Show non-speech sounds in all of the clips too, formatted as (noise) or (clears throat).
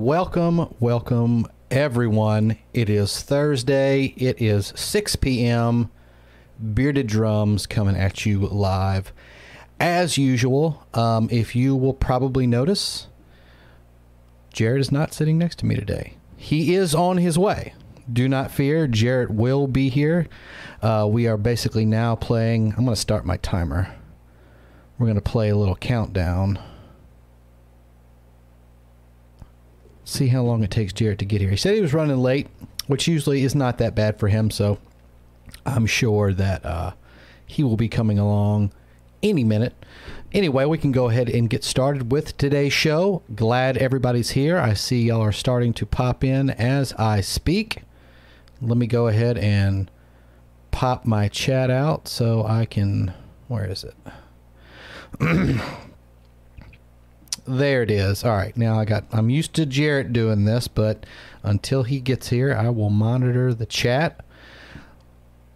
Welcome, welcome, everyone. It is Thursday. It is 6 p.m. Bearded Drums coming at you live. As usual, um, if you will probably notice, Jared is not sitting next to me today. He is on his way. Do not fear, Jarrett will be here. Uh, we are basically now playing. I'm going to start my timer. We're going to play a little countdown. See how long it takes Jarrett to get here. He said he was running late, which usually is not that bad for him. So I'm sure that uh, he will be coming along any minute. Anyway, we can go ahead and get started with today's show. Glad everybody's here. I see y'all are starting to pop in as I speak. Let me go ahead and pop my chat out so I can. Where is it? (clears throat) there it is. All right, now I got. I'm used to Jarrett doing this, but until he gets here, I will monitor the chat.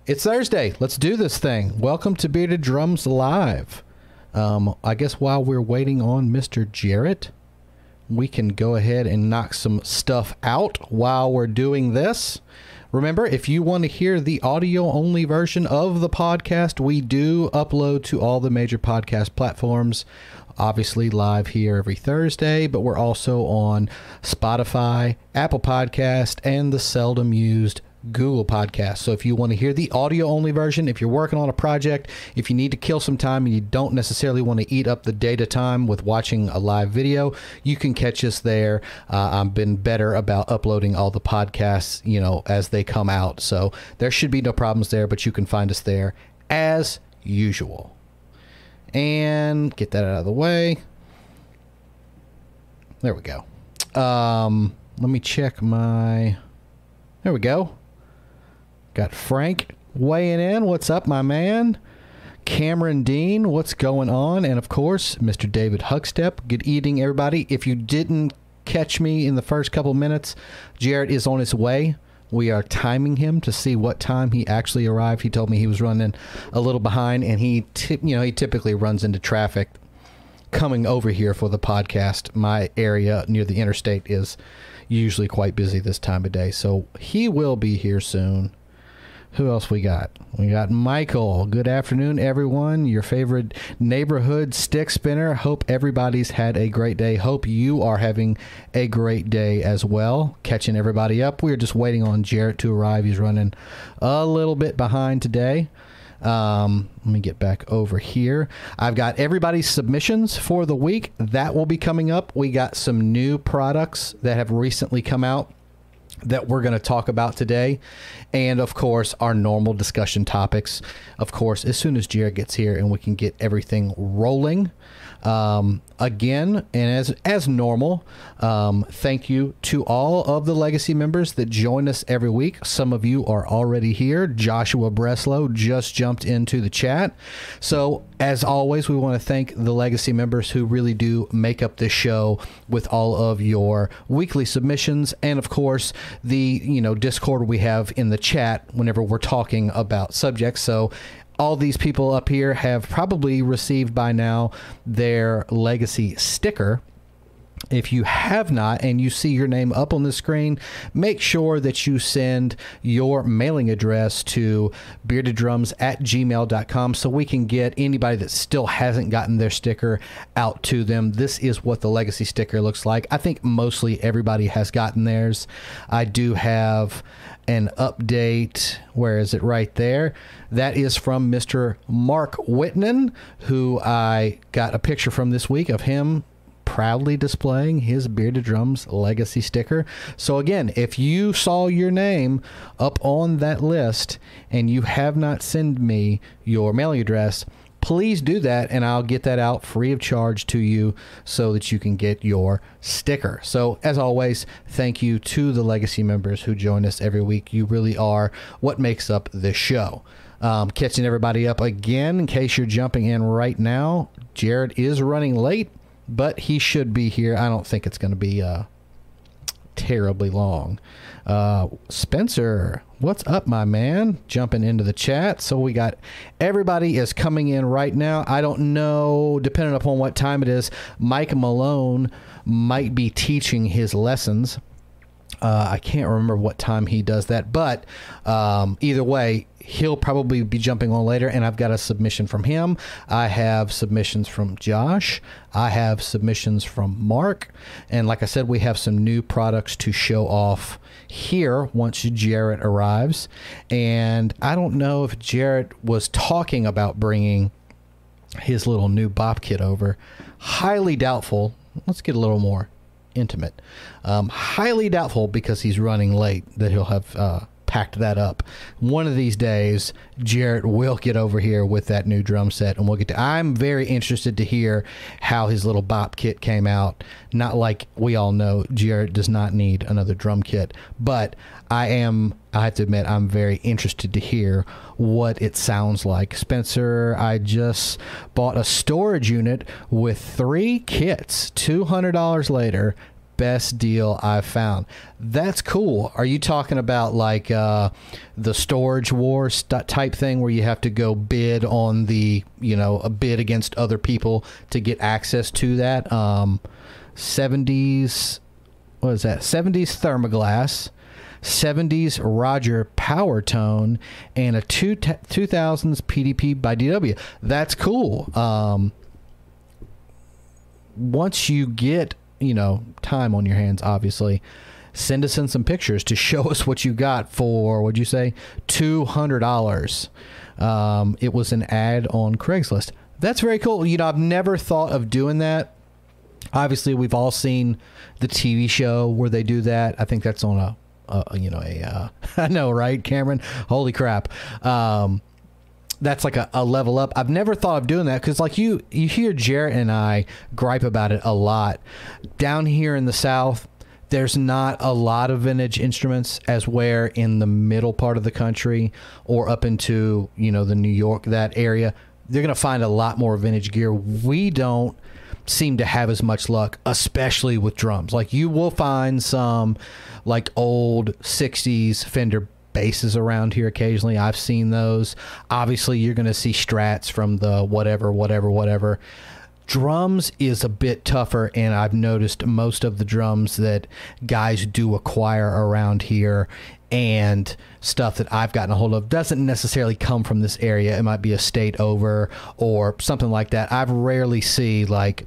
It's Thursday. Let's do this thing. Welcome to Bearded Drums Live. Um, I guess while we're waiting on Mr. Jarrett, we can go ahead and knock some stuff out while we're doing this. Remember, if you want to hear the audio only version of the podcast, we do upload to all the major podcast platforms. Obviously, live here every Thursday, but we're also on Spotify, Apple Podcast, and the seldom used Google Podcast. So if you want to hear the audio only version, if you're working on a project, if you need to kill some time and you don't necessarily want to eat up the data time with watching a live video, you can catch us there. Uh, I've been better about uploading all the podcasts, you know, as they come out. So there should be no problems there, but you can find us there as usual. And get that out of the way. There we go. Um, let me check my. There we go. Got Frank weighing in. What's up, my man? Cameron Dean, what's going on? And of course, Mr. David Huckstep. Good evening, everybody. If you didn't catch me in the first couple minutes, Jared is on his way. We are timing him to see what time he actually arrived. He told me he was running a little behind, and he, t- you know, he typically runs into traffic coming over here for the podcast. My area near the interstate is usually quite busy this time of day, so he will be here soon. Who else we got? We got Michael. Good afternoon, everyone. Your favorite neighborhood stick spinner. Hope everybody's had a great day. Hope you are having a great day as well. Catching everybody up. We are just waiting on Jarrett to arrive. He's running a little bit behind today. Um, let me get back over here. I've got everybody's submissions for the week. That will be coming up. We got some new products that have recently come out that we're going to talk about today. And of course, our normal discussion topics. Of course, as soon as Jared gets here and we can get everything rolling. Um, again, and as as normal, um, thank you to all of the legacy members that join us every week. Some of you are already here. Joshua Breslow just jumped into the chat. So, as always, we want to thank the legacy members who really do make up this show with all of your weekly submissions, and of course, the you know Discord we have in the chat whenever we're talking about subjects. So all these people up here have probably received by now their legacy sticker. If you have not and you see your name up on the screen, make sure that you send your mailing address to beardeddrums at gmail.com so we can get anybody that still hasn't gotten their sticker out to them. This is what the legacy sticker looks like. I think mostly everybody has gotten theirs. I do have an update. Where is it? Right there. That is from Mr. Mark Whitman, who I got a picture from this week of him proudly displaying his Bearded Drums legacy sticker. So, again, if you saw your name up on that list and you have not sent me your mailing address, please do that and I'll get that out free of charge to you so that you can get your sticker. So, as always, thank you to the legacy members who join us every week. You really are what makes up this show. Um, catching everybody up again in case you're jumping in right now. Jared is running late, but he should be here. I don't think it's going to be uh, terribly long. Uh, Spencer, what's up, my man? Jumping into the chat. So we got everybody is coming in right now. I don't know, depending upon what time it is, Mike Malone might be teaching his lessons. Uh, I can't remember what time he does that, but um, either way, he'll probably be jumping on later. And I've got a submission from him. I have submissions from Josh. I have submissions from Mark. And like I said, we have some new products to show off here once Jarrett arrives. And I don't know if Jarrett was talking about bringing his little new bop kit over. Highly doubtful. Let's get a little more intimate. Um, highly doubtful because he's running late that he'll have uh, packed that up. One of these days, Jarrett will get over here with that new drum set, and we'll get to. I'm very interested to hear how his little bop kit came out. Not like we all know, Jarrett does not need another drum kit, but I am. I have to admit, I'm very interested to hear what it sounds like. Spencer, I just bought a storage unit with three kits. Two hundred dollars later best deal I've found. That's cool. Are you talking about like uh, the storage wars type thing where you have to go bid on the, you know, a bid against other people to get access to that? Um, 70s, what is that? 70s Thermogloss. 70s Roger Power Tone and a two 2000s PDP by DW. That's cool. Um, once you get you know, time on your hands, obviously, send us in some pictures to show us what you got for, what'd you say, $200. Um, it was an ad on Craigslist. That's very cool. You know, I've never thought of doing that. Obviously, we've all seen the TV show where they do that. I think that's on a, you know, a, uh, (laughs) I know, right, Cameron? Holy crap. Um, that's like a, a, level up. I've never thought of doing that because, like you, you hear Jarrett and I gripe about it a lot. Down here in the South, there's not a lot of vintage instruments as where in the middle part of the country or up into you know the New York that area, they're gonna find a lot more vintage gear. We don't seem to have as much luck, especially with drums. Like you will find some like old 60s Fender basses around here occasionally. I've seen those. Obviously, you're going to see strats from the whatever, whatever, whatever. Drums is a bit tougher, and I've noticed most of the drums that guys do acquire around here and stuff that I've gotten a hold of doesn't necessarily come from this area. It might be a state over or something like that. I've rarely see like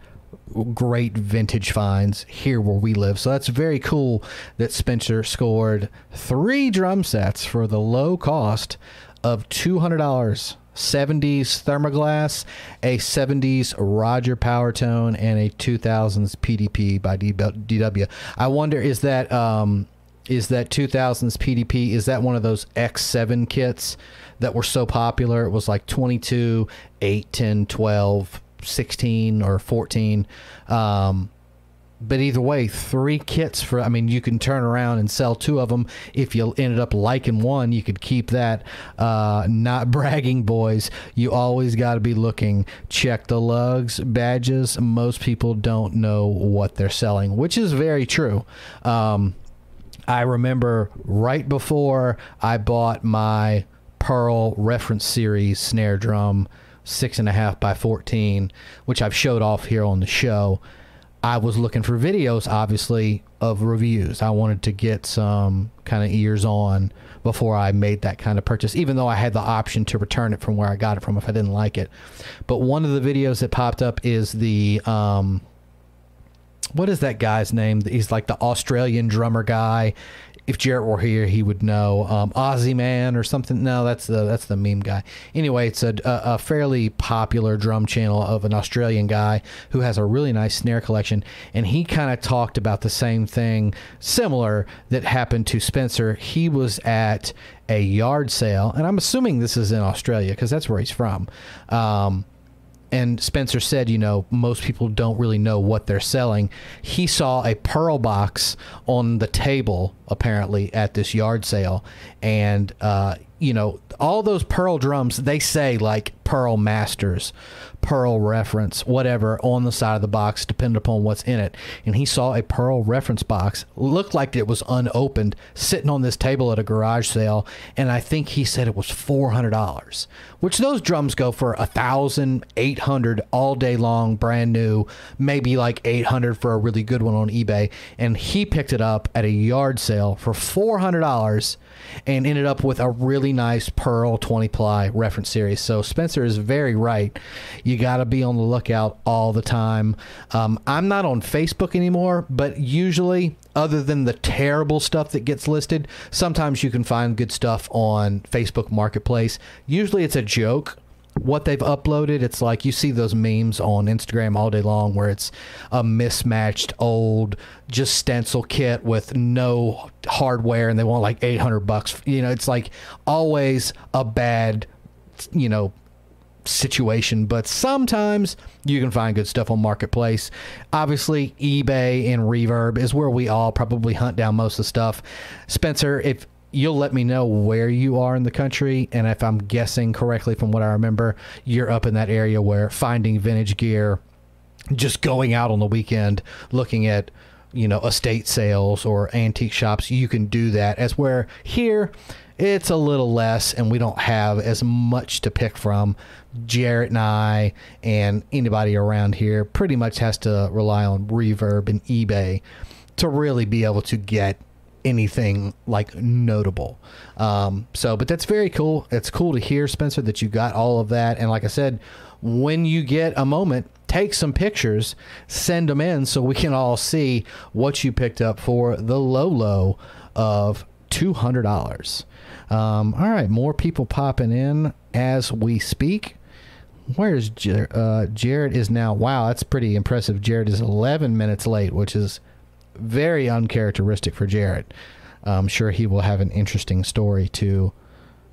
great vintage finds here where we live. So that's very cool that Spencer scored three drum sets for the low cost of $200. 70s Thermogloss, a 70s Roger Power Tone, and a 2000s PDP by DW. I wonder is that um, is that 2000s PDP is that one of those X7 kits that were so popular? It was like 22, 8, 10, 12 16 or 14. Um, but either way, three kits for. I mean, you can turn around and sell two of them. If you ended up liking one, you could keep that. Uh, not (laughs) bragging, boys. You always got to be looking. Check the lugs, badges. Most people don't know what they're selling, which is very true. Um, I remember right before I bought my Pearl reference series snare drum six and a half by 14, which I've showed off here on the show. I was looking for videos, obviously, of reviews. I wanted to get some kind of ears on before I made that kind of purchase, even though I had the option to return it from where I got it from if I didn't like it. But one of the videos that popped up is the. Um, what is that guy's name? He's like the Australian drummer guy if Jarrett were here, he would know um, Aussie Man or something. No, that's the that's the meme guy. Anyway, it's a, a, a fairly popular drum channel of an Australian guy who has a really nice snare collection, and he kind of talked about the same thing, similar that happened to Spencer. He was at a yard sale, and I'm assuming this is in Australia because that's where he's from. Um, and Spencer said, you know, most people don't really know what they're selling. He saw a pearl box on the table, apparently, at this yard sale. And, uh, you know, all those pearl drums, they say like Pearl Masters, Pearl reference, whatever, on the side of the box, depending upon what's in it. And he saw a Pearl reference box, looked like it was unopened, sitting on this table at a garage sale. And I think he said it was $400, which those drums go for a thousand, eight hundred all day long, brand new, maybe like 800 for a really good one on eBay. And he picked it up at a yard sale for $400 and ended up with a really nice Pearl 20 ply reference series. So Spencer is very right. You got to be on the lookout all the time. Um, I'm not on Facebook anymore, but usually, other than the terrible stuff that gets listed, sometimes you can find good stuff on Facebook Marketplace. Usually it's a joke what they've uploaded. It's like you see those memes on Instagram all day long where it's a mismatched old just stencil kit with no hardware and they want like 800 bucks. You know, it's like always a bad, you know, situation, but sometimes you can find good stuff on Marketplace. Obviously, eBay and Reverb is where we all probably hunt down most of the stuff. Spencer, if you'll let me know where you are in the country and if I'm guessing correctly from what I remember, you're up in that area where finding vintage gear, just going out on the weekend looking at you know estate sales or antique shops, you can do that. As where here it's a little less and we don't have as much to pick from. Jarrett and I and anybody around here pretty much has to rely on Reverb and eBay to really be able to get anything like notable. Um, so, but that's very cool. It's cool to hear, Spencer, that you got all of that. And like I said, when you get a moment, take some pictures, send them in so we can all see what you picked up for the low low of $200. Um, all right, more people popping in as we speak. Where's Jared? Uh, Jared is now. Wow, that's pretty impressive. Jared is 11 minutes late, which is very uncharacteristic for Jared. I'm sure he will have an interesting story to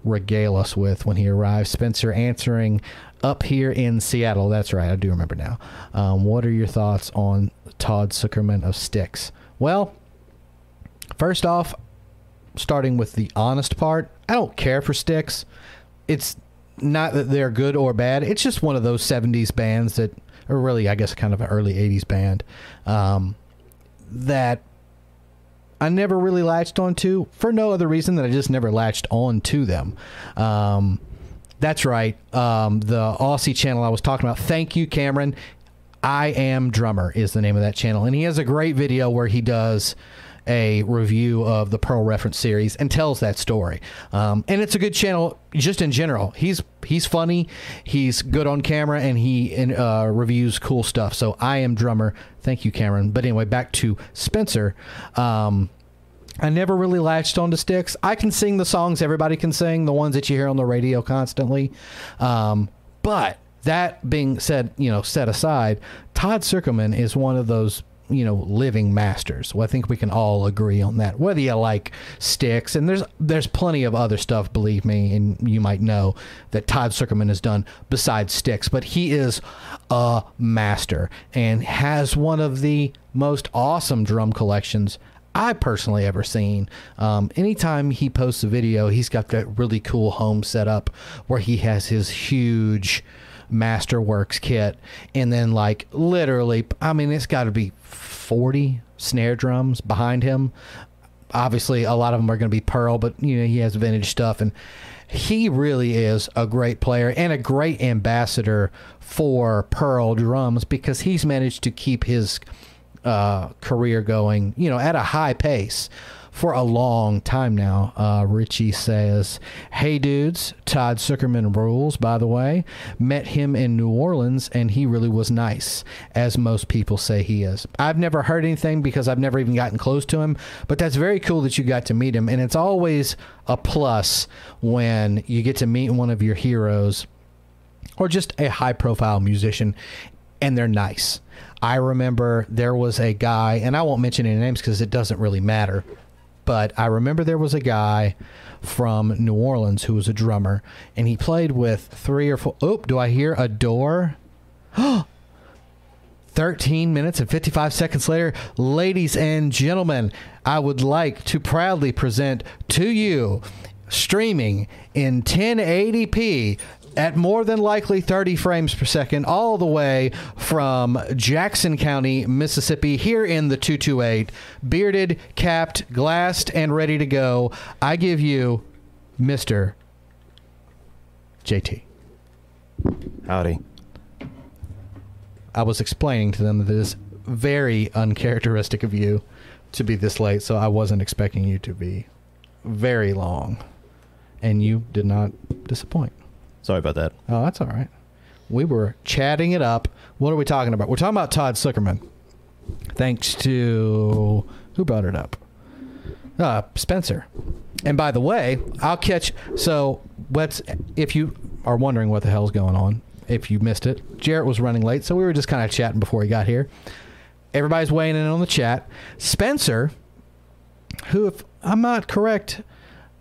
regale us with when he arrives. Spencer answering up here in Seattle. That's right, I do remember now. Um, what are your thoughts on Todd Sucherman of Styx? Well, first off, starting with the honest part, I don't care for Styx. It's not that they're good or bad. It's just one of those 70s bands that, or really, I guess, kind of an early 80s band. Um, that I never really latched onto for no other reason than I just never latched on to them. Um, that's right. Um, the Aussie channel I was talking about. Thank you, Cameron. I am drummer is the name of that channel, and he has a great video where he does a review of the Pearl Reference series and tells that story. Um, and it's a good channel just in general. He's he's funny, he's good on camera, and he uh, reviews cool stuff. So I am drummer. Thank you, Cameron. But anyway, back to Spencer. Um, I never really latched onto Styx. I can sing the songs everybody can sing, the ones that you hear on the radio constantly. Um, but that being said, you know, set aside, Todd Sucherman is one of those you know living masters. Well, I think we can all agree on that. Whether you like Styx, and there's there's plenty of other stuff, believe me, and you might know that Todd Sucherman has done besides Styx, but he is a master and has one of the most awesome drum collections I personally ever seen. Um, anytime he posts a video, he's got that really cool home setup where he has his huge Masterworks kit, and then like literally, I mean, it's got to be forty snare drums behind him. Obviously, a lot of them are going to be Pearl, but you know he has vintage stuff, and he really is a great player and a great ambassador for Pearl drums because he's managed to keep his uh, career going, you know, at a high pace for a long time now. Uh, Richie says, Hey dudes, Todd Sucherman rules, by the way. Met him in New Orleans and he really was nice, as most people say he is. I've never heard anything because I've never even gotten close to him, but that's very cool that you got to meet him. And it's always a plus when you get to meet one of your heroes or just a high profile musician and they're nice. I remember there was a guy, and I won't mention any names because it doesn't really matter but I remember there was a guy from New Orleans who was a drummer, and he played with three or four. Oh, do I hear a door? (gasps) 13 minutes and 55 seconds later, ladies and gentlemen, I would like to proudly present to you, streaming in 1080p, at more than likely 30 frames per second, all the way from Jackson County, Mississippi, here in the 228, bearded, capped, glassed, and ready to go. I give you Mr. JT. Howdy. I was explaining to them that it is very uncharacteristic of you to be this late, so I wasn't expecting you to be very long. And you did not disappoint. Sorry about that. Oh, that's all right. We were chatting it up. What are we talking about? We're talking about Todd Sucherman. Thanks to who brought it up? Uh, Spencer. And by the way, I'll catch. So let's. If you are wondering what the hell's going on, if you missed it, Jarrett was running late, so we were just kind of chatting before he got here. Everybody's weighing in on the chat. Spencer, who, if I'm not correct,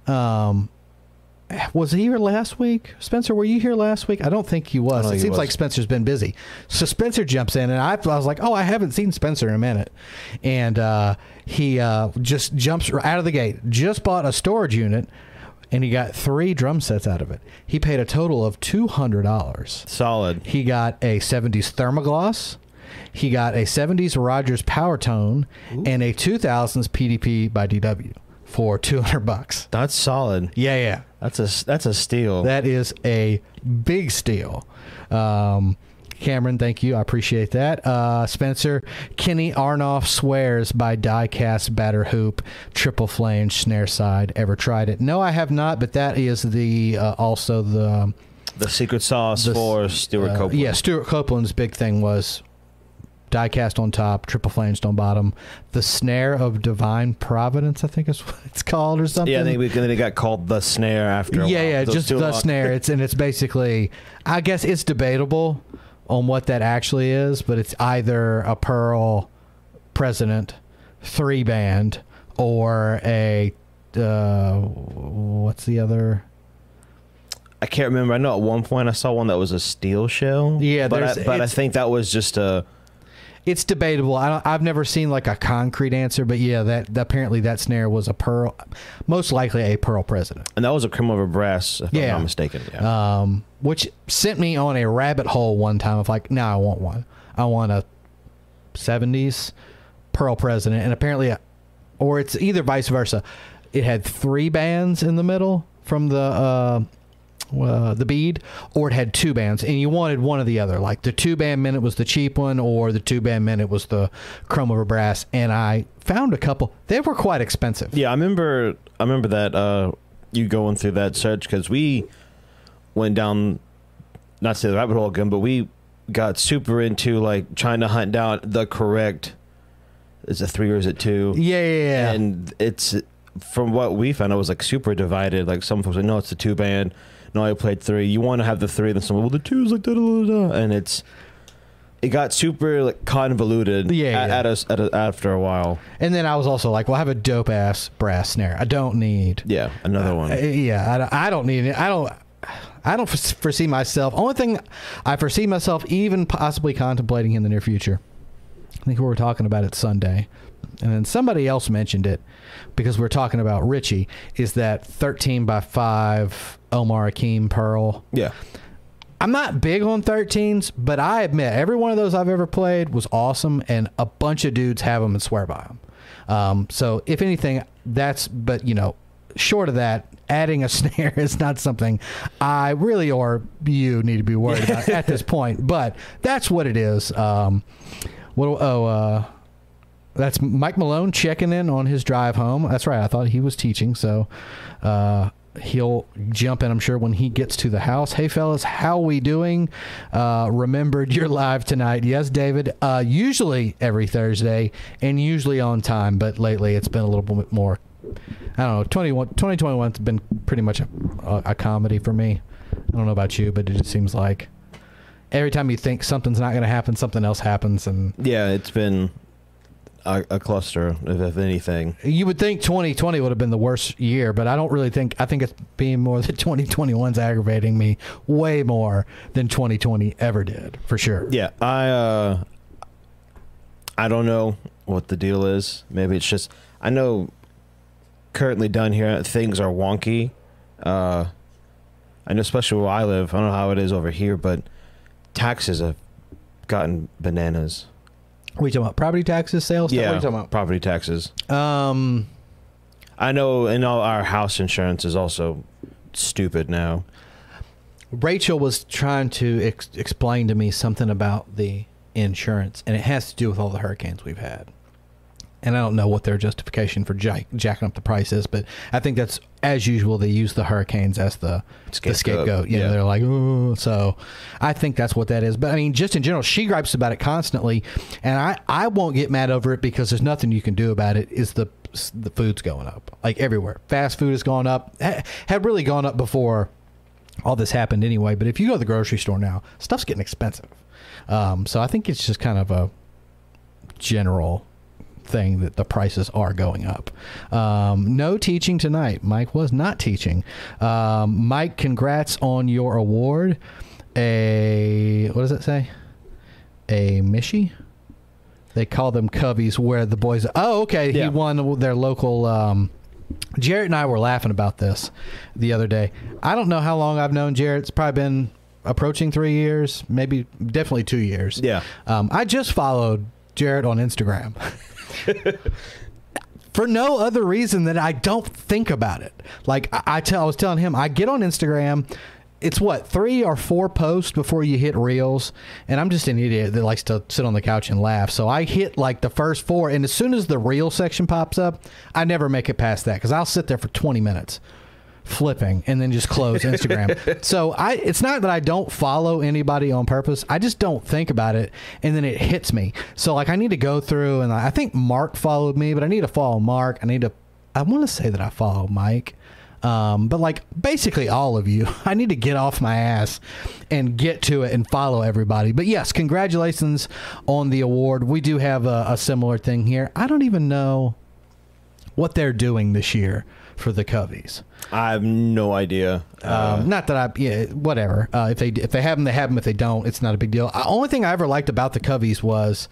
um, was he here last week? Spencer, were you here last week? I don't think he was. It he seems was. like Spencer's been busy. So Spencer jumps in, and I, I was like, oh, I haven't seen Spencer in a minute. And uh, he uh, just jumps out of the gate, just bought a storage unit, and he got three drum sets out of it. He paid a total of $200. Solid. He got a 70s Thermogloss. He got a 70s Rogers Power Tone and a 2000s PDP by DW for 200 bucks. That's solid. Yeah, yeah. That's a that's a steal. That is a big steal. Um, Cameron, thank you. I appreciate that. Uh, Spencer, Kenny Aronoff swears by diecast batter hoop, triple flange snare side. Ever tried it? No, I have not. But that is the uh, also the the secret sauce the- for Stewart uh, Copeland. Yeah, Stewart Copeland's big thing was diecast on top, triple flanged on bottom. The snare of divine providence, I think is (laughs) what it's called, or something. Yeah, I think we, then it got called the snare after. A yeah, while. yeah, just the long. snare. It's and it's basically, I guess it's debatable on what that actually is, but it's either a Pearl President three band or a uh, what's the other? I can't remember. I know at one point I saw one that was a steel shell. Yeah, but I, but I think that was just a. It's debatable. I don't, I've never seen like a concrete answer, but yeah, that apparently that snare was a Pearl, most likely a Pearl President. And that was a chrome over brass, if Yeah. I'm not mistaken. Yeah. um, which sent me on a rabbit hole one time of like, now I want one. I want a 70s Pearl President, and apparently, uh, or it's either vice versa. It had three bands in the middle from the uh, uh, the bead, or it had two bands, and you wanted one or the other. Like the two band minute was the cheap one, or the two band minute was the chrome over brass. And I found a couple. They were quite expensive. Yeah, I remember. I remember that uh, you going through that search because we went down, not to say the rabbit hole again, but we got super into like trying to hunt down the correct. Is it three or is it two? Yeah, yeah, yeah. And it's from what we found, it was like super divided. Like some folks like, no, it's the two band. No, I played three. You want to have the three, then someone, Well, the two is like da da da and it's. It got super like convoluted Yeah, at, yeah. at us at a, after a while. and then I was also like, well, I have a dope ass brass snare. I don't need Yeah, another one. Uh, yeah, I don't, I don't need it. I don't. I don't foresee myself. Only thing I foresee myself even possibly contemplating in the near future. I think we were talking about it Sunday, and then somebody else mentioned it because we're talking about Richie. Is that thirteen by five Omar Hakim Pearl? yeah. I'm not big on 13s, but I admit every one of those I've ever played was awesome, and a bunch of dudes have them and swear by them. Um, so if anything, that's but you know, short of that, adding a (laughs) snare is not something I really or you need to be worried about (laughs) at this point. But that's what it is. Um, what? Oh, uh, that's Mike Malone checking in on his drive home. That's right. I thought he was teaching, so uh, he'll jump in. I'm sure when he gets to the house. Hey, fellas, how we doing? Uh, remembered you're live tonight. Yes, David. Uh, usually every Thursday and usually on time, but lately it's been a little bit more. I don't know. 21, 2021's been pretty much a, a, a comedy for me. I don't know about you, but it just seems like every time you think something's not going to happen, something else happens, and Yeah, it's been a, a cluster, if, if anything. You would think 2020 would have been the worst year, but I don't really think. I think it's being more (laughs) that 2021's aggravating me way more than 2020 ever did, for sure. Yeah, I uh, I don't know what the deal is. Maybe it's just I know currently down here things are wonky. Uh, I know, especially where I live. I don't know how it is over here, but taxes have gotten bananas. What are you talking about? Property taxes, sales tax? yeah, What are you talking about? property taxes. Um, I know, and all our house insurance is also stupid now. Rachel was trying to ex- explain to me something about the insurance, and it has to do with all the hurricanes we've had. And I don't know what their justification for jack- jacking up the price is, but I think that's as usual. They use the hurricanes as the the Scapegoat, scapegoat. You know, yeah. they're like, oh, so I think that's what that is. But I mean, just in general, she gripes about it constantly, and I I won't get mad over it because there's nothing you can do about it. Is the the food's going up like everywhere? Fast food has gone up. Had really gone up before all this happened anyway. But if you go to the grocery store now, stuff's getting expensive. Um, so I think it's just kind of a general thing that the prices are going up. Um, no teaching tonight. Mike was not teaching. Um, Mike, congrats on your award. A what does it say? A Mishi. They call them Coveys, where the boys. Oh, okay. He won their local. Um, Jarrett and I were laughing about this the other day. I don't know how long I've known Jarrett. It's probably been approaching three years, maybe definitely two years. Yeah. Um, I just followed Jarrett on Instagram. (laughs) (laughs) For no other reason than I don't think about it. Like I, I tell, I was telling him, I get on Instagram. It's what three or four posts before you hit reels, and I'm just an idiot that likes to sit on the couch and laugh. So I hit like the first four, and as soon as the reel section pops up, I never make it past that because I'll sit there for 20 minutes flipping and then just close (laughs) Instagram. so I it's not that I don't follow anybody on purpose. I just don't think about it and then it hits me. So like I need to go through and I think Mark followed me, but I need to follow Mark. I need to I want to say that I follow Mike. Um, but like basically all of you, (laughs) I need to get off my ass and get to it and follow everybody. But yes, congratulations on the award. We do have a, a similar thing here. I don't even know what they're doing this year for the Coveys. I have no idea. Uh, Um, not that I, yeah, whatever. Uh, if they if they have them, they have them. If they don't, it's not a big deal. The only thing I ever liked about the Coveys was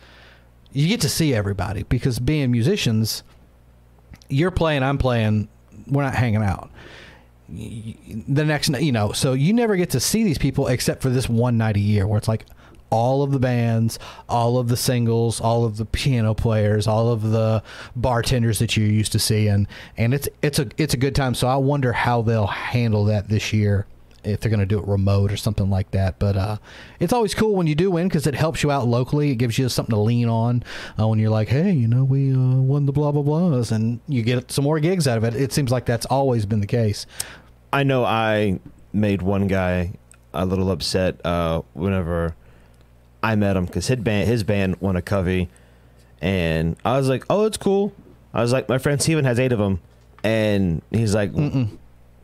you get to see everybody because being musicians, you're playing, I'm playing, we're not hanging out. The next, you know, so you never get to see these people except for this one night a year where it's like all of the bands, all of the singles, all of the piano players, all of the bartenders that you're used to seeing, and it's it's a it's a good time. So I wonder how they'll handle that this year if they're going to do it remote or something like that. But uh, it's always cool when you do win because it helps you out locally. It gives you something to lean on uh, when you're like, hey, you know, we uh, won the blah blah blahs, and you get some more gigs out of it. It seems like that's always been the case. I know I made one guy a little upset uh, whenever I met him because his band, his band won a covey, and I was like, "Oh, it's cool." I was like, "My friend Steven has eight of them," and he's like, Mm-mm.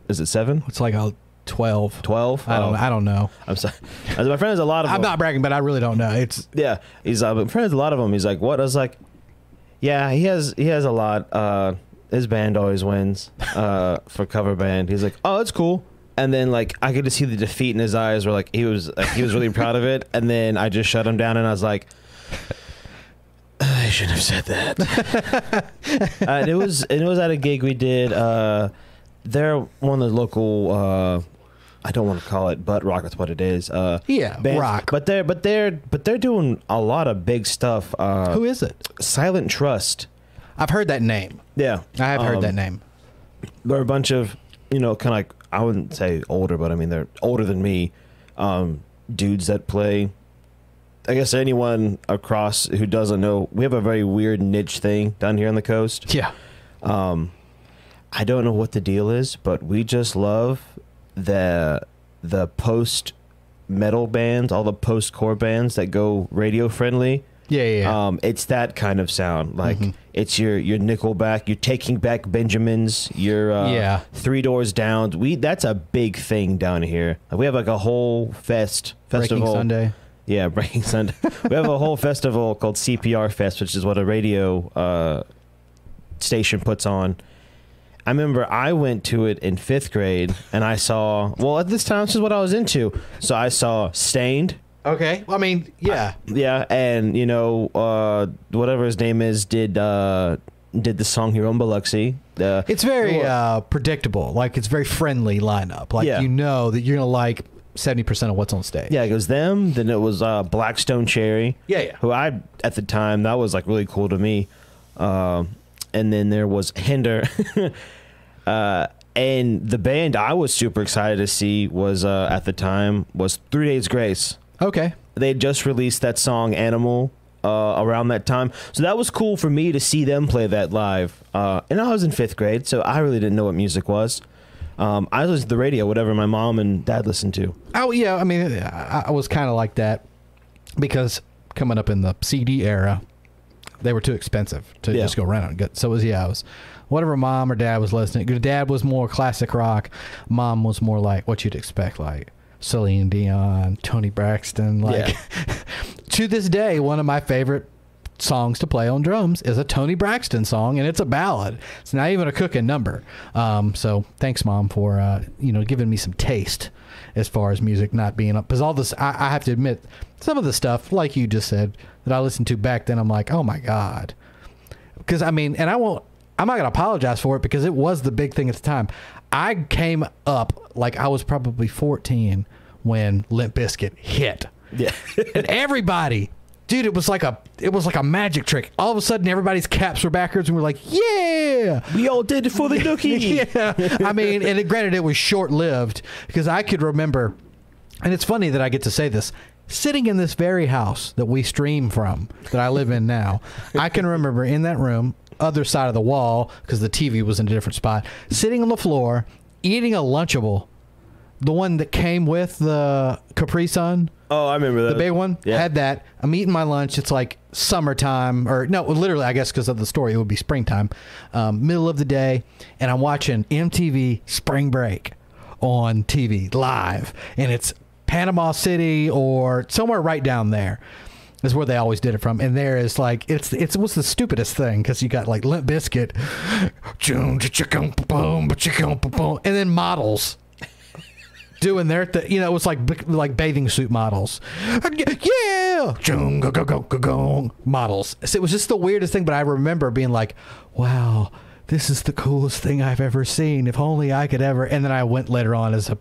"Is it seven? It's like a twelve. Twelve? I don't. Oh, I don't know. I'm sorry. I was, my friend has a lot of I'm them. not bragging, but I really don't know. It's Yeah, he's uh, my friend has a lot of them. He's like, "What?" I was like, "Yeah, he has he has a lot. Uh, his band always wins uh, for cover band." He's like, "Oh, it's cool." And then like I could just see the defeat in his eyes, where like he was like, he was really proud of it. And then I just shut him down, and I was like, "I shouldn't have said that." uh, (laughs) and it was and it was at a gig we did. Uh, they're one of the local. Uh, I don't want to call it butt rock. That's what it is. Uh, yeah, bands. rock. But they're but they're but they're doing a lot of big stuff. Uh, Who is it? Silent Trust. I've heard that name. Yeah, I have heard Um, that name. They're a bunch of you know kind of like I wouldn't say older, but I mean they're older than me. Um, dudes that play. I guess anyone across who doesn't know, we have a very weird niche thing down here on the coast. Yeah. Um, I don't know what the deal is, but we just love the the post metal bands, all the post core bands that go radio friendly. Yeah, yeah. Um, it's that kind of sound. Like Mhm. it's your your Nickelback, you're taking back Benjamins, your uh, Yeah. Three Doors Down. We that's a big thing down here. Like, we have like a whole fest festival. Breaking Sunday. Yeah, (laughs) Breaking Sunday. we have a whole (laughs) festival called CPR Fest, which is what a radio uh, station puts on. I remember I went to it in fifth grade, and I saw. Well, at this time, this is what I was into. So I saw Staind. Okay. Well, I mean, yeah. Yeah, and you know, uh, whatever his name is, did uh, did the song Hero in Biloxi. Uh, It's very uh, predictable. Like it's very friendly lineup. Like Yeah. you know that you're gonna like seventy percent of what's on stage. yeah, it was them. Then it was uh, Black Stone Cherry. Yeah, yeah. Who I at the time that was like really cool to me. Um, and then there was Hinder. (laughs) uh, and the band I was super excited to see was uh, at the time was Three Days Grace. Okay. they had just released that song Animal uh, around that time. So that was cool for me to see them play that live. Uh, and I was in fifth grade, so I really didn't know what music was. Um, I listened to the radio, whatever my mom and dad listened to. Oh yeah. I mean, I, I was kind of like that because coming up in the CD era, they were too expensive to Yeah. just go rent get. So it was yeah. It was whatever mom or dad was listening. Dad was more classic rock. Mom was more like what you'd expect, like Celine Dion, Toni Braxton. Like (laughs) to this day, one of my favorite songs to play on drums is a Toni Braxton song, and it's a ballad. It's not even a cooking number. Um, so thanks, mom, for uh, you know giving me some taste as far as music not being up. Because all this, I, I have to admit, some of the stuff, like you just said, that I listened to back then, I'm like, oh my god. Because I mean, and I won't. I'm not gonna apologize for it because it was the big thing at the time. I came up like I was probably 14 when Limp Bizkit hit Yeah. and (laughs) everybody dude it was like a it was like a magic trick all of a sudden everybody's caps were backwards and we're like yeah we all did it for the (laughs) nookie. yeah i mean and it, granted it was short-lived because i could remember and it's funny that i get to say this sitting in this very house that we stream from that i live in now i can remember in that room other side of the wall because the tv was in a different spot sitting on the floor eating a lunchable the one that came with the capri sun Oh, I remember that. the big one Yeah. had that. I'm eating my lunch. It's like summertime, or no, literally, I guess because of the story, it would be springtime, um, middle of the day, and I'm watching MTV Spring Break on TV live, and it's Panama City or somewhere right down there. Is where they always did it from, and there is like it's it's it was the stupidest thing because you got like Limp Bizkit, and then models doing their th- you know it was like like bathing suit models. Yeah go, go, go, go, go, models. So it was just the weirdest thing but i remember being like wow this is the coolest thing i've ever seen. If only i could ever and then i went later on as a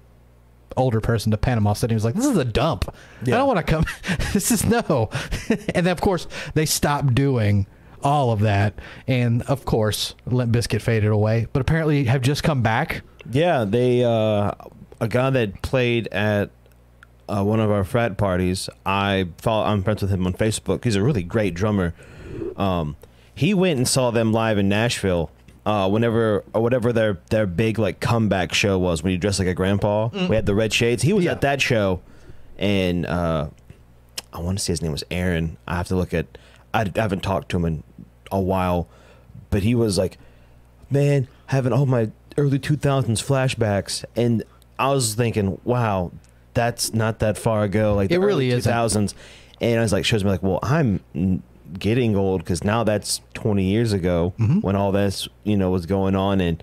older person to panama city. And was like this is a dump. I don't want to come (laughs) this is no. (laughs) And then of course they stopped doing all of that. And of course limp Bizkit faded away but apparently have just come back. Yeah, they uh, a guy that played at uh, one of our frat parties. I follow. I'm friends with him on Facebook. He's a really great drummer. Um, he went and saw them live in Nashville. Uh, whenever or whatever their their big like comeback show was when you dressed like a grandpa. We had the red shades. He was Yeah. at that show, and uh, I want to say his name was Aaron. I have to look at. I haven't talked to him in a while, but he was like, man, having all my early 2000s flashbacks. And I was thinking, wow, that's not that far ago. Like the It really isn't. 2000s. And I was like, shows me like, well, I'm getting old because now that's 20 years ago Mhm. when all this, you know, was going on. And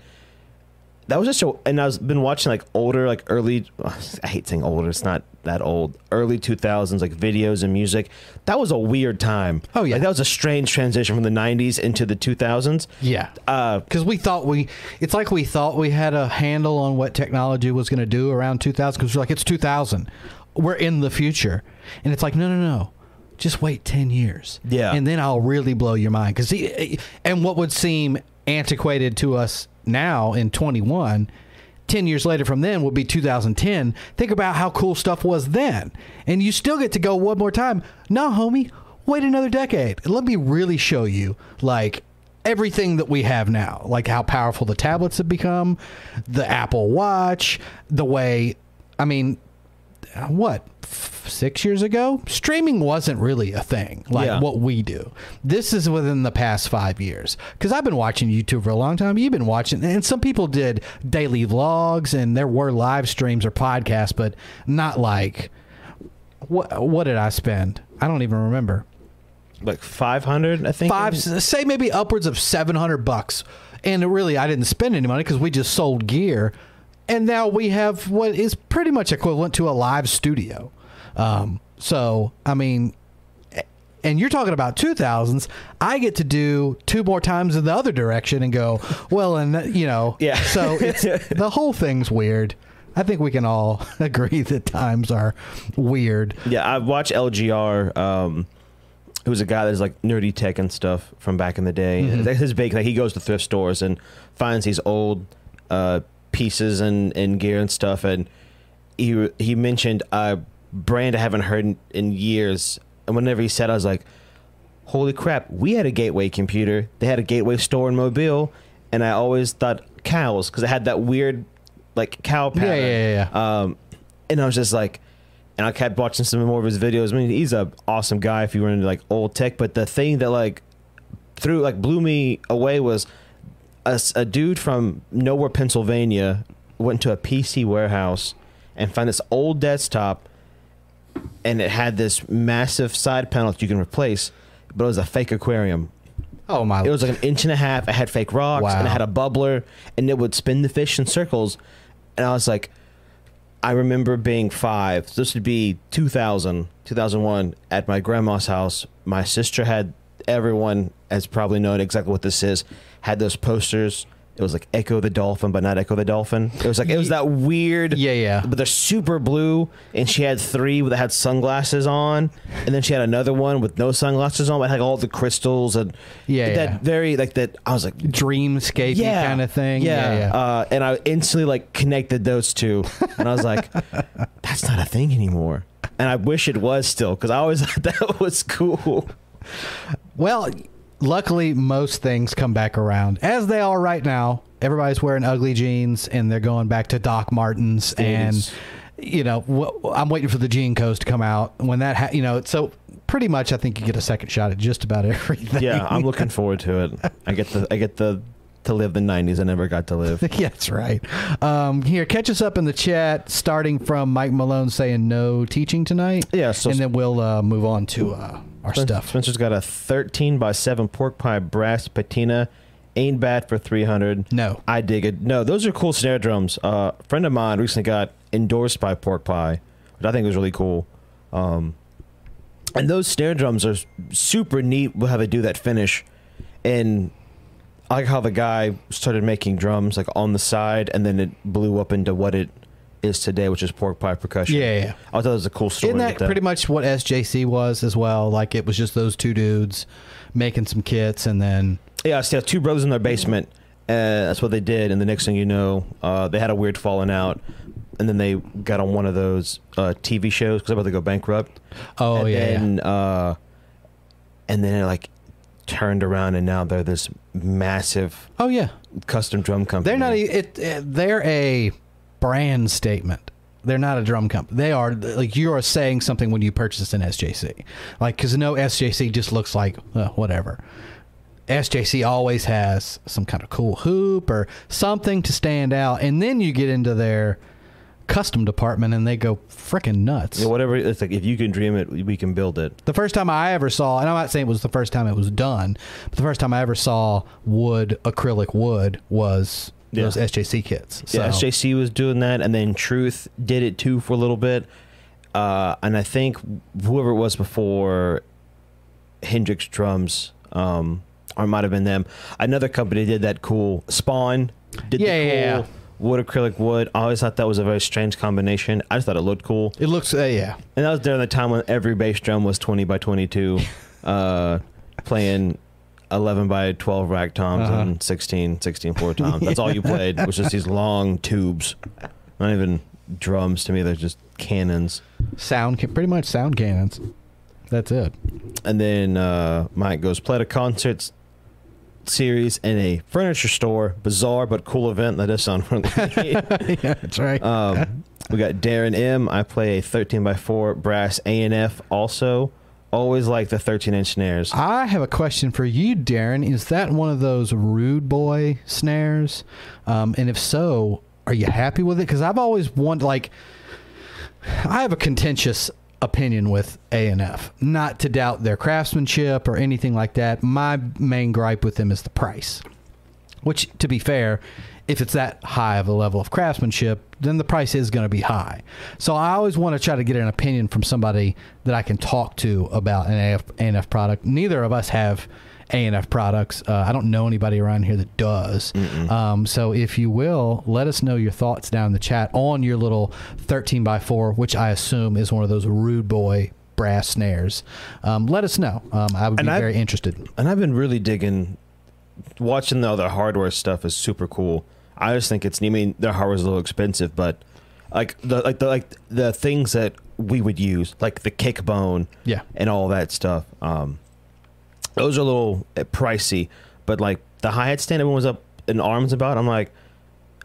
that was just so, and I was been watching like older, like early, (sighs) I hate saying older, it's not that old, early 2000s, like videos and music. That was a weird time. Oh, yeah. Like, that was a strange transition from the 90s into the 2000s. yeah Uh, because we thought we it's like we thought we had a handle on what technology was going to do around 2000 because we're like it's 2000 we're in the future and it's like no no no just wait 10 years Yeah. and then i'll really blow your mind because and what would seem antiquated to us now in 21 10 years later from then would be 2010 think about how cool stuff was then. And you still get to go one more time. No homie wait another decade. Let me really show you like everything that we have now. Like how powerful the tablets have become the apple watch the way i mean what six years ago? Streaming wasn't really a thing like Yeah. what we do. This is within the past five years. Because i've been watching youtube for a long time. You've been watching and some people did daily vlogs and there were live streams or podcasts but not like what what did i spend? I don't even remember. Like 500, I think. five say maybe upwards of 700 bucks. And really i didn't spend any money because we just sold gear and now we have what is pretty much equivalent to a live studio um, so i mean and you're talking about 2000s. I get to do two more times in the other direction and go, well, and you know, (laughs) Yeah. So it's (laughs) the whole thing's weird. I think we can all (laughs) agree that times are weird. Yeah, I watch LGR. Um, who's a guy that's like nerdy tech and stuff from back in the day. Mhm. His big. Like he goes to thrift stores and finds these old uh, pieces and, and gear and stuff. And he he mentioned a brand I haven't heard in, in years. And whenever he said, I was like, "Holy crap! We had a Gateway computer. They had a Gateway store in Mobile." And I always thought cows because it had that weird like cow pattern. yeah, yeah, yeah. Um, and I was just like, and I kept watching some more of his videos. I mean, he's a awesome guy if you were into like old tech. But the thing that like threw like blew me away was a, a dude from nowhere, Pennsylvania, went to a PC warehouse and found this old desktop, and it had this massive side panel that you can replace, but it was a fake aquarium. Oh my! It was like an inch and a half. It had fake rocks and it had a bubbler and it would spin the fish in circles. And I was like, I remember being five. So this would be 2000, 2001 at my grandma's house. My sister had everyone has probably known exactly what this is. Had those posters. It was like Echo the Dolphin, but not Echo the Dolphin. It was like it was that (laughs) weird. Yeah, yeah. But they're super blue, and she had three that had sunglasses on, and then she had another one with no sunglasses on, but had all the crystals and Yeah, that yeah. very like that. I was like, dreamscape yeah, kind of thing. Yeah, yeah. yeah. Uh, and I instantly like connected those two, and I was like, (laughs) that's not a thing anymore. And I wish it was still because I always (laughs) thought that was cool. Well, luckily, most things come back around as they are right now. Everybody's wearing ugly jeans and they're going back to Doc Martens. And, you know, I'm waiting for the Jean Coast to come out. When that, ha- you know, so pretty much I think you get a second shot at just about (laughs) everything. Yeah, I'm looking forward to it. I get the I get the to live the '90s. I never got to live. (laughs) yeah, that's right. Um, here, catch us up in the chat, starting from Mike Malone saying no teaching tonight. Yeah, so and then we'll uh, move on to uh, our Spen- stuff. Spencer's got a 13 by 7 pork pie brass patina. Ain't bad for 300. No. I dig it. No, those are cool snare drums. Uh, a friend of mine recently got endorsed by Pork Pie, which I think was really cool. Um, and those snare drums are super neat how they do that finish. And I like how the guy started making drums like on the side, and then it blew up into what it is today, which is Pork Pie percussion. Yeah, yeah. I thought it was a cool story. Isn't that that. pretty much what SJC was as well? Like it was just those two dudes making some kits and then Yeah, I so yeah, two brothers in their basement. Uh, that's what they did, and the next thing you know, uh, they had a weird falling out, and then they got on one of those uh, TV shows because they're about to go bankrupt. oh and yeah, yeah. then, Uh, and then it like turned around, and now they're this massive oh yeah. custom drum company. They're not. It, it. They're a brand statement. They're not a drum company. They are like you are saying something when you purchase an SJC. Like because no SJC just looks like uh, whatever. SJC always has some kind of cool hoop or something to stand out, and then you get into their custom department and they go freaking nuts. Yeah, whatever. It's like if you can dream it, we can build it. The first time I ever saw, and I'm not saying it was the first time it was done, but the first time I ever saw wood, acrylic wood, was Yeah. those SJC kits. So, Yeah, SJC was doing that, and then Truth did it too for a little bit. Uh, and I think whoever it was before Hendrix Drums, um, or it might have been them. Another company did that cool. Spaun did Yeah, the cool yeah. wood acrylic wood. I always thought that was a very strange combination. I just thought it looked cool, it looks, uh, yeah. and that was during the time when every bass drum was twenty by twenty two, (laughs) uh, playing. 11 by 12 rack toms Uh-huh. and 16 16 four (laughs) toms that's all you played was just these long tubes not even drums to me they're just cannons Sound, pretty much sound cannons. That's it. and then uh mike goes played a concert series in a furniture store bizarre but cool event that does sound (laughs) really (laughs) yeah, that's right. um we got darren m i play a 13 by 4 brass a&f also always like the 13 inch snares I have a question for you, Darren. Is that one of those rude boy snares? Um, and if so, are you happy with it? Because I've always wanted, like, I have a contentious opinion with A and F. Not to doubt their craftsmanship or anything like that. My main gripe with them is the price. Which, to be fair, if it's that high of a level of craftsmanship, then the price is going to be high. So I always want to try to get an opinion from somebody that I can talk to about an AF, ANF product. Neither of us have ANF products. Uh, I don't know anybody around here that does. Um, so if you will, let us know your thoughts down in the chat on your little 13 by 4, which I assume is one of those rude boy brass snares. Um, let us know. Um, I would And be I- very interested. And I've been really digging watching the other hardware stuff is super cool. I just think it's I mean their hardware's a little expensive, but like the like the like the things that we would use, like the kick bone Yeah. and all that stuff. Um those are a little uh, pricey, but like the hi hat stand everyone was up in arms about, I'm like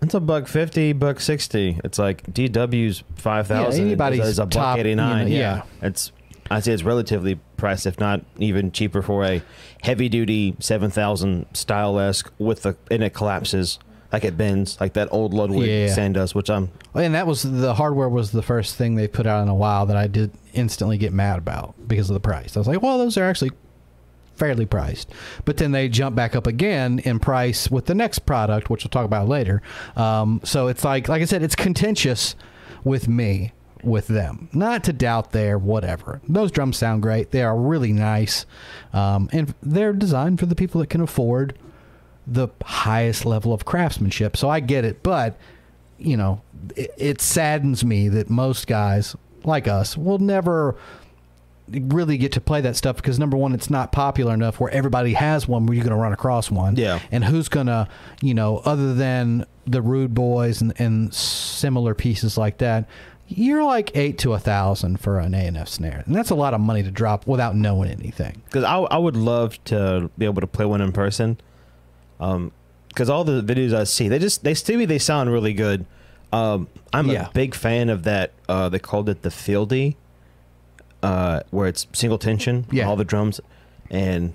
it's a buck fifty, buck sixty. It's like DW's five thousand. Yeah, anybody's is a buck eighty nine. you know, yeah. yeah. it's I'd say it's relatively priced, if not even cheaper for a heavy duty seven thousand style esque with the and it collapses like it bends like that old Ludwig Yeah. sand does, which I'm And that was the hardware was the first thing they put out in a while that I did instantly get mad about because of the price. I was like, well, those are actually fairly priced. But then they jump back up again in price with the next product, which we'll talk about later. Um, so it's like, like I said, it's contentious with me with them. Not to doubt their whatever. Those drums sound great. They are really nice, um, and they're designed for the people that can afford the highest level of craftsmanship. So I get it, but you know, it, it saddens me that most guys like us will never really get to play that stuff because number one, it's not popular enough where everybody has one where you're going to run across one. Yeah. And who's going to, you know, other than the Rude Boys and, and similar pieces like that, you're like eight to a thousand for an A and F snare, and that's a lot of money to drop without knowing anything. because I I would love to be able to play one in person. Um, because all the videos I see, they just they to me they sound really good. Um, I'm Yeah. a big fan of that. Uh, they called it the Fieldy, uh, where it's single tension, Yeah. all the drums, and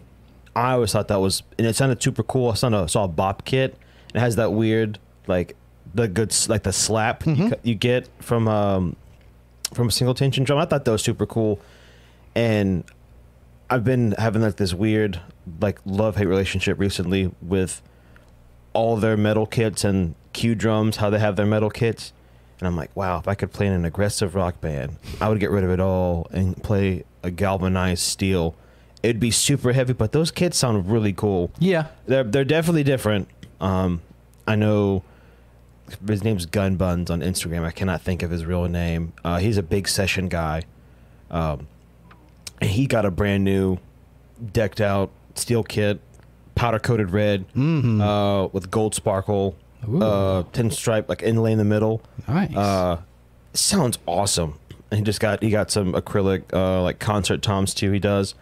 I always thought that was and it sounded super cool. I saw a, saw a bop kit. It has that weird like the good like the slap you, Mhm. cu- you get from um from a single tension drum. I thought that was super cool, and I've been having like this weird like love hate relationship recently with all their metal kits and Q drums, how they have their metal kits. And I'm like, wow, if I could play in an aggressive rock band, I would get rid of it all and play a galvanized steel. It'd be super heavy, but those kits sound really cool. Yeah. They're they're definitely different. Um, I know his name's Gun Buns on Instagram. I cannot think of his real name. Uh, he's a big session guy, um, and he got a brand new, decked out steel kit, powder coated red, Mm-hmm. uh, with gold sparkle, Ooh. uh, tin stripe like inlay in the middle. nice. Uh, sounds awesome. And he just got he got some acrylic uh, like concert toms too. He does.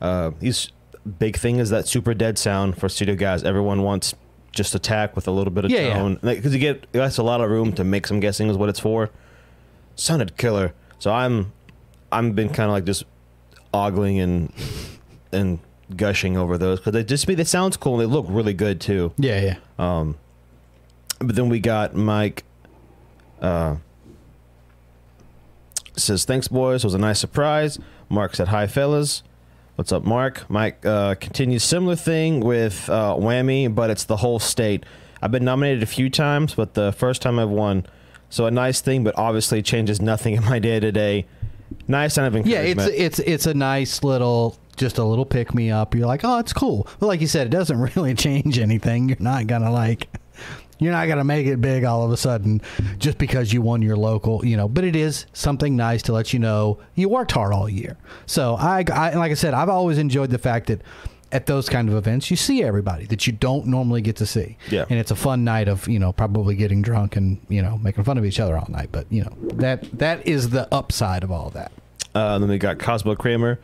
Uh, he's big thing is that super dead sound for studio guys. Everyone wants just attack with a little bit of Yeah, yeah. tone because you get that's a lot of room to make some guessing is what it's for. Sounded killer. So I'm I'm been kind of like just ogling and and gushing over those because they just they sounds cool and they look really good too. yeah, yeah. Um, but then we got Mike. Uh, says thanks, boys. It was a nice surprise. Mark said hi, fellas. What's up, Mark? Mike uh, continues similar thing with uh, WAMI, but it's the whole state. I've been nominated a few times, but the first time I've won. So a nice thing, but obviously changes nothing in my day to day. Nice sign of Yeah, encouragement. it's it's it's a nice little just a little pick me up. You're like, oh, it's cool. But like you said, it doesn't (laughs) really change anything. You're not gonna like you're not gonna make it big all of a sudden just because you won your local, you know. But it is something nice to let you know you worked hard all year. So I, I like I said, I've always enjoyed the fact that at those kind of events you see everybody that you don't normally get to see. Yeah. And it's a fun night of, you know, probably getting drunk and, you know, making fun of each other all night. But, you know, that that is the upside of all that. Uh, then we got Cosmo Kramer.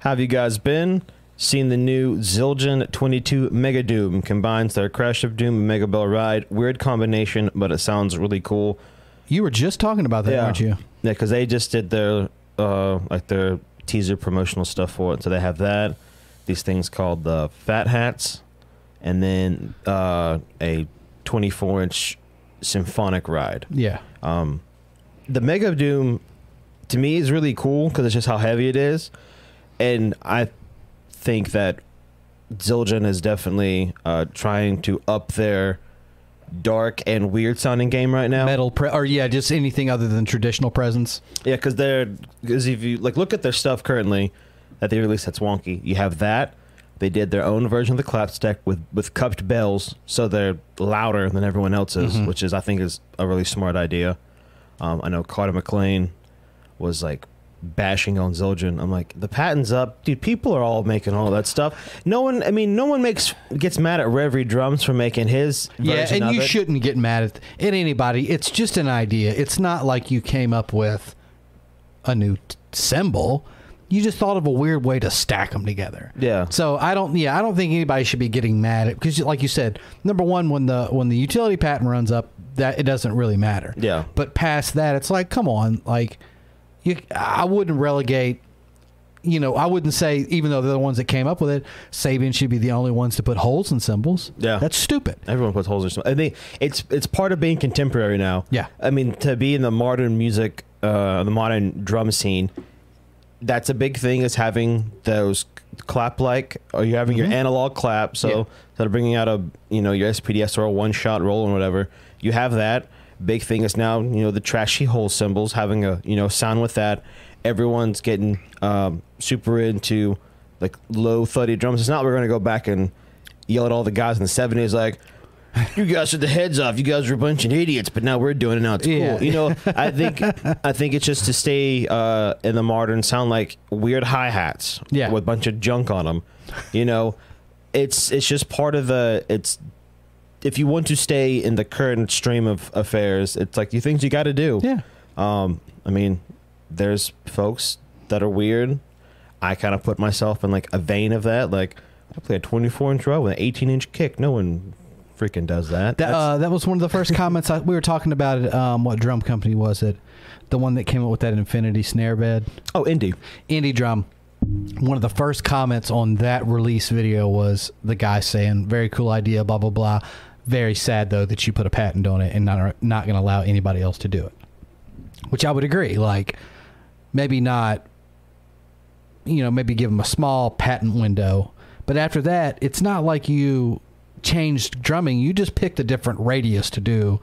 How have you guys been? Seen the new Zildjian 22 Mega Doom combines their Crash of Doom and Mega Bell Ride. Weird combination, but it sounds really cool. You were just talking about that, Yeah. weren't you? Yeah, because they just did their uh, like their teaser promotional stuff for it. So they have that. These things called the Fat Hats, and then uh, a 24 inch symphonic ride. Yeah. Um, the Mega Doom to me is really cool because it's just how heavy it is, and I think that Zildjian is definitely uh, trying to up their dark and weird sounding game right now. Metal pre- or yeah, just anything other than traditional presents. Yeah, because they're because if you like look at their stuff currently that they released that's wonky. You have that. They did their own version of the clapstack with with cupped bells, so they're louder than everyone else's, Mhm. which is I think is a really smart idea. Um, I know Carter McLean was like bashing on Zildjian. I'm like, the patent's up, dude. People are all making all that stuff. No one, I mean, no one makes gets mad at Reverie Drums for making his Yeah, and you it. shouldn't get mad at, at anybody. It's just an idea. It's not like you came up with a new t- cymbal. You just thought of a weird way to stack them together. Yeah. So I don't. Yeah, I don't think anybody should be getting mad at because, like you said, number one, when the when the utility patent runs up, that it doesn't really matter. Yeah. But past that, it's like, come on, like you. I wouldn't relegate. You know, I wouldn't say even though they're the ones that came up with it, Sabian should be the only ones to put holes in cymbals. Yeah. that's stupid. Everyone puts holes in something. I think it's it's part of being contemporary now. Yeah. I mean, to be in the modern music, uh, the modern drum scene, that's a big thing. Is having those clap like, or you're having Mhm. your analog clap. So Yeah. instead of bringing out a you know your SPDS or a one shot roll and whatever, you have that. Big thing is now you know the trashy hole cymbals having a you know sound with that. Everyone's getting um, super into like low thuddy drums. It's not we're going to go back and yell at all the guys in the seventies like (laughs) you guys took the heads off. You guys were a bunch of idiots, but now we're doing it. Now it's Yeah. cool. You know, (laughs) I think I think it's just to stay uh, in the modern sound like weird hi hats. Yeah. with a bunch of junk on them. You know, it's it's just part of the it's. If you want to stay in the current stream of affairs, it's like you things you got to do. Yeah. Um, I mean, there's folks that are weird. I kind of put myself in like a vein of that. Like, I play a 24 inch row with an 18 inch kick. No one freaking does that. That, uh, that was one of the first (laughs) comments I, we were talking about. It. Um, what drum company was it? The one that came up with that infinity snare bed, oh, indie. indie drum. One of the first comments on that release video was the guy saying, "Very cool idea." Blah blah blah. Very sad though that you put a patent on it and not not going to allow anybody else to do it. Which I would agree. Like maybe not. You know, maybe give them a small patent window, but after that, it's not like you changed drumming. You just picked a different radius to do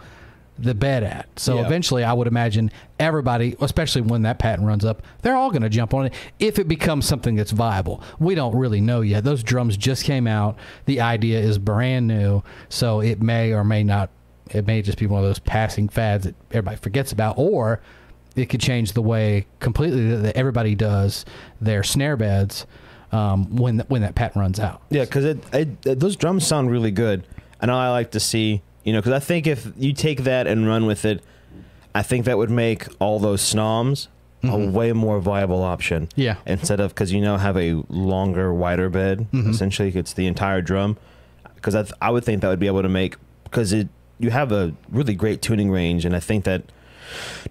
the bed at. So Yeah. eventually, I would imagine everybody, especially when that patent runs up, they're all going to jump on it if it becomes something that's viable. We don't really know yet. Those drums just came out. The idea is brand new, so it may or may not. It may just be one of those passing fads that everybody forgets about, or it could change the way completely that that everybody does their snare beds um, when when that patent runs out. Yeah, because it, it, those drums sound really good, and I like to see you know because I think if you take that and run with it, I think that would make all those snoms a Mhm. way more viable option. Yeah. Instead of because you now have a longer, wider bed. Mhm. Essentially, it's the entire drum. Because I, th- I would think that would be able to make because it you have a really great tuning range, and I think that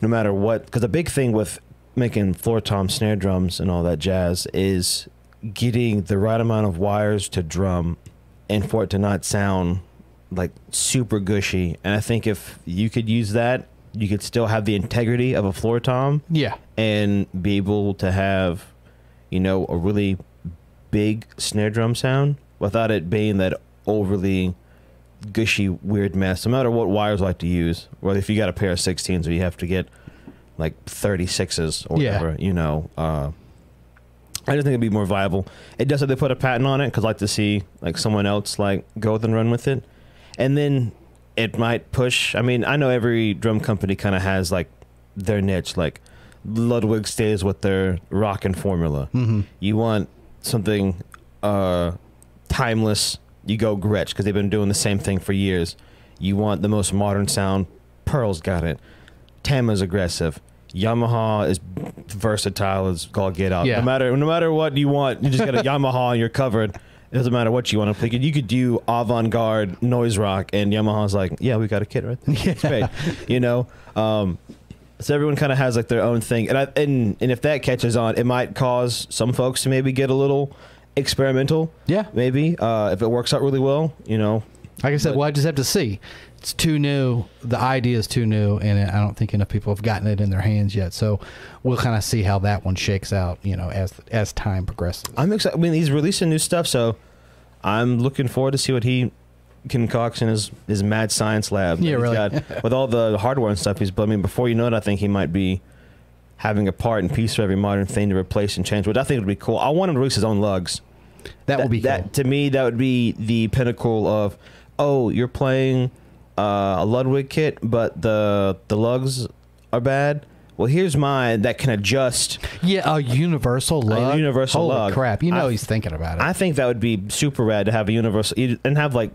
no matter what, because the big thing with making floor tom snare drums and all that jazz is getting the right amount of wires to drum and for it to not sound like super gushy. And I think if you could use that, you could still have the integrity of a floor tom Yeah. and be able to have, you know, a really big snare drum sound without it being that overly gushy weird mess. No matter what wires I like to use, whether if you got a pair of 16s or you have to get like 36s or Yeah. whatever, you know, uh, I just think it'd be more viable. It does have they put a patent on it because I like to see like someone else like go and run with it, and then it might push. I mean, I know every drum company kind of has like their niche. Like Ludwig stays with their rockin' formula. Mm-hmm. You want something uh, timeless. You go Gretsch because they've been doing the same thing for years. You want the most modern sound. Pearl's got it. Tama's aggressive. Yamaha is versatile as all get out. Yeah. No matter no matter what you want, you just got a (laughs) Yamaha and you're covered. It doesn't matter what you want to play. You could do avant-garde noise rock, and Yamaha's like, yeah, we got a kit right there. It's great. You know, um, so everyone kind of has like their own thing, and I, and and if that catches on, it might cause some folks to maybe get a little experimental. Yeah. Maybe uh, if it works out really well, you know. Like I said, But- well, I just have to see. It's too new. The idea is too new, and I don't think enough people have gotten it in their hands yet. So we'll kind of see how that one shakes out. You know, as as time progresses. I'm excited. I mean, he's releasing new stuff, so I'm looking forward to see what he concoction his his mad science lab. Yeah, really. got- (laughs) with all the hardware and stuff he's building. I mean, before you know it, I think he might be having a part and piece for every modern thing to replace and change, which I think would be cool. I want him to release his own lugs. That, would be that cool. to me. That would be the pinnacle of oh, you're playing uh, a Ludwig kit, but the the lugs are bad. Well, here's mine that can adjust. Yeah, a universal lug. A universal Holy lug. crap! You know I- he's thinking about it. I think that would be super rad to have a universal and have like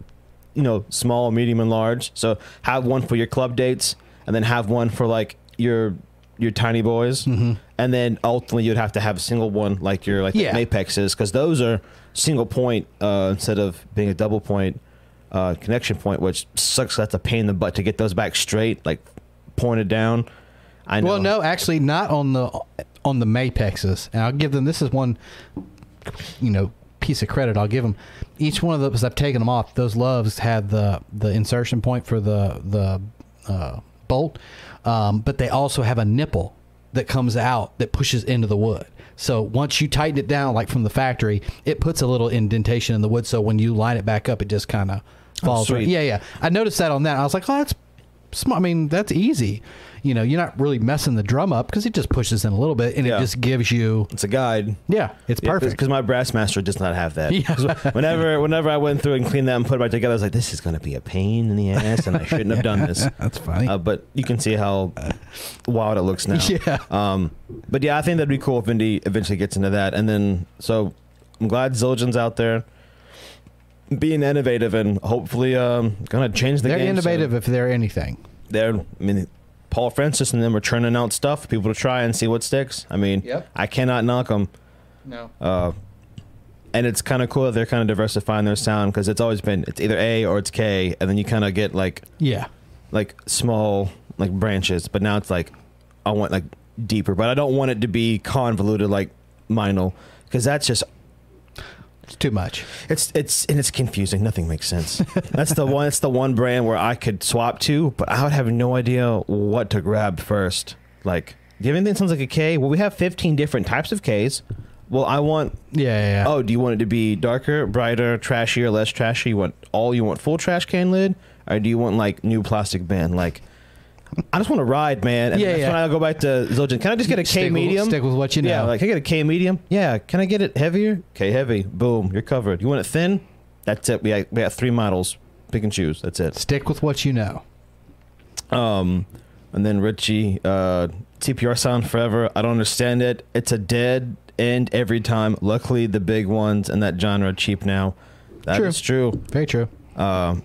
you know small, medium, and large. So have one for your club dates, and then have one for like your your tiny boys, Mm-hmm. and then ultimately you'd have to have a single one like your like Yeah. Apexes because those are single point uh, instead of being a double point uh, connection point, which sucks. That's a pain in the butt to get those back straight, like pointed down. I know. Well, no, actually, not on the on the Mapexes. And I'll give them. This is one, you know, piece of credit I'll give them. Each one of those, I've taken them off. Those loves had the the insertion point for the the uh, bolt, um, but they also have a nipple that comes out that pushes into the wood. So once you tighten it down, like from the factory, it puts a little indentation in the wood. So when you line it back up, it just kind of falls. right. sweet. Yeah, yeah. I noticed that on that. I was like, oh, that's smart. I mean, that's easy. You know, you're not really messing the drum up because it just pushes in a little bit and Yeah. it just gives you. it's a guide. Yeah, it's perfect. Because my Brassmaster does not have that. (laughs) Yeah. Whenever, whenever I went through and cleaned that and put it back together, I was like, "This is going to be a pain in the ass, and I shouldn't have (laughs) done this." (laughs) That's funny. Uh, but you can see how wild it looks now. Yeah. Um, but yeah, I think that'd be cool if Indy eventually gets into that. And then, so I'm glad Zildjian's out there being innovative and hopefully um, going to change the game. they're game. innovative if they're anything. They're, I mean, Paul Francis and them are churning out stuff for people to try and see what sticks. I mean, Yep. I cannot knock them. No. Uh, and it's kind of cool that they're kind of diversifying their sound because it's always been it's either A or it's K, and then you kind of get like Yeah. like small like branches. But now it's like I want like deeper, but I don't want it to be convoluted like Meinl because that's just It's too much. it's it's and it's confusing. Nothing makes sense. that's the one. It's the one brand where I could swap to, but I would have no idea what to grab first. Like, do you have anything that sounds like a K? Well, we have 15 different types of Ks. Well, I want Yeah, yeah, yeah. Oh, do you want it to be darker, brighter, trashier, less trashy? You want all? You want full trash can lid, or do you want like new plastic bin? Like, I just want to ride, man. And Yeah, that's yeah. when I go back to Zildjian. Can I just get a K Stick with- medium? stick with what you know. Yeah, like can I get a K medium? Yeah. Can I get it heavier? K heavy. Boom, you're covered. You want it thin? That's it. We got, we got three models. Pick and choose. That's it. Stick with what you know. Um, and then Richie, uh, TPR sound forever. I don't understand it. It's a dead end every time. Luckily, the big ones in that genre are cheap now. That is True. true. Very true. Um,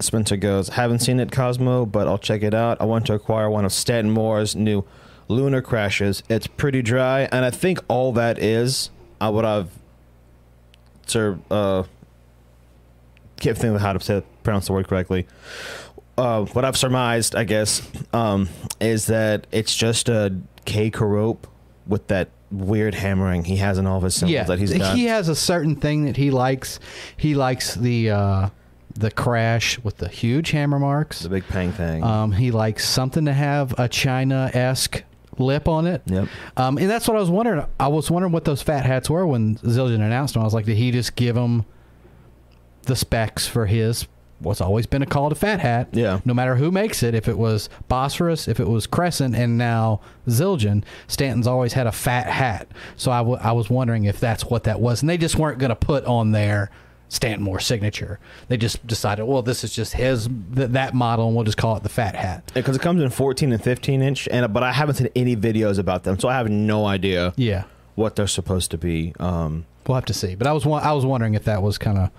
Spencer goes, haven't seen it, Cosmo, but I'll check it out. I want to acquire one of Stanton Moore's new lunar crashes. It's pretty dry, and I think all that is, I would have, sir, uh, can't think of how to say pronounce the word correctly. Uh, what I've surmised, I guess, um, is that it's just a K rope with that weird hammering he has in all of his cymbals yeah, that he's got. he has a certain thing that he likes. He likes the uh, the crash with the huge hammer marks. the big pang thing. Um, he likes something to have a China esque lip on it. yep. Um, and that's what I was wondering. I was wondering what those fat hats were when Zildjian announced them. I was like, did he just give him the specs for his what's always been a call to fat hat? Yeah. No matter who makes it, if it was Bosphorus, if it was Crescent, and now Zildjian, Stanton's always had a fat hat. So I, w- I was wondering if that's what that was. And they just weren't going to put on their Stanton Moore signature. They just decided, well, this is just his th- that model, and we'll just call it the fat hat. because it comes in 14 and 15 inch and but i haven't seen any videos about them so i have no idea Yeah. what they're supposed to be um We'll have to see. But I was wa- I was wondering if that was kind of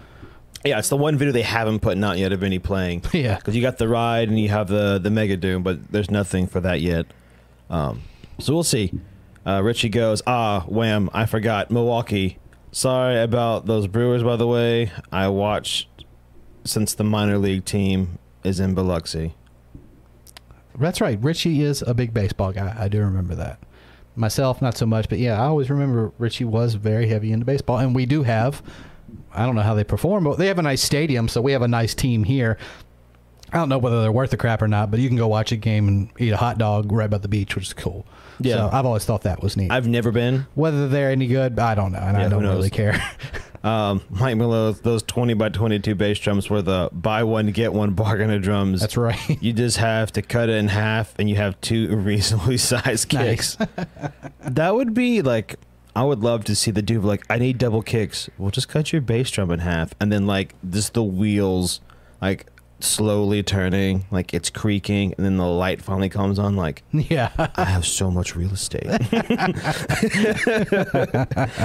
yeah it's the one video they haven't put out yet of any playing (laughs) Yeah. because you got the ride and you have the the mega doom but there's nothing for that yet um so we'll see uh richie goes ah wham i forgot milwaukee sorry about those brewers by the way i watched since the minor league team is in biloxi That's right. Richie is a big baseball guy. I do remember that. Myself, not so much, but yeah, I always remember Richie was very heavy into baseball, and we do have. I don't know how they perform, but they have a nice stadium, so we have a nice team here. I don't know whether they're worth the crap or not, but you can go watch a game and eat a hot dog right by the beach, which is cool. Yeah. so I've always thought that was neat. i've never been whether they're any good, I don't know, and Yeah, I don't really care. (laughs) Um, Mike Malone, those 20 by 22 bass drums were the buy one, get one bargain of drums. That's right. (laughs) You just have to cut it in half and you have two (laughs) reasonably sized Nice. kicks. that would be like, I would love to see the dude like, I need double kicks. Well, just cut your bass drum in half. And then, like, just the wheels, like, slowly turning, like it's creaking. And then the light finally comes on, like, yeah. I have so much real estate. (laughs)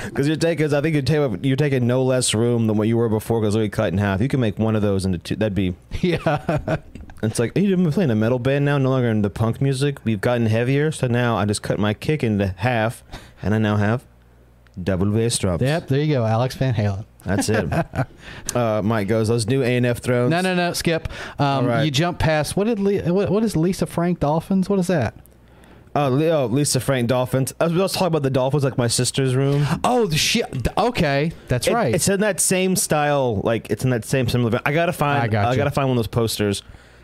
Because you're taking, I think you're taking, you're taking no less room than what you were before. Because we cut in half. You can make one of those into two. That'd be. Yeah. It's like hey, I'm playing a metal band now, no longer in the punk music. We've gotten heavier, so now I just cut my kick into half, and I now have double bass drums. Yep. There you go, Alex Van Halen. That's it. (laughs) uh, Mike goes those new A and F thrones. No, no, no. Skip. Um, All right. You jump past. What did Le- what, what is Lisa Frank Dolphins? What is that? Oh, Le- oh, Lisa Frank Dolphins. I was, I was talking about the Dolphins, like my sister's room. Oh, the shit. Okay, that's It- right. It's in that same style, like it's in that same similar. I gotta find. I I, gotta find one of those posters.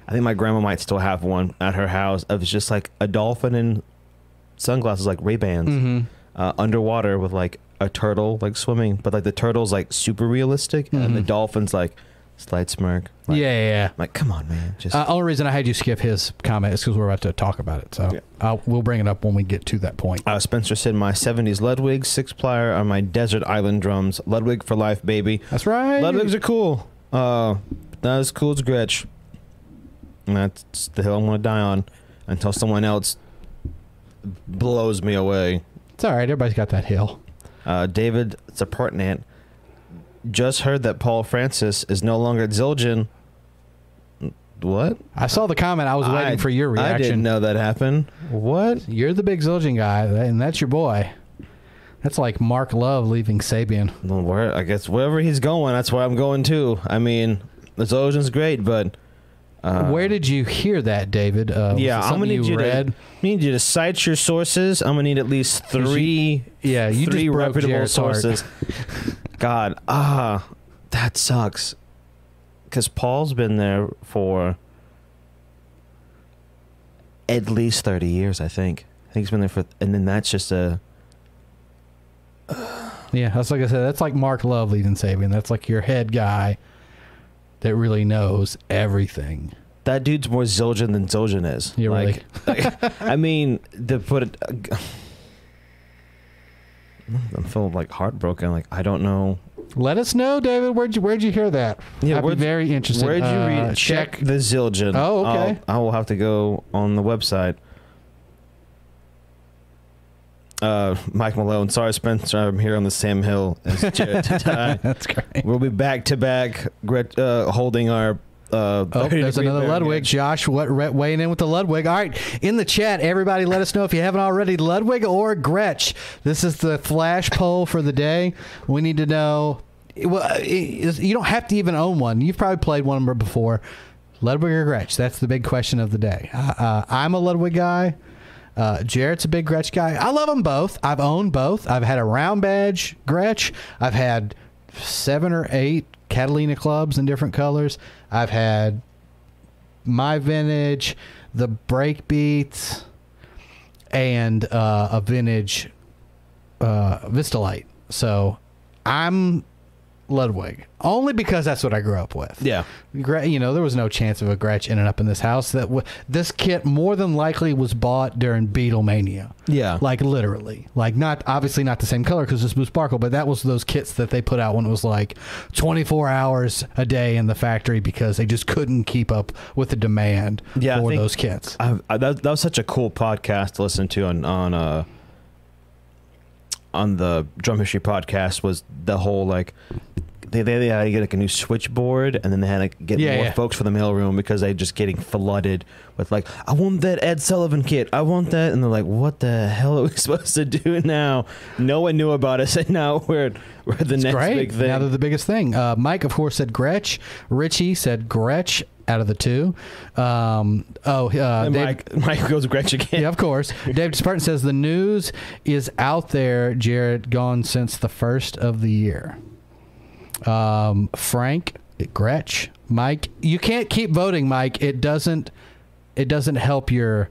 I think my grandma might still have one at her house. Of just like a dolphin in sunglasses, like Ray Bans, mm-hmm. uh, underwater with like a turtle like swimming, but like the turtle's like super realistic, and the Mhm. dolphin's like slight smirk. Like, yeah, yeah. yeah. Like, come on, man. Just Uh, only reason I had you skip his comment is because we're about to talk about it. So Yeah. I'll, we'll bring it up when we get to that point. Uh, Spencer said my 70s Ludwig six plier on my desert island drums. Ludwig for life, baby. That's right. Ludwigs are cool. Uh, not as cool as Gretsch. And that's the hill I'm going to die on until someone else blows me away. It's all right. Everybody's got that hill. Uh, David Zapartnant just heard that Paul Francis is no longer at Zildjian. What? I saw the comment. I was waiting I- for your reaction. I didn't know that happened. What? You're the big Zildjian guy, and that's your boy. That's like Mark Love leaving Sabian. Well, where I guess wherever he's going, that's where I'm going too. I mean, Zildjian's great, but uh, Where did you hear that, David? Uh, Yeah, I'm gonna need you read? to I need you to cite your sources. I'm gonna need at least three, Yeah, you three reputable sources. (laughs) God, ah, that sucks. Because Paul's been there for at least thirty years. I think. I think he's been there for, and then that's just a Yeah, that's like I said. That's like Mark Love leading Sabian. That's like your head guy that really knows everything. that dude's more Zildjian than Zildjian is. Yeah, like, I mean, to put it, I'm feeling like heartbroken. Like I don't know. Let us know, David. Where'd you Where'd you hear that? Yeah, I'd be very interested. Where'd you Uh, read? Check the Zildjian. Oh, okay. I'll, I will have to go on the website. Uh, Mike Malone. Sorry, Spencer. I'm here on the Sam Hill as (laughs) Jared. That's great. We'll be back to back, Gret- uh, holding our. Uh, Oh, there's another. Ludwig. Josh what, weighing in with the Ludwig. All right, in the chat, everybody let us know if you haven't already, Ludwig or Gretsch. This is the flash poll for the day. We need to know. Well, you don't have to even own one. You've probably played one before. Ludwig or Gretsch? That's the big question of the day. Uh, uh, I'm a Ludwig guy. Uh, Jarrett's a big Gretsch guy. I love them both. I've owned both. I've had a round badge Gretsch. I've had seven or eight Catalina clubs in different colors. I've had my vintage, the break beats, and uh, a vintage uh, Vistalite. So I'm Ludwig only because that's what I grew up with. Yeah. You know, there was no chance of a Gretsch ending up in this house. That w- this kit more than likely was bought during Beatlemania. Yeah. Like literally, like not obviously not the same color because it's Blue Sparkle, but that was those kits that they put out when it was like 24 hours a day in the factory because they just couldn't keep up with the demand Yeah, for those kits. I, I, that, that was such a cool podcast to listen to on on uh on the drum history podcast was the whole like they, they, they had to get like a new switchboard and then they had to get Yeah, more yeah. folks for the mailroom because they just getting flooded with like I want that Ed Sullivan kit I want that and they're like what the hell are we (laughs) supposed to do now no one knew about us (laughs) and now we're we're the It's next great. big thing Now they're the biggest thing. Uh, Mike, of course, said Gretsch. Richie said Gretsch out of the two. Um, oh, uh, Dave- Mike (laughs) Mike goes Gretsch again yeah, of course. David Spartan says the news is out there, Jared, gone since the first of the year. Um, Frank, Gretsch, Mike. You can't keep voting, Mike. It doesn't. It doesn't help your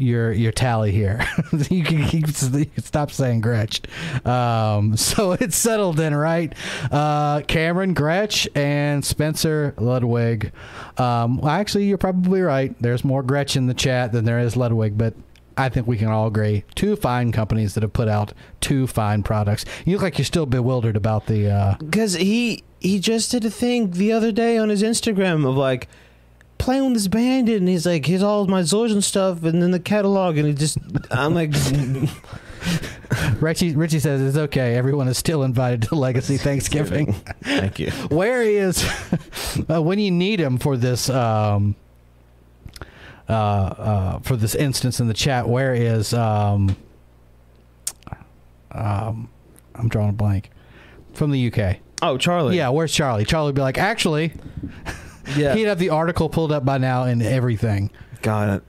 your your tally here. (laughs) you, can, keep stop saying Gretsch. Um, so (laughs) it's settled in, right? Uh, Cameron Gretsch and Spencer Ludwig. Um, well, actually, you're probably right. There's more Gretsch in the chat than there is Ludwig, but I think we can all agree. Two fine companies that have put out two fine products. You look like you're still bewildered about the. Uh, Because he he just did a thing the other day on his Instagram of like playing with this bandit, and he's like, here's all my Zildjian stuff, and then the catalog, and he just, I'm like, (laughs) Richie Richie says it's okay. Everyone is still invited to Legacy (laughs) Thanksgiving. thank you. (laughs) Where is uh, when you need him for this um, uh, uh, for this instance in the chat? Where is um, um, I'm drawing a blank from the UK. Oh, Charlie. Yeah, where's Charlie? Charlie would be like, actually, yeah. he'd have the article pulled up by now and everything. God,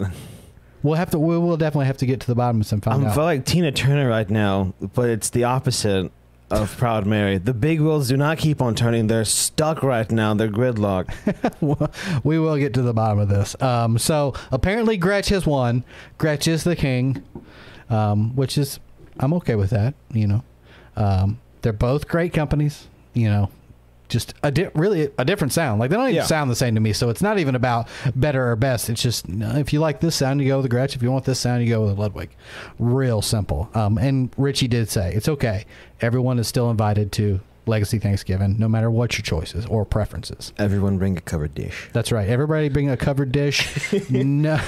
We'll have to. We will definitely have to get to the bottom of some. find I'm out. like Tina Turner right now, but it's the opposite of Proud Mary. The big wheels do not keep on turning; they're stuck right now. They're gridlocked. (laughs) we will get to the bottom of this. Um, so apparently, Gretsch has won. Gretsch is the king, um, which is I'm okay with that. You know, um, they're both great companies. You know, just a di- really a different sound. Like they don't even Yeah. sound the same to me. So it's not even about better or best. It's just know, if you like this sound, you go with the Gretsch. If you want this sound, you go with the Ludwig. Real simple. Um, and Richie did say it's okay. Everyone is still invited to Legacy Thanksgiving, no matter what your choices or preferences. Everyone bring a covered dish. That's right. Everybody bring a covered dish. (laughs) no,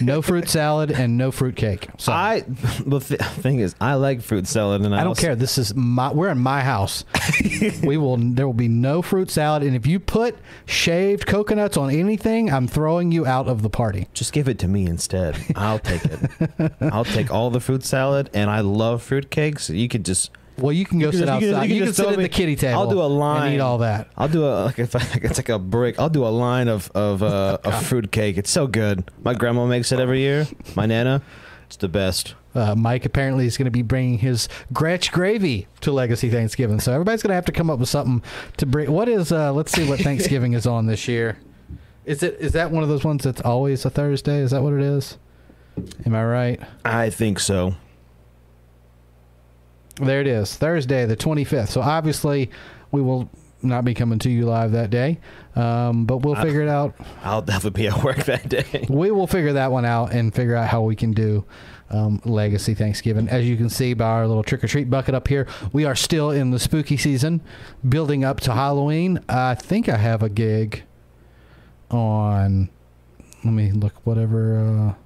no fruit salad and no fruit cake. So I, I the th- thing is, I like fruit salad, and I, don't also- care. This is my. We're in my house. (laughs) we will. There will be no fruit salad, and if you put shaved coconuts on anything, I'm throwing you out of the party. Just give it to me instead. I'll take it. I'll take all the fruit salad, and I love fruit cakes. You could just, Well, you can go You can sit just- you can- outside. you You can can, just sit at me- the kitty table. I'll do a line. and eat all that. I'll do a like if I, it's like a brick. I'll do a line of of uh, (laughs) a fruit cake. It's so good. My grandma makes it every year. My nana, it's the best. Uh, Mike apparently is going to be bringing his Gretsch gravy to Legacy Thanksgiving. So everybody's going to have to come up with something to bring. What is? Uh, let's see what Thanksgiving is on this year. Is it? Is that one of those ones that's always a Thursday? Is that what it is? Am I right? I think so. There it is, Thursday the twenty fifth. So obviously, we will not be coming to you live that day, um, but we'll Uh, figure it out. I'll definitely be at work (laughs) that day. we will figure that one out and figure out how we can do um, Legacy Thanksgiving. As you can see by our little trick or treat bucket up here, we are still in the spooky season, building up to Halloween. I think I have a gig on. Let me look. Whatever. Uh,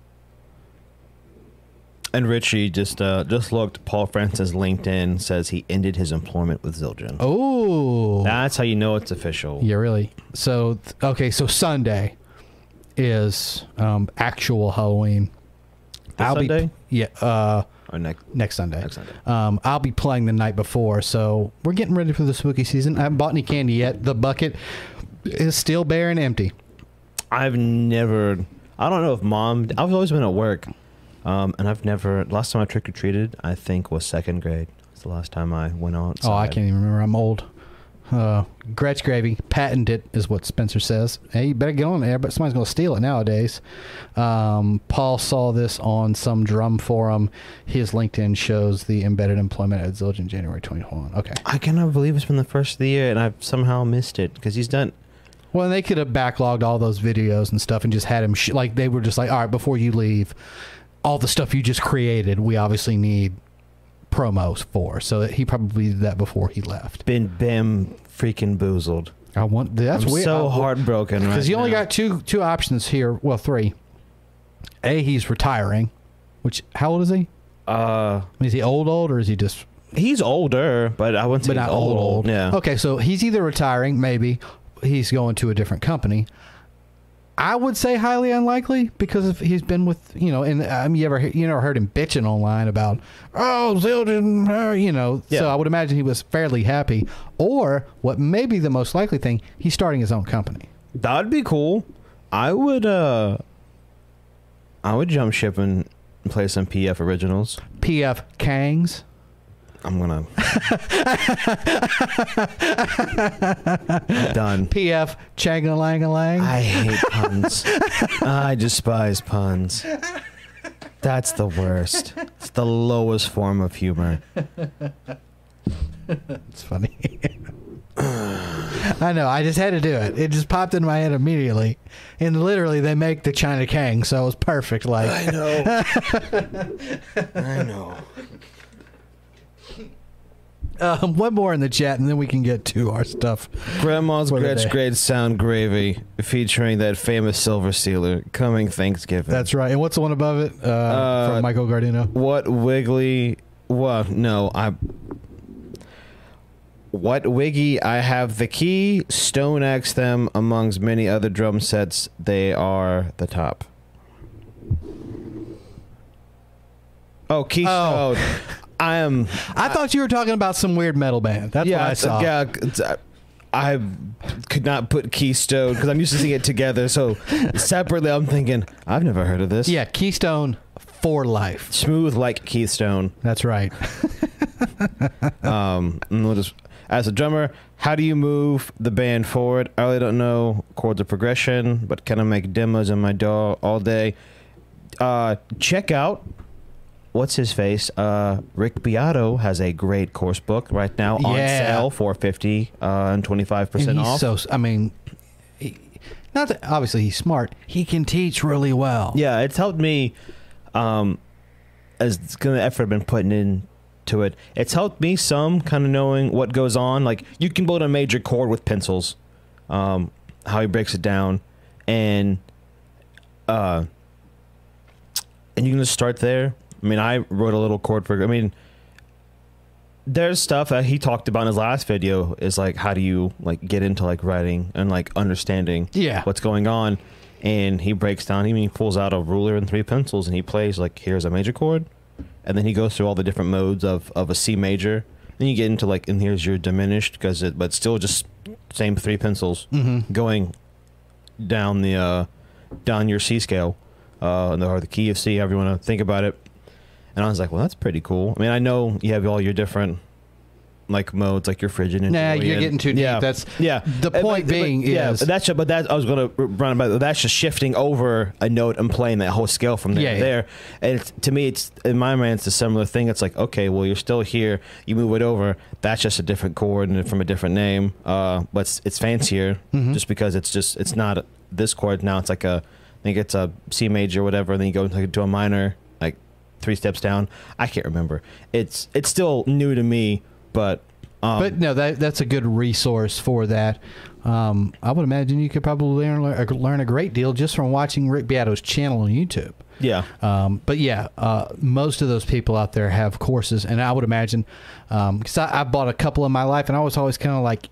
And Richie just uh, just looked. Paul Francis LinkedIn says he ended his employment with Zildjian. oh, That's how you know it's official. yeah, really. So okay, so Sunday is um, actual Halloween. This Sunday? Be, yeah. Uh, Or next next Sunday. next Sunday. Um, I'll be playing the night before, so we're getting ready for the spooky season. I haven't bought any candy yet. The bucket is still bare and empty. I've never. I don't know if mom. I've always been at work, um, and I've never. Last time I trick or treated, I think was second grade. It's the last time I went out. Oh, I can't even remember. I'm old. Uh, Gretsch gravy, patent it is what Spencer says. Hey, you better get on there, but somebody's going to steal it nowadays. Um, Paul saw this on some drum forum. His LinkedIn shows the embedded employment at Zildjian January 2021. Okay. I cannot believe it's been the first of the year, and I've somehow missed it because he's done. Well, they could have backlogged all those videos and stuff and just had him sh- like they were just like, all right, before you leave, all the stuff you just created, we obviously need promos for. So he probably did that before he left. Been bam freaking boozled. I want that's I'm weird. so I- heartbroken right because you only now. got two two options here. Well, three. A, he's retiring. Which how old is he? Uh, Is he old old or is he just he's older, but I wouldn't say but he's not old old? Yeah. Okay, so he's either retiring, maybe he's going to a different company. I would say highly unlikely because if he's been with you know, and I mean, you ever you never heard him bitching online about oh Zildjian, you know. Yeah. So I would imagine he was fairly happy. Or what may be the most likely thing, he's starting his own company. That'd be cool. I would. uh I would jump ship and play some PF originals. PF Kangs. I'm gonna. (laughs) Done. PF Changalangalang. I hate puns. I despise puns. That's the worst. It's the lowest form of humor. It's funny. (laughs) I know. I just had to do it. It just popped in my head immediately, and literally they make the China Kang, so it was perfect. Like I know. (laughs) I know. Um, one more in the chat, and then we can get to our stuff. Grandma's For the Gretsch day. Great Sound Gravy featuring that famous silver sealer coming Thanksgiving. That's right. And what's the one above it? Uh, Uh, from Michael Gardino. what wiggly what no I what wiggy I have the key stone axe them amongst many other drum sets they are the top oh keystone (laughs) I am I thought you were talking about some weird metal band. That's yeah what I saw. yeah I could not put keystone because I'm used to seeing it together so separately I'm thinking I've never heard of this Yeah, Keystone for life. smooth like keystone That's right. (laughs) Um, we'll just, as a drummer, how do you move the band forward? I really don't know chords of progression, but can I make demos in my DAW all day? Uh, check out what's his face. Uh, Rick Beato has a great course book right now on Yeah. sale for fifty uh, and twenty five percent off. so. I mean, he, not that obviously he's smart. He can teach really well. yeah, it's helped me. Um, as gonna effort I've been putting into it, it's helped me some kind of knowing what goes on. Like you can build a major chord with pencils, um, how he breaks it down, and uh, and you can just start there. I mean, I wrote a little chord for. I mean, there's stuff that he talked about in his last video. Is like how do you like get into like writing and like understanding Yeah. what's going on. And he breaks down. He, he pulls out a ruler and three pencils, and he plays like here's a major chord, and then he goes through all the different modes of, of a C major. Then you get into like, and here's your diminished because it, but still just same three pencils Mm-hmm. going down the uh, down your C scale, uh, and the, or the key of C, however you want to think about it. And I was like, well, that's pretty cool. I mean, I know you have all your different like modes, like your Phrygian and Nah, you're getting too deep. Yeah. That's Yeah. the point but- being but, yeah, is that's but that I was gonna run about. That's just shifting over a note and playing that whole scale from there Yeah, to yeah. there. And it's, to me, it's in my mind, it's a similar thing. It's like okay, well, you're still here. You move it over. That's just a different chord and from a different name. Uh, but it's, it's fancier Mhm. just because it's just it's not this chord now. It's like a I think it's a C major, or whatever. And then you go into a minor, like three steps down. I can't remember. It's it's still new to me, but. Um, But no, that that's a good resource for that. Um, I would imagine you could probably learn learn a great deal just from watching Rick Beato's channel on YouTube. yeah, Um, but yeah, uh, most of those people out there have courses, and I would imagine because I, I bought a couple in my life, and I was always kind of like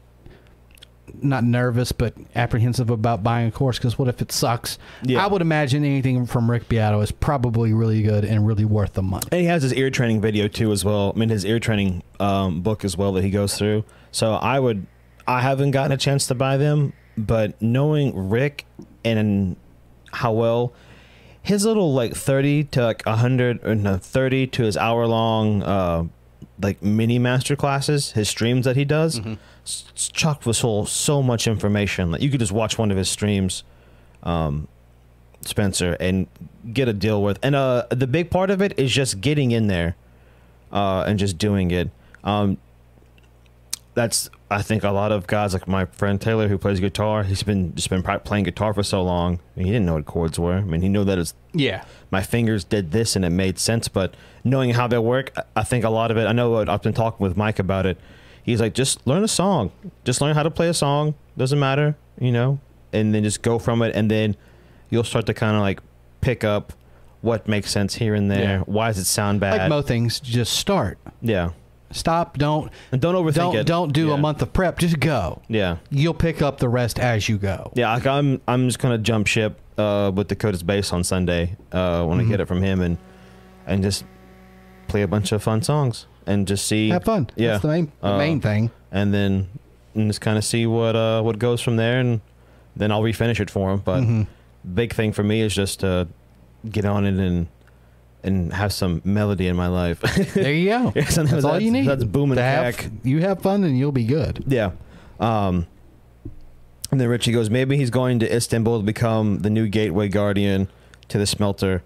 not nervous but apprehensive about buying a course because what if it sucks? Yeah. I would imagine anything from Rick Beato is probably really good and really worth the money. And he has his ear training video too, as well. I mean, his ear training um, book as well that he goes through. So I would, I haven't gotten a chance to buy them, but knowing Rick and how well his little like thirty to like hundred or no thirty to his hour long uh, like mini master classes, his streams that he does, s- s- chock with so so much information. Like you could just watch one of his streams. Um, Spencer and get a deal with. And uh, the big part of it is just getting in there uh, and just doing it. Um, that's I think a lot of guys like my friend Taylor who plays guitar. He's been just been playing guitar for so long. I mean, he didn't know what chords were. I mean, he knew that it's Yeah, my fingers did this and it made sense. But knowing how they work, I- I think a lot of it. I know I've been talking with Mike about it. He's like, just learn a song. Just learn how to play a song. Doesn't matter, you know. And then just go from it, and then you'll start to kind of like pick up what makes sense here and there. Yeah. Why does it sound bad? like most things, just start. yeah, Stop. Don't and don't overthink don't it. don't do yeah. a month of prep. Just go. Yeah, You'll pick up the rest as you go. yeah. Like I'm, I'm just gonna jump ship uh, with Dakota's bass on Sunday uh, when I Mhm. get it from him, and and just play a bunch of fun songs and just see Have fun. Yeah. That's the main the Uh, main thing. and then and just kind of see what uh what goes from there and then I'll refinish it for him but Mhm. big thing for me is just to get on it and and have some melody in my life (laughs) There you go. (laughs) Yeah, sometimes That's all you need. that's booming have- You have fun and you'll be good. yeah um and then Richie goes maybe he's going to Istanbul to become the new gateway guardian to the smelter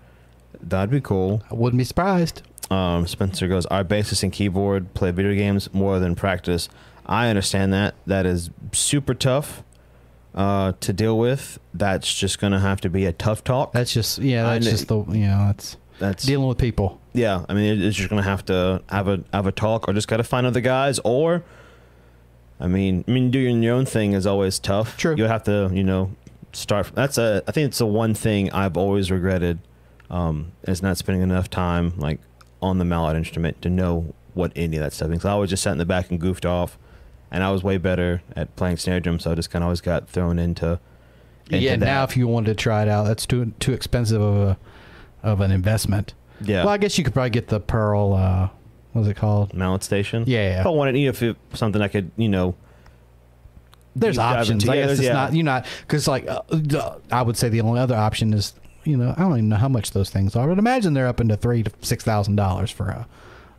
That'd be cool. I wouldn't be surprised. Um, Spencer goes, Our bassist and keyboard play video games more than practice. I understand that. That is super tough uh, to deal with. That's just going to have to be a tough talk. That's just yeah. That's I just the you know that's That's dealing with people. yeah. I mean, it's just going to have to have a have a talk, or just got to find other guys, or I mean, I mean, doing your own thing is always tough. True. You have to, you know, start. That's a. I think it's the one thing I've always regretted, um, is not spending enough time like on the mallet instrument to know what any of that stuff. Because I always just sat in the back and goofed off, and I was way better at playing snare drum, so I just kind of always got thrown into. into yeah. that. Now, if you wanted to try it out, that's too too expensive of a of an investment. yeah, Well, I guess you could probably get the Pearl. Uh, what's it called? mallet station. Yeah, yeah. If I wanted, you know, if it, something I could, you know. There's options. into- I yeah, guess there's- it's yeah. not you're not because like uh, I would say the only other option is you know I don't even know how much those things are, but imagine they're up into three to six thousand dollars for a,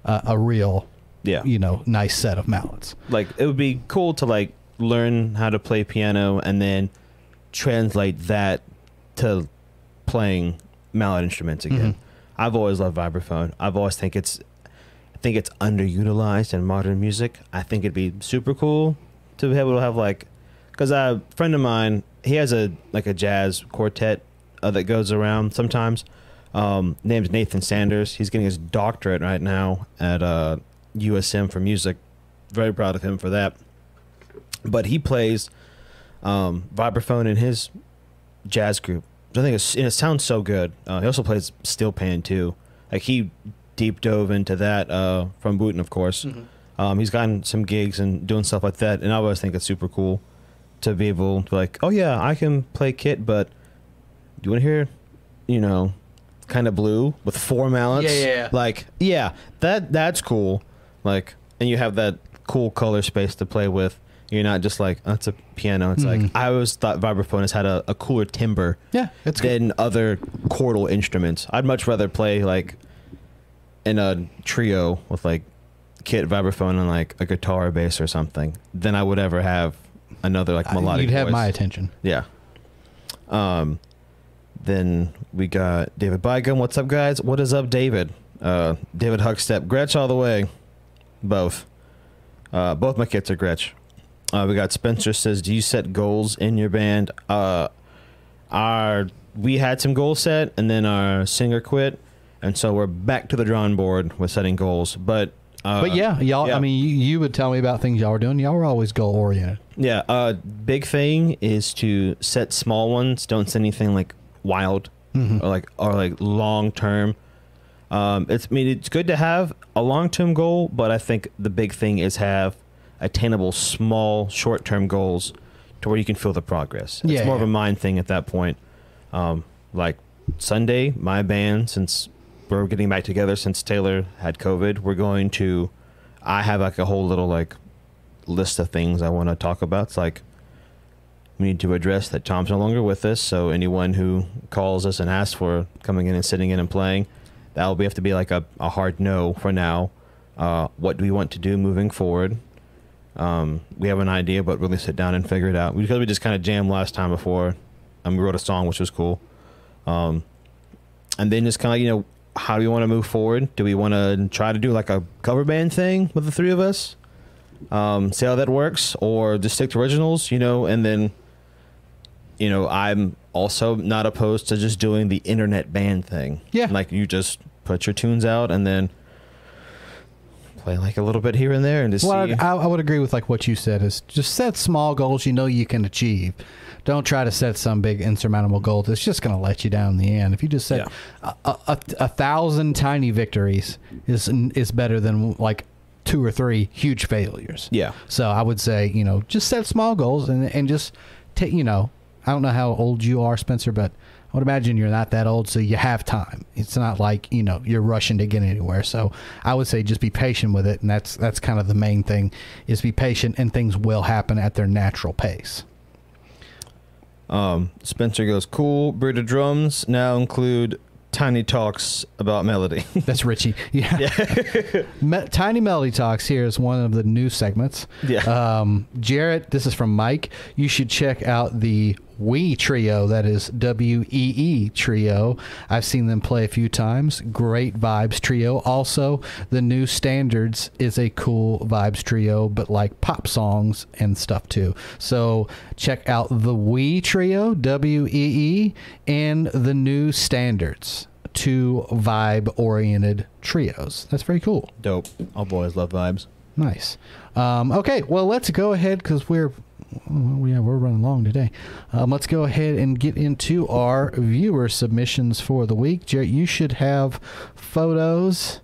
a a real Yeah. you know nice set of mallets. like it would be cool to like learn how to play piano and then translate that to playing mallet instruments again. Mhm. I've always loved vibraphone. I've always think it's think it's underutilized in modern music. I think it'd be super cool to be able to have like cuz a friend of mine, he has a like a jazz quartet uh, that goes around sometimes. Um name's Nathan Sanders. He's getting his doctorate right now at uh USM for music. Very proud of him for that. But he plays um, vibraphone in his jazz group. I think it sounds so good. Uh, he also plays steel pan too. Like he deep dove into that uh, from Wooten, of course. Um, he's gotten some gigs and doing stuff like that, and I always think it's super cool to be able to like, oh yeah, I can play kit, but do you want to hear, you know, kind of blue with four mallets? Yeah, yeah, yeah. Like, yeah, that that's cool. Like, and you have that cool color space to play with. You're not just like, oh, a piano. It's Mhm. like I always thought vibraphone has had a, a cooler timbre Yeah, than other chordal instruments. I'd much rather play like in a trio with like kit vibraphone and like a guitar or bass or something than I would ever have another like melodic. You'd have voice. my attention. yeah. Um, then we got David Bygum. What's up, guys? What is up, David? Uh, David Huckstep, Gretsch all the way, both. Uh, both my kits are Gretsch. Uh, we got Spencer says, "Do you set goals in your band?" Uh, our we had some goals set, and then our singer quit, and so we're back to the drawing board with setting goals. But uh, But yeah, y'all. yeah. I mean, you, you would tell me about things y'all were doing. Y'all were always goal oriented. Yeah, uh, big thing is to set small ones. Don't set anything like wild Mhm. or like or like long term. Um, it's I mean it's good to have a long term goal, but I think the big thing is have attainable small short term goals to where you can feel the progress. It's Yeah, more of a mind thing at that point. Um, like Sunday, my band, since we're getting back together since Taylor had COVID, we're going to. I have like a whole little like list of things I want to talk about. It's like we need to address that Tom's no longer with us. So anyone who calls us and asks for coming in and sitting in and playing, that will be have to be like a, a hard no for now. Uh, what do we want to do moving forward? Um, we have an idea, but really sit down and figure it out because we just kind of jammed last time before. And we wrote a song, which was cool. Um, and then just kind of you know how do we want to move forward? Do we want to try to do like a cover band thing with the three of us? um, see how that works, or just stick to originals, you know, and then, you know, I'm also not opposed to just doing the internet band thing. Yeah. like you just put your tunes out and then play like a little bit here and there and just Well, see. I, I would agree with like what you said. Is just set small goals you know you can achieve. Don't try to set some big insurmountable goal that's just going to let you down in the end. If you just set a, a, a, a thousand tiny victories is is better than like two or three huge failures. yeah, So I would say you know just set small goals and and just take you know I don't know how old you are Spencer, but I would imagine you're not that old, so you have time. It's not like you know you're rushing to get anywhere. So I would say just be patient with it, and that's that's kind of the main thing is be patient, and things will happen at their natural pace. Um, Spencer goes, cool. Bearded Drums now include tiny talks about melody. (laughs) That's Richie. (laughs) Yeah. (laughs) Me- Tiny Melody Talks here is one of the new segments. yeah. Um, Jarrett, this is from Mike. You should check out the Wee Trio. That is W E E Trio. I've seen them play a few times. Great vibes trio. Also, the new Standards is a cool vibes trio, but like pop songs and stuff too. So check out the Wee Trio, W E E, and the new Standards. Two vibe oriented trios. That's very cool. Dope. All boys love vibes. Nice. Um, okay, well, let's go ahead because we're well, yeah we're running long today. Um, let's go ahead and get into our viewer submissions for the week. Jarrett, you should have photos.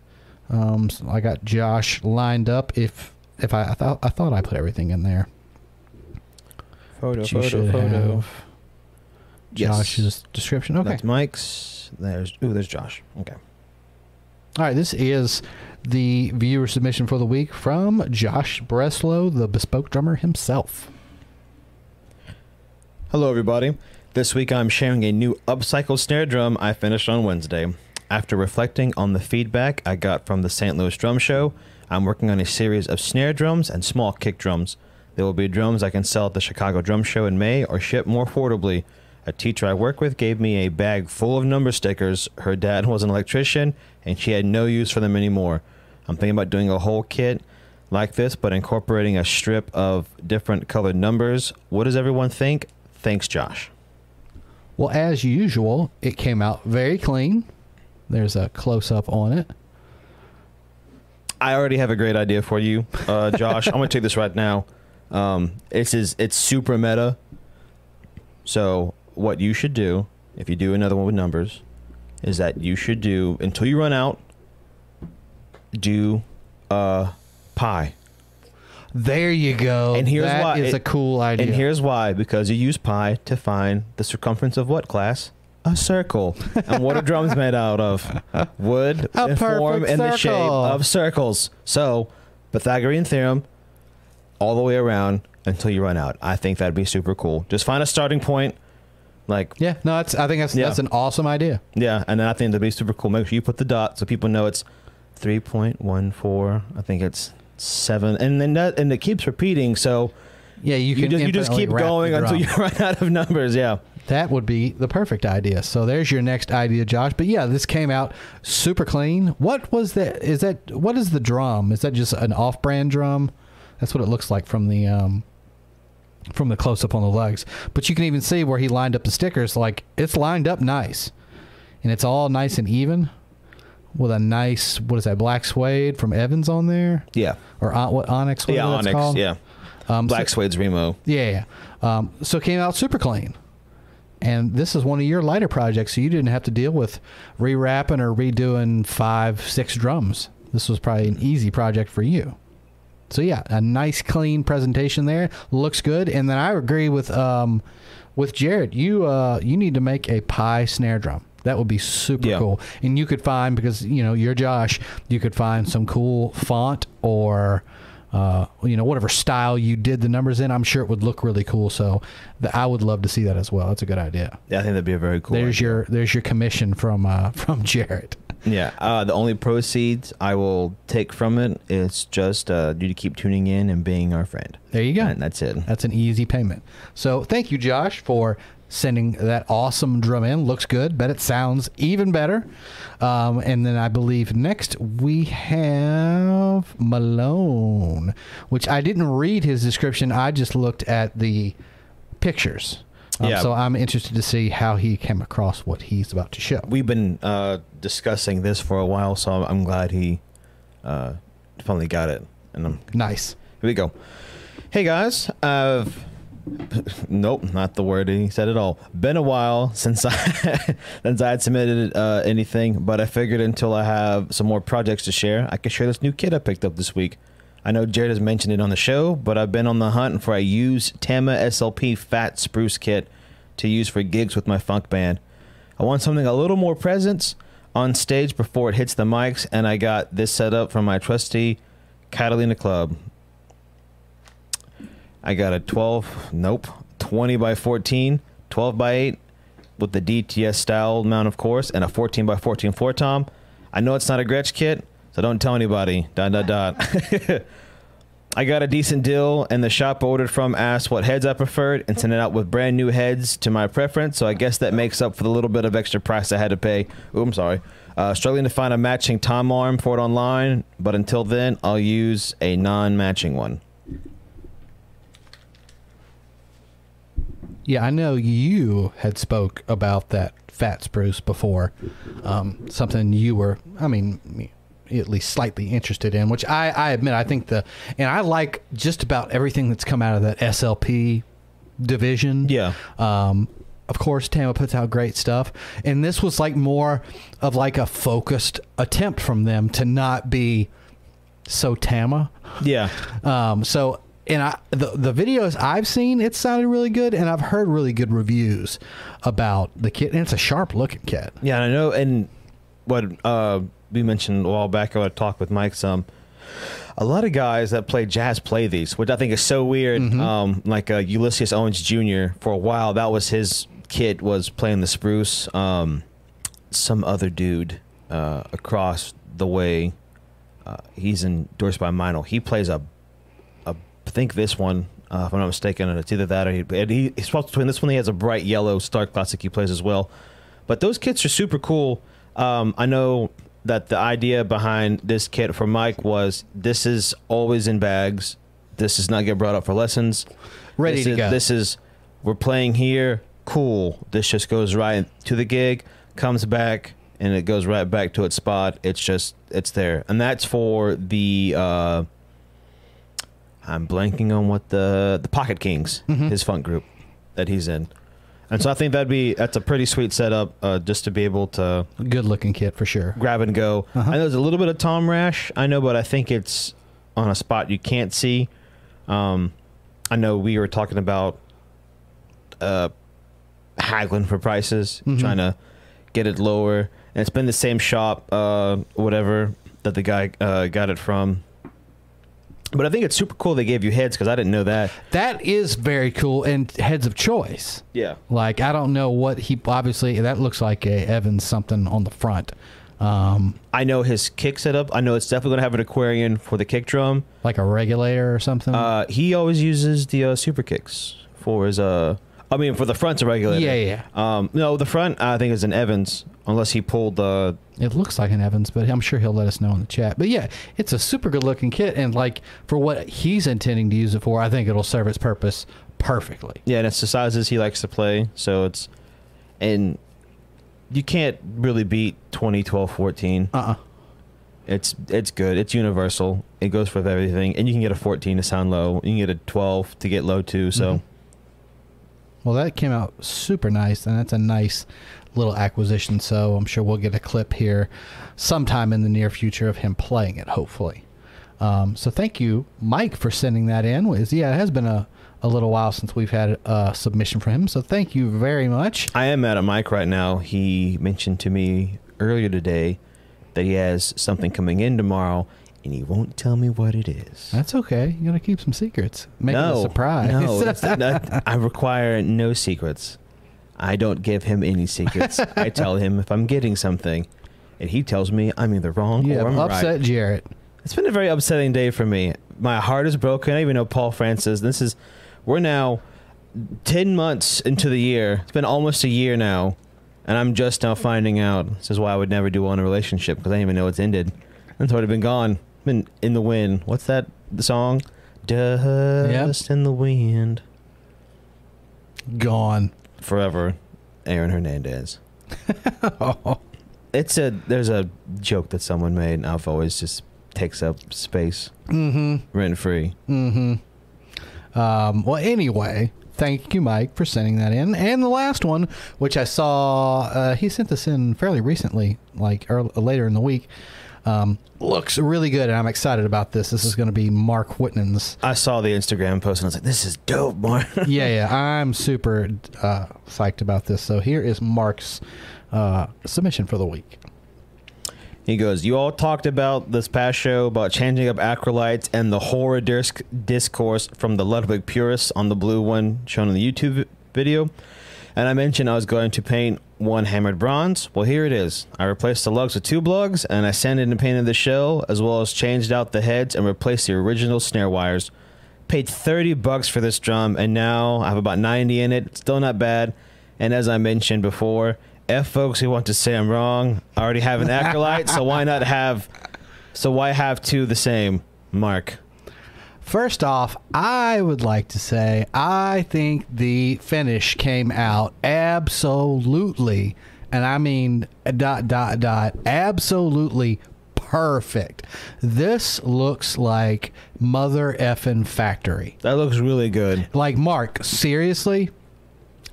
Um, so I got Josh lined up. If if I I, thought I thought I put everything in there. Photo, But you photo, should photo. have Josh's description. Okay. That's Mike's. There's ooh, there's Josh. Okay. All right, this is the viewer submission for the week from Josh Breslow, the bespoke drummer himself. Hello, everybody. This week I'm sharing a new upcycled snare drum I finished on Wednesday. After reflecting on the feedback I got from the St. Louis Drum Show, I'm working on a series of snare drums and small kick drums. There will be drums I can sell at the Chicago Drum Show in May or ship more affordably. A teacher I work with gave me a bag full of number stickers. Her dad was an electrician and she had no use for them anymore. I'm thinking about doing a whole kit like this, but incorporating a strip of different colored numbers. What does everyone think? Thanks, Josh. Well, as usual, it came out very clean. There's a close up on it. I already have a great idea for you, uh, (laughs) Josh. I'm gonna take this right now. Um, this is it's super meta. So what you should do, if you do another one with numbers, is that you should do until you run out. Do uh pi, There you go. And here's That why is it- a cool idea. and here's why: because you use pi to find the circumference of what class? A circle. and what are drums made out of? Wood A form in the shape of circles. So, Pythagorean theorem, all the way around until you run out. I think that'd be super cool. Just find a starting point, like yeah, no, it's. I think that's Yeah. that's an awesome idea. yeah, and then I think that'd be super cool. Make sure you put the dot so people know it's three point one four. I think it's seven, and then that and it keeps repeating. So Yeah, you you, can just you just keep going until you (laughs) run out of numbers. Yeah. That would be the perfect idea. So there's your next idea, Josh. But yeah, this came out super clean. What was that? Is that what is the drum? Is that just an off-brand drum? That's what it looks like from the um, from the close up on the legs. But you can even see where he lined up the stickers. Like it's lined up nice, and it's all nice and even with a nice what is that black suede from Evans on there Yeah. or on, what onyx? Yeah, that's Onyx. called? Yeah. Um, Black so- Suede's Remo. yeah, yeah. Um, so it came out super clean. And this is one of your lighter projects, so you didn't have to deal with rewrapping or redoing five, six drums. This was probably an easy project for you. So yeah, a nice clean presentation there. Looks good. And then I agree with um, with Jared. You uh, you need to make a pi snare drum. That would be super Yeah. cool. And you could find because you know you're Josh. You could find some cool font or uh, you know whatever style you did the numbers in. I'm sure it would look really cool. So the, I would love to see that as well. That's a good idea. Yeah, I think that'd be a very cool. there's idea. your there's your commission from uh, (laughs) from Jared. Yeah. Uh, the only proceeds I will take from it is just uh, you to keep tuning in and being our friend. There you go. And that's it. That's an easy payment. So thank you, Josh, for sending that awesome drum in. Looks good. Bet it sounds even better. Um, and then I believe next we have Malone, which I didn't read his description. I just looked at the pictures. Um, Yeah. So I'm interested to see how he came across what he's about to show. We've been uh, discussing this for a while, so I'm, glad he uh, finally got it. And I'm, Nice. here we go. Hey guys, I've (laughs) nope, not the word he said at all. Been a while since I (laughs) since I had submitted uh, anything, but I figured until I have some more projects to share, I could share this new kit I picked up this week. I know Jared has mentioned it on the show, but I've been on the hunt for a used Tama SLP Fat Spruce kit to use for gigs with my funk band. I want something a little more presence on stage before it hits the mics, and I got this set up from my trusty Catalina Club. I got a 12, nope, 20 by 14, 12 by 8 with the GTS style mount, of course, and a 14 by 14 floor tom. I know it's not a Gretsch kit, so don't tell anybody. Dot, dot, dot. (laughs) I got a decent deal, and the shop I ordered from asked what heads I preferred and sent it out with brand new heads to my preference. So I guess that makes up for the little bit of extra price I had to pay. Oh, I'm sorry. Uh, struggling to find a matching tom arm for it online, but until then, I'll use a non-matching one. Yeah, I know you had spoke about that fat spruce before. Um, something you were, I mean, at least slightly interested in, which I, I admit I think the, and I like just about everything that's come out of that SLP division. Yeah. Um, of course, Tama puts out great stuff, and this was like more of like a focused attempt from them to not be so Tama. Yeah. Um, so and I the the videos I've seen, it sounded really good, and I've heard really good reviews about the kit, and it's a sharp looking kit. Yeah, I know, and what uh, we mentioned a while back, I would talk with Mike some. A lot of guys that play jazz play these, which I think is so weird. Um, like uh, Ulysses Owens Jr. For a while, that was his kit was playing the spruce. Um, some other dude uh, across the way, uh, he's endorsed by Meinl. He plays a, think this one, uh, if I'm not mistaken, and it's either that or he, and he, he's swapped between this one. He has a bright yellow Star Classic he plays as well. But those kits are super cool. Um, I know that the idea behind this kit for Mike was this is always in bags. This does not get brought up for lessons. Ready this to is, go. This is we're playing here. Cool. This just goes right to the gig, comes back, and it goes right back to its spot. It's just it's there, and that's for the. Uh, I'm blanking on what the the Pocket Kings, Mm-hmm. his funk group that he's in, and so I think that'd be that's a pretty sweet setup uh, just to be able to Good looking kit for sure. grab and go. Uh-huh. I know there's a little bit of Tom Rash. I know, but I think it's on a spot you can't see. Um, I know we were talking about uh, haggling for prices, Mhm. trying to get it lower, and it's been the same shop, uh, whatever that the guy uh, got it from. But I think it's super cool they gave you heads because I didn't know that. That is very cool and heads of choice. Yeah. Like I don't know what he obviously that looks like a Evans something on the front, um, I know his kick setup. I know it's definitely going to have an Aquarian for the kick drum. like a regulator or something. Uh, he always uses the uh, super kicks for his. Uh, I mean, for the front's a regulator. yeah, yeah. Um, no, the front I think is an Evans, unless he pulled the. It looks like an Evans, but I'm sure he'll let us know in the chat. But yeah, it's a super good looking kit, and like for what he's intending to use it for, I think it'll serve its purpose perfectly. Yeah, and it's the sizes he likes to play. So it's, and you can't really beat 20, 12, 14. Uh uh It's it's good. It's universal. It goes with everything, and you can get a 14 to sound low. You can get a 12 to get low too. So Mhm. Well, that came out super nice, and that's a nice little acquisition. So I'm sure we'll get a clip here sometime in the near future of him playing it, hopefully. Um, so thank you, Mike, for sending that in. Yeah, it has been a, a little while since we've had a submission from him. So thank you very much. I am at Mike right now. He mentioned to me earlier today that he has something coming in tomorrow, and he won't tell me what it is. That's okay. You gotta keep some secrets. Make no, it a surprise. No, (laughs) not- I require no secrets. I don't give him any secrets. (laughs) I tell him if I'm getting something, and he tells me I'm either wrong you or I'm upset right. Jarrett. It's been a very upsetting day for me. My heart is broken. I even know Paul Francis. This is we're now ten months into the year. It's been almost a year now, and I'm just now finding out. This is why I would never do one in a relationship because I didn't even know it's ended. It's already been gone. Been in the wind. What's that the song? Dust in the wind. Gone. Forever, Aaron Hernandez. oh, (laughs) It's a there's a joke that someone made. and I've always just takes up space mm-hmm. rent free. Mm-hmm. Um, well, anyway, thank you, Mike, for sending that in. And the last one, which I saw, uh, he sent this in fairly recently, like early, later in the week. Um, looks really good, and I'm excited about this. This is going to be Mark Whitman's. I saw the Instagram post and I was like, "This is dope, Mark." (laughs) yeah, yeah, I'm super uh, psyched about this. So here is Mark's uh, submission for the week. he goes, "You all talked about this past show about changing up acrolites and the horror disc- discourse from the Ludwig purists on the blue one shown in the YouTube video. And I mentioned I was going to paint one hammered bronze. Well, here it is. I replaced the lugs with tube lugs, and I sanded and painted the shell, as well as changed out the heads and replaced the original snare wires. Paid 30 bucks for this drum, and now I have about 90 in it. Still not bad. And as I mentioned before, F folks who want to say I'm wrong, I already have an (laughs) Acrolite, so why not have, so why have two the same? Mark. First off, I would like to say I think the finish came out absolutely, and I mean dot dot dot, absolutely perfect. This looks like mother effing factory. That looks really good. Like Mark, seriously.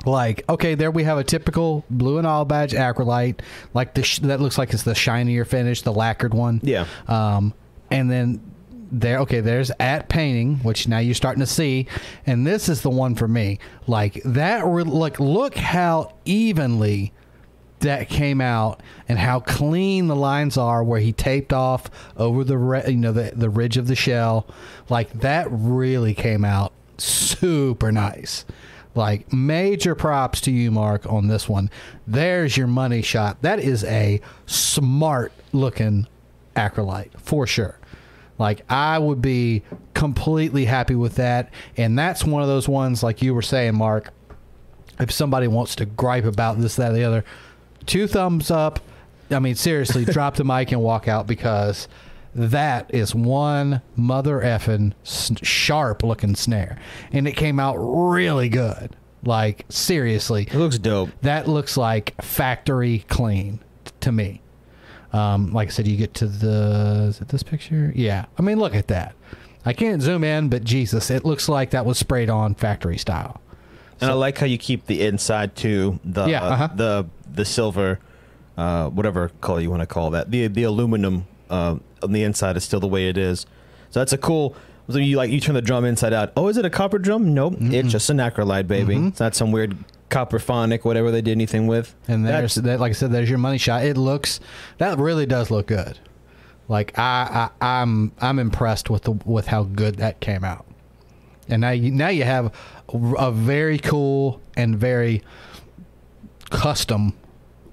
Like okay, there we have a typical blue and olive badge acrolite, like the sh- that looks like it's the shinier finish, the lacquered one. Yeah. Um, and then there, okay, there's at painting, which now you're starting to see, and this is the one for me. Like that, like look how evenly that came out and how clean the lines are where he taped off over the re- you know the the ridge of the shell. Like that really came out super nice. Like major props to you, Mark, on this one. There's your money shot. That is a smart looking acrolite for sure. Like I would be completely happy with that, and that's one of those ones like you were saying, Mark. If somebody wants to gripe about this, that, or the other, two thumbs up. I mean, seriously, (laughs) drop the mic and walk out because that is one mother effing sharp looking snare, and it came out really good. Like seriously, It looks dope. that looks like factory clean to me. Um, like I said, you get to the is it this picture? Yeah, I mean, look at that. I can't zoom in, but Jesus, it looks like that was sprayed on factory style. And I like how you keep the inside too, the Yeah, uh-huh. the the silver, uh, whatever color you want to call that. The the aluminum uh, on the inside is still the way it is. So that's a cool. So you like you turn the drum inside out. Oh, is it a copper drum? Nope, it's just an acrolite, baby. It's not some weird Copperphonic, whatever they did anything with. And there's that, like I said, there's your money shot. It looks that really does look good. Like I, I I'm I'm impressed with the with how good that came out. And now you now you have a, very cool and very custom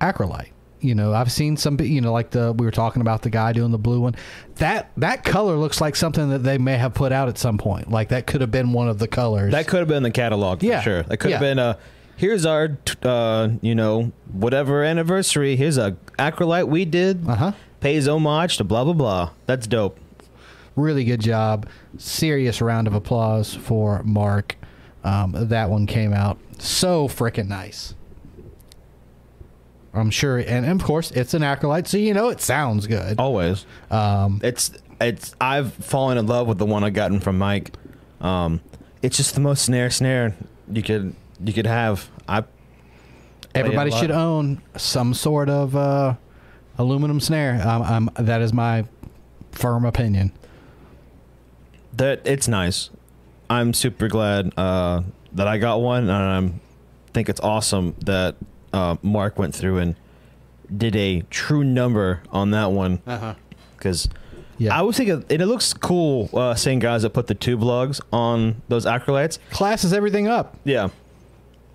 acrolite. You know, I've seen some, you know, like the we were talking about the guy doing the blue one. That that color looks like something that they may have put out at some point. Like that could have been one of the colors. That could have been the catalog for Yeah. sure. That could have been a. Here's our, uh, you know, whatever anniversary. Here's a acrolite we did. uh huh. Pays homage to blah blah blah. That's dope. really good job. Serious round of applause for Mark. Um, that one came out so freaking nice. I'm sure, and of course, it's an acrolite, so you know it sounds good. Always. Um, It's it's. I've fallen in love with the one I've gotten from Mike. Um, it's just the most snare snare you could you could have. I everybody should own some sort of uh, aluminum snare. Um, um, that is my firm opinion. that it's nice. I'm super glad uh, that I got one, and I'm think it's awesome that uh, Mark went through and did a true number on that one Uh huh. because Yeah. I was thinking and it looks cool uh, seeing guys that put the tube lugs on those acrolites. Classes everything up. Yeah,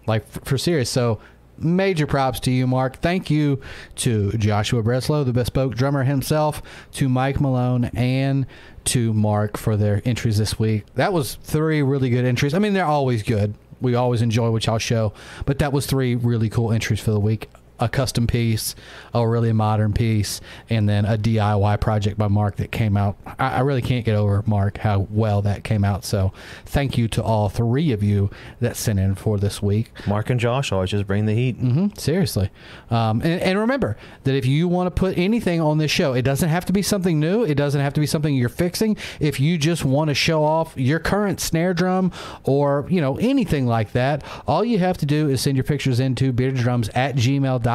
like for serious. So major props to you, Mark. Thank you to Joshua Breslow, the bespoke drummer himself, to Mike Malone, and to Mark for their entries this week. That was three really good entries. I mean, they're always good. We always enjoy what y'all show, but that was three really cool entries for the week. A custom piece, a really modern piece, and then a DIY project by Mark that came out. I, I really can't get over Mark how well that came out. So, thank you to all three of you that sent in for this week. Mark and Josh always just bring the heat. hmm seriously. Um, and, and remember that if you want to put anything on this show, it doesn't have to be something new. It doesn't have to be something you're fixing. If you just want to show off your current snare drum or, you know, anything like that, all you have to do is send your pictures into beardeddrums at gmail.com.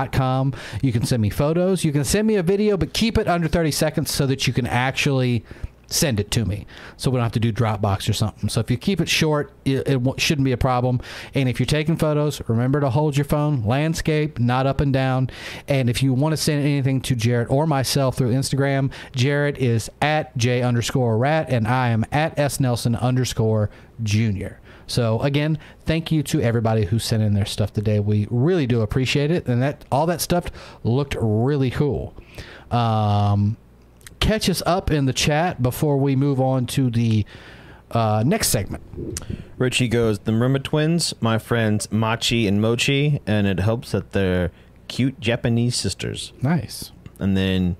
You can send me photos. You can send me a video, but keep it under 30 seconds so that you can actually send it to me so we don't have to do Dropbox or something. So if you keep it short, it, it shouldn't be a problem. And if you're taking photos, remember to hold your phone landscape, not up and down. And if you want to send anything to Jared or myself through Instagram, Jared is at J underscore rat and I am at S Nelson underscore junior. So again, thank you to everybody who sent in their stuff today. We really do appreciate it, and that all that stuff looked really cool. Um, catch us up in the chat before we move on to the uh, next segment. Richie goes, the Murma twins, my friends Machi and Mochi, and it helps that they're cute Japanese sisters. Nice. And then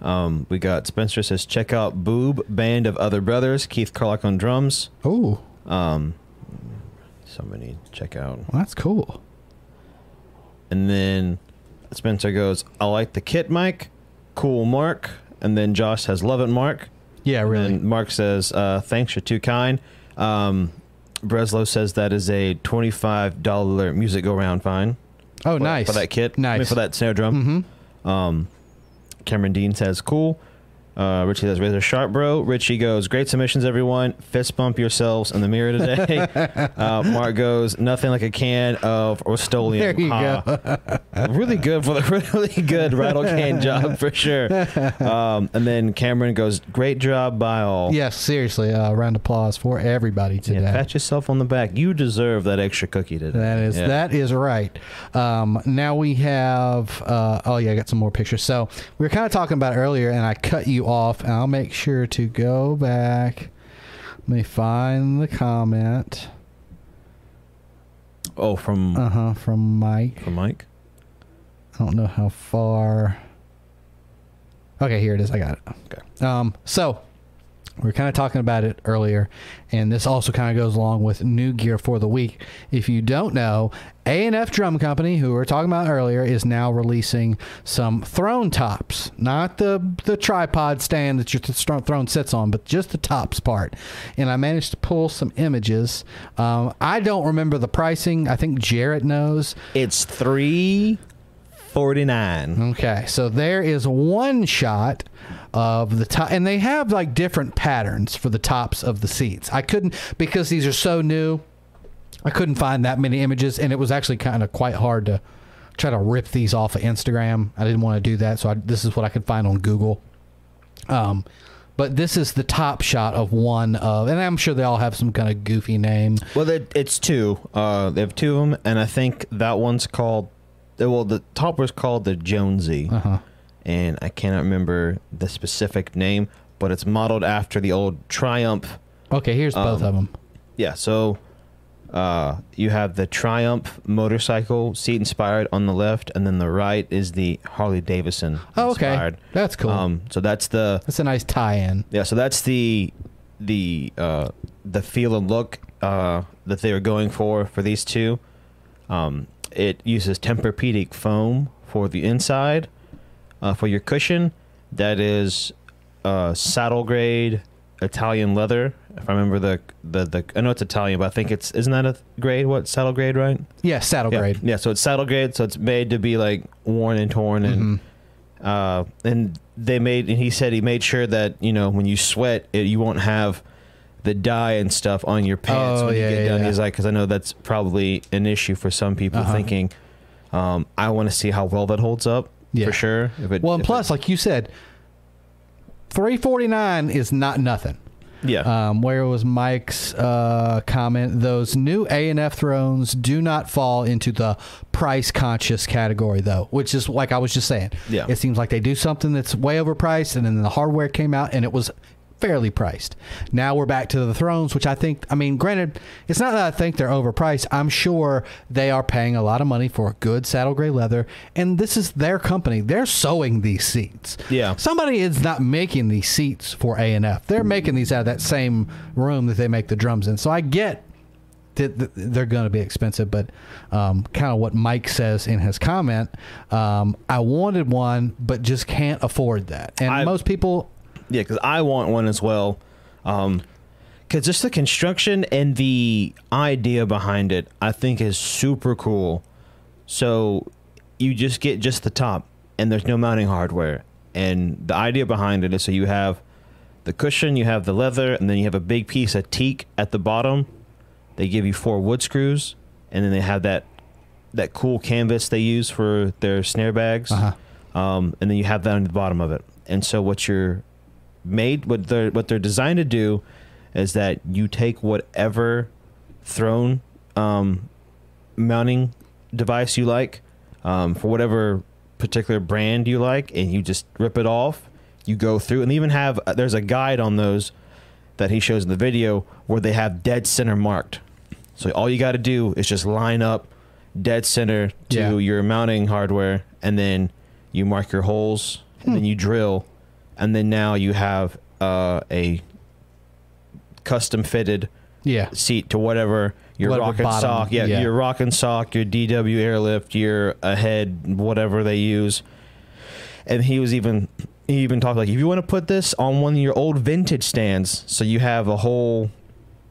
um, we got Spencer says, check out Boob, Band of Other Brothers, Keith Carlock on drums. Oh, Um, somebody check out. well, that's cool. And then Spencer goes, I like the kit Mike. Cool, Mark. And then Josh says, love it, Mark. Yeah, really. And Mark says, uh, thanks, you're too kind. Um, Breslow says that is a $25 music go round fine. oh, for, nice. For that kit. I mean, Nice. for that snare drum. Mm-hmm. Um, Cameron Dean says, cool. Uh, Richie says, razor sharp, bro. Richie goes, great submissions, everyone. Fist bump yourselves in the mirror today. (laughs) uh, Mark goes, nothing like a can of Rust-Oleum. There you Ha. really good for the (laughs) really good rattle can job for sure. Um, and then Cameron goes, great job by all. Yes, seriously. Uh, round of applause for everybody today. Yeah, pat yourself on the back. You deserve that extra cookie today. That is Yeah. that is right. Um, now we have. Uh, oh yeah, I got some more pictures. So we were kind of talking about earlier, and I cut you off. And I'll make sure to go back. Let me find the comment. Oh, from Uh huh. From Mike. from Mike. I don't know how far. Okay, here it is. I got it. Okay. Um, so we were kind of talking about it earlier, and this also kind of goes along with new gear for the week. If you don't know, A and F Drum Company, who we were talking about earlier, is now releasing some throne tops, not the the tripod stand that your th- throne sits on, but just the tops part. And I managed to pull some images. Um, I don't remember the pricing. I think Jarrett knows. It's three forty nine. Okay, so there is one shot of the top, and they have like different patterns for the tops of the seats. I couldn't because these are so new. I couldn't find that many images, and it was actually kind of quite hard to try to rip these off of Instagram. I didn't want to do that, so I, this is what I could find on Google. Um, but this is the top shot of one of, and I'm sure they all have some kind of goofy name. Well, it, it's two. Uh, they have two of them, and I think that one's called. Well, the top was called the Jonesy, Uh huh. And I cannot remember the specific name, but it's modeled after the old Triumph. Okay, here's both Um, of them. Yeah, so uh, you have the Triumph motorcycle seat inspired on the left, and then the right is the Harley Davidson Oh, okay, inspired. that's cool. Um, so that's the that's a nice tie-in. Yeah, so that's the the uh, the feel and look uh, that they were going for for these two. Um, it uses Tempur-Pedic foam for the inside uh, for your cushion. That is uh, saddle grade Italian leather. If I remember the, the the I know it's Italian, but I think it's isn't that a grade? What saddle grade, right? Yeah, saddle yeah. grade. Yeah, so it's saddle grade, so it's made to be like worn and torn and Mhm. uh, and they made and he said he made sure that you know when you sweat it, you won't have the dye and stuff on your pants Oh, when yeah, you get yeah, done. He's like, because I know that's probably an issue for some people Uh-huh. thinking. Um, I want to see how well that holds up Yeah. for sure. It, Well, and plus, like you said, three forty nine is not nothing. yeah, Um, where was Mike's uh, comment? Those new A and F thrones do not fall into the price conscious category, though, which is like I was just saying. Yeah. it seems like they do something that's way overpriced, and then the hardware came out and it was fairly priced. Now we're back to the thrones, which I think. I mean, granted, it's not that I think they're overpriced. I'm sure they are paying a lot of money for good saddle gray leather, and this is their company. They're sewing these seats. Yeah. Somebody is not making these seats for A and F. They're making these out of that same room that they make the drums in. So I get that they're going to be expensive, but um, kind of what Mike says in his comment, um, I wanted one, but just can't afford that. And I- most people, yeah, because I want one as well. Um, because just the construction and the idea behind it, I think is super cool. So you just get just the top, and there's no mounting hardware. And the idea behind it is so you have the cushion, you have the leather, and then you have a big piece of teak at the bottom. They give you four wood screws, and then they have that that cool canvas they use for their snare bags. uh-huh. Um, and then you have that on the bottom of it. And so what you're made, what they're what they're designed to do, is that you take whatever throne um, mounting device you like um, for whatever particular brand you like, and you just rip it off. You go through, and they even have uh, there's a guide on those that he shows in the video where they have dead center marked. So all you got to do is just line up dead center to Yeah. your mounting hardware, and then you mark your holes, and then you drill, and then now you have uh, a custom fitted Yeah. seat to whatever your Whatever rock and bottom, sock, yeah, yeah. your Roc-N-Soc, your DW airlift, your ahead, whatever they use. And he was even he even talked like if you want to put this on one of your old vintage stands, so you have a whole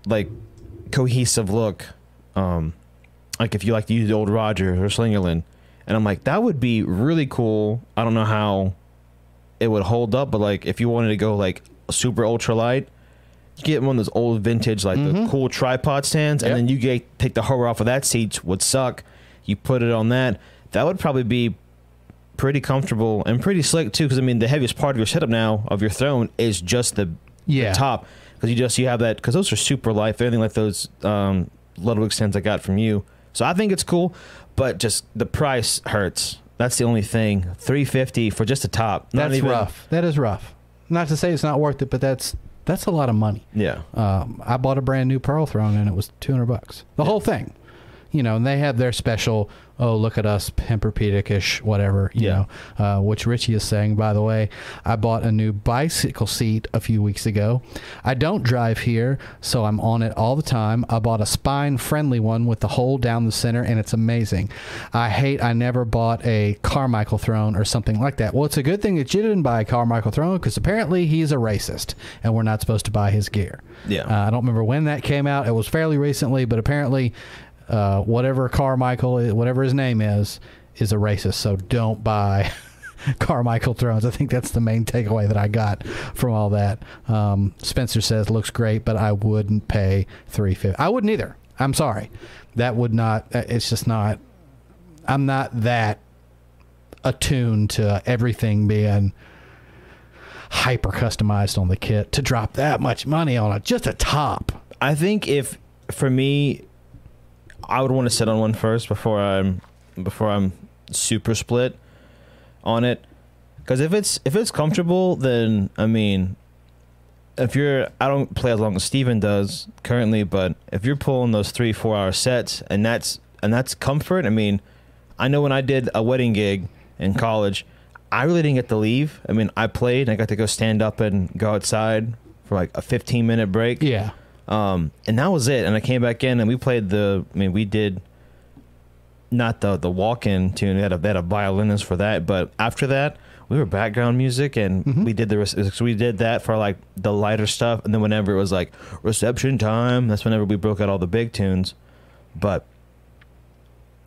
like cohesive look. Um, like if you like to use the old Roger or Slingerland, and I'm like that would be really cool. I don't know how it would hold up, but like if you wanted to go like super ultra light, you get one of those old vintage like the cool tripod stands, Yep. and then you get take the hover off of that seat would suck. You put it on that. That would probably be pretty comfortable and pretty slick too. Because I mean, the heaviest part of your setup now of your throne is just the, Yeah. the top. Because you just you have that because those are super light. They're anything like those um, Ludwig stands I got from you. So I think it's cool, but just the price hurts. That's the only thing. Three fifty for just a top. Not That's even- rough. That is rough. Not to say it's not worth it, but that's that's a lot of money. Yeah. Um, I bought a brand new Pearl Throne and it was two hundred bucks. The whole thing, you know. And they have their special. Oh, look at us, Tempur-Pedic-ish, whatever. You Yeah. know, uh, which Richie is saying. By the way, I bought a new bicycle seat a few weeks ago. I don't drive here, so I'm on it all the time. I bought a spine-friendly one with the hole down the center, and it's amazing. I hate I never bought a Carmichael throne or something like that. Well, it's a good thing that you didn't buy a Carmichael throne because apparently he's a racist, and we're not supposed to buy his gear. Yeah. Uh, I don't remember when that came out. It was fairly recently, but apparently, uh, whatever Carmichael, whatever his name is, is a racist. So don't buy (laughs) Carmichael thrones. I think that's the main takeaway that I got from all that. Um, Spencer says looks great, but I wouldn't pay three fifty. I wouldn't either. I'm sorry. That would not. uh, It's just not. I'm not that attuned to everything being hyper customized on the kit to drop that much money on it. just a top. I think if for me, I would want to sit on one first before I'm before I'm super split on it. Because if it's if it's comfortable, then I mean, if you're I don't play as long as Steven does currently, but if you're pulling those three four hour sets and that's and that's comfort. I mean, I know when I did a wedding gig in college, I really didn't get to leave. I mean, I played. and I got to go stand up and go outside for like a 15 minute break. Yeah. Um, and that was it. And I came back in and we played the. I mean, we did not the the walk in tune. We had a, they had a violinist for that. But after that, we were background music and we did the so we did that for like the lighter stuff. And then whenever it was like reception time, that's whenever we broke out all the big tunes. But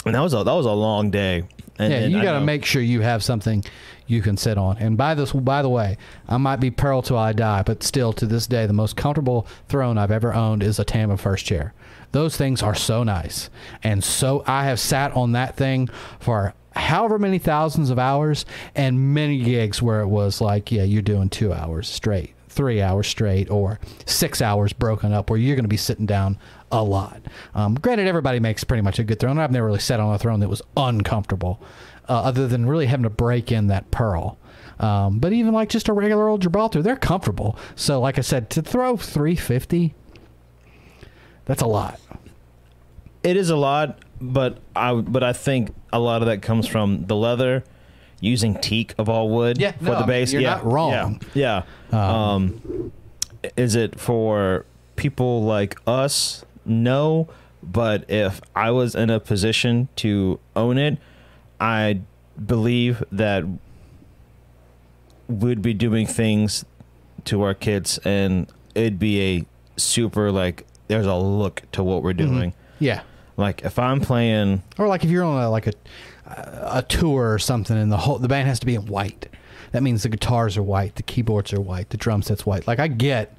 and that was a that was a long day. And yeah, then you got to make sure you have something you can sit on. And by this, by the way, I might be pearl till I die, but still, to this day, the most comfortable throne I've ever owned is a Tama first chair. Those things are so nice, and so I have sat on that thing for however many thousands of hours, and many gigs where it was like, yeah, you're doing two hours straight. Three hours straight, or six hours broken up, where you're going to be sitting down a lot. Um, granted, everybody makes pretty much a good throne. I've never really sat on a throne that was uncomfortable, uh, other than really having to break in that pearl. Um, but even like just a regular old Gibraltar, they're comfortable. So, like I said, to throw 350, that's a lot. It is a lot, but I but I think a lot of that comes from the leather, using teak of all wood Yeah, for no, the base. you're yeah, not wrong. Yeah. yeah. Um, is it for people like us? No, but if I was in a position to own it, I believe that we'd be doing things to our kids and it'd be a super like there's a look to what we're doing. Yeah. Like if I'm playing, Or like if you're on a, like a a tour or something, and the whole the band has to be in white. That means the guitars are white, the keyboards are white, the drum set's white. Like I get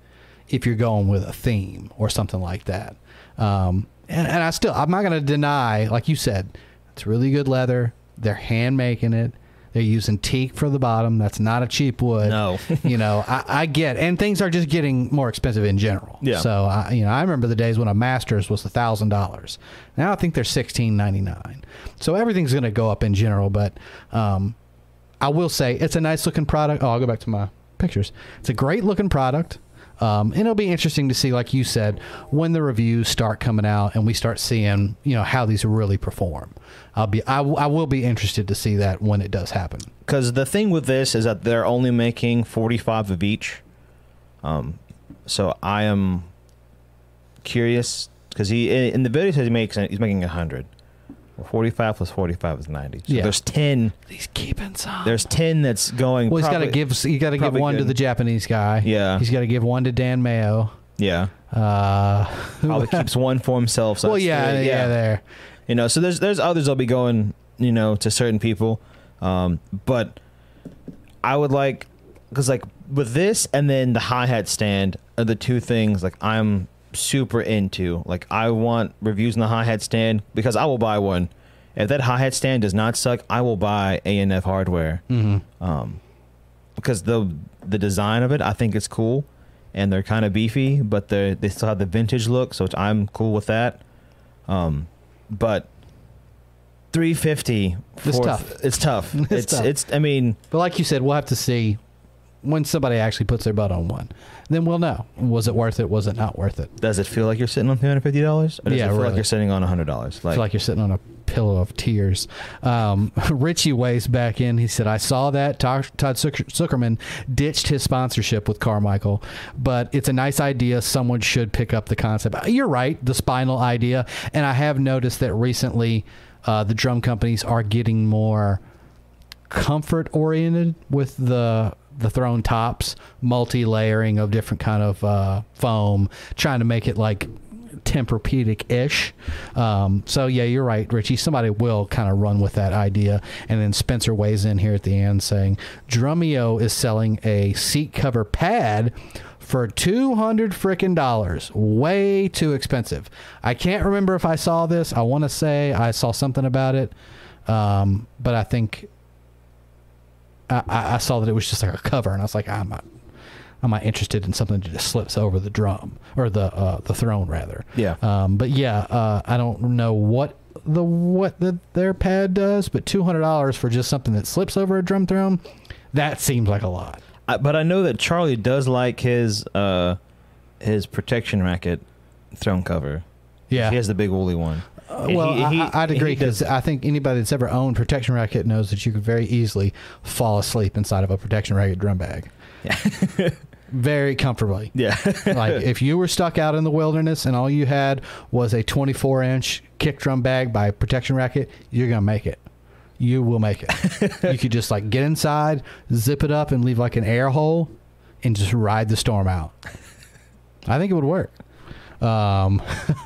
if you're going with a theme or something like that. Um, and, and I still I'm not going to deny, like you said, it's really good leather. They're hand making it. They're using teak for the bottom. That's not a cheap wood. No. (laughs) you know, I, I get, and things are just getting more expensive in general. Yeah. So, I, you know, I remember the days when a Masters was a thousand dollars. Now I think they're sixteen ninety nine. So everything's going to go up in general, but um, I will say it's a nice looking product. Oh, I'll go back to my pictures. It's a great looking product. Um, and it'll be interesting to see, like you said, when the reviews start coming out and we start seeing, you know, how these really perform. I'll be, I, I will be interested to see that when it does happen. Because the thing with this is that they're only making 45 of each. Um, so I am curious because he in the video says he makes he's making 100. Well, 45 plus 45 is 90. So Yeah. there's 10. He's keeping some. There's 10 that's going. well, he's got to give, he got to give probably one to the Japanese guy. Yeah. He's got to give one to Dan Mayo. Yeah. Uh, Probably (laughs) keeps one for himself. So well, that's yeah, yeah, there. You know, so there's there's others that'll be going, you know, to certain people. Um, but I would like because like with this and then the hi hat stand are the two things like I'm super into. Like I want reviews on the hi hat stand because I will buy one. If that hi hat stand does not suck, I will buy A&F hardware. Mm-hmm. Um, because the the design of it, I think it's cool, and they're kind of beefy, but they they still have the vintage look, so I'm cool with that. Um, but 350 It's for- tough. It's tough. (laughs) It's it's tough. it's. I mean, But like you said, we'll have to see when somebody actually puts their butt on one. Then we'll know. Was it worth it? Was it not worth it? does it feel like you're sitting on 350 dollars, or does Yeah, it feel like you're sitting on 100 dollars? Feel like you're sitting on a pillow of tears. Um, (laughs) Richie weighs back in. He said, I saw that Todd Todd Sucherman ditched his sponsorship with Carmichael, but it's a nice idea. Someone should pick up the concept. You're right, the spinal idea. And I have noticed that recently uh, the drum companies are getting more comfort oriented with the the throne tops, multi layering of different kind of uh, foam, trying to make it like Tempur-Pedic ish. Um, so yeah, you're right, Richie. Somebody will kind of run with that idea, and then Spencer weighs in here at the end saying Drumeo is selling a seat cover pad for two hundred frickin' dollars. Way too expensive. I can't remember if I saw this. I want to say I saw something about it, um, but I think I, I saw that it was just like a cover, and I was like, I'm not, I'm not interested in something that just slips over the drum or the uh, the throne rather. Yeah. Um, but yeah, uh, I don't know what the what the, their pad does, but two hundred dollars for just something that slips over a drum throne, that seems like a lot. I, but I know that Charlie does like his uh his protection racket throne cover. Yeah. he has the big woolly one. Uh, well, he- he- I, I'd agree because I think anybody that's ever owned protection racket knows that you could very easily fall asleep inside of a protection racket drum bag. (laughs) very comfortably. Yeah, (laughs) like if you were stuck out in the wilderness and all you had was a 24 inch kick drum bag by protection racket, you're gonna make it. You will make it. (laughs) you could just like get inside, zip it up, and leave like an air hole, and just ride the storm out. I think it would work. Um,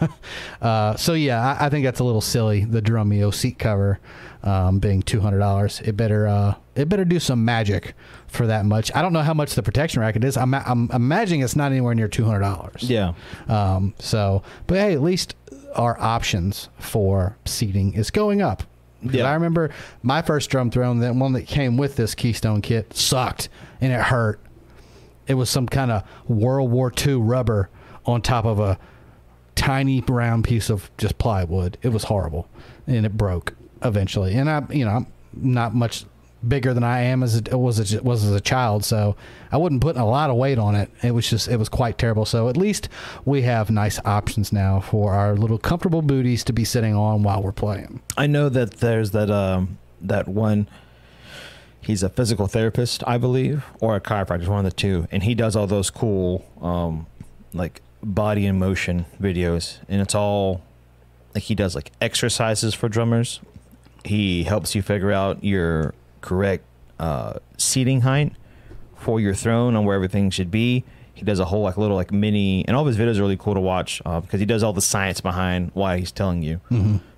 (laughs) uh, so yeah, I, I think that's a little silly. The Drumeo seat cover um, being two hundred dollars. It better uh, it better do some magic for that much. I don't know how much the protection racket is. I'm, I'm imagining it's not anywhere near two hundred dollars. yeah. Um, so, but hey, at least our options for seating is going up. Yeah. I remember my first drum throne, that one that came with this Keystone kit, sucked and it hurt. It was some kind of World War II rubber on top of a tiny brown piece of just plywood. It was horrible, and it broke eventually. And I, you know, I'm not much bigger than I am as a, was was as a child, so I wasn't putting a lot of weight on it. It was just it was quite terrible. So at least we have nice options now for our little comfortable booties to be sitting on while we're playing. I know that there's that um that one. He's a physical therapist, I believe, or a chiropractor, one of the two, and he does all those cool, um, like body in motion videos, and it's all like he does like exercises for drummers. He helps you figure out your correct uh, seating height for your throne and where everything should be. He does a whole like little like mini, and all of his videos are really cool to watch uh, because he does all the science behind why he's telling you.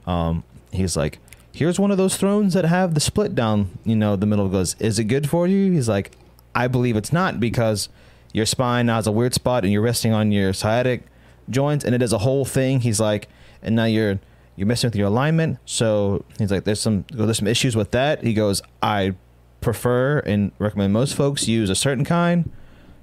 Um, he's like, here's one of those thrones that have the split down, you know, the middle goes, is it good for you? He's like, I believe it's not because your spine now has a weird spot and you're resting on your sciatic joints and it is a whole thing. He's like, and now you're you're messing with your alignment. So he's like, there's some there's some issues with that. He goes, I prefer and recommend most folks use a certain kind.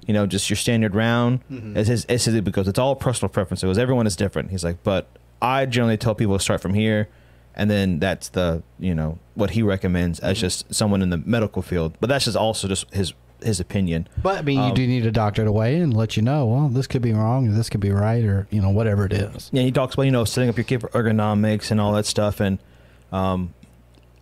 You know, just your standard round. Mhm. It's his, it's his, because it's all personal preference. Because everyone is different. He's like, but I generally tell people to start from here, and then that's the you know what he recommends as Mhm. just someone in the medical field. But that's just also just his his opinion. But I mean, you Um, do need a doctor to weigh in and let you know. Well, this could be wrong, or this could be right, or you know, whatever it is. Yeah, he talks about you know setting up your kit for ergonomics and all that stuff, and um,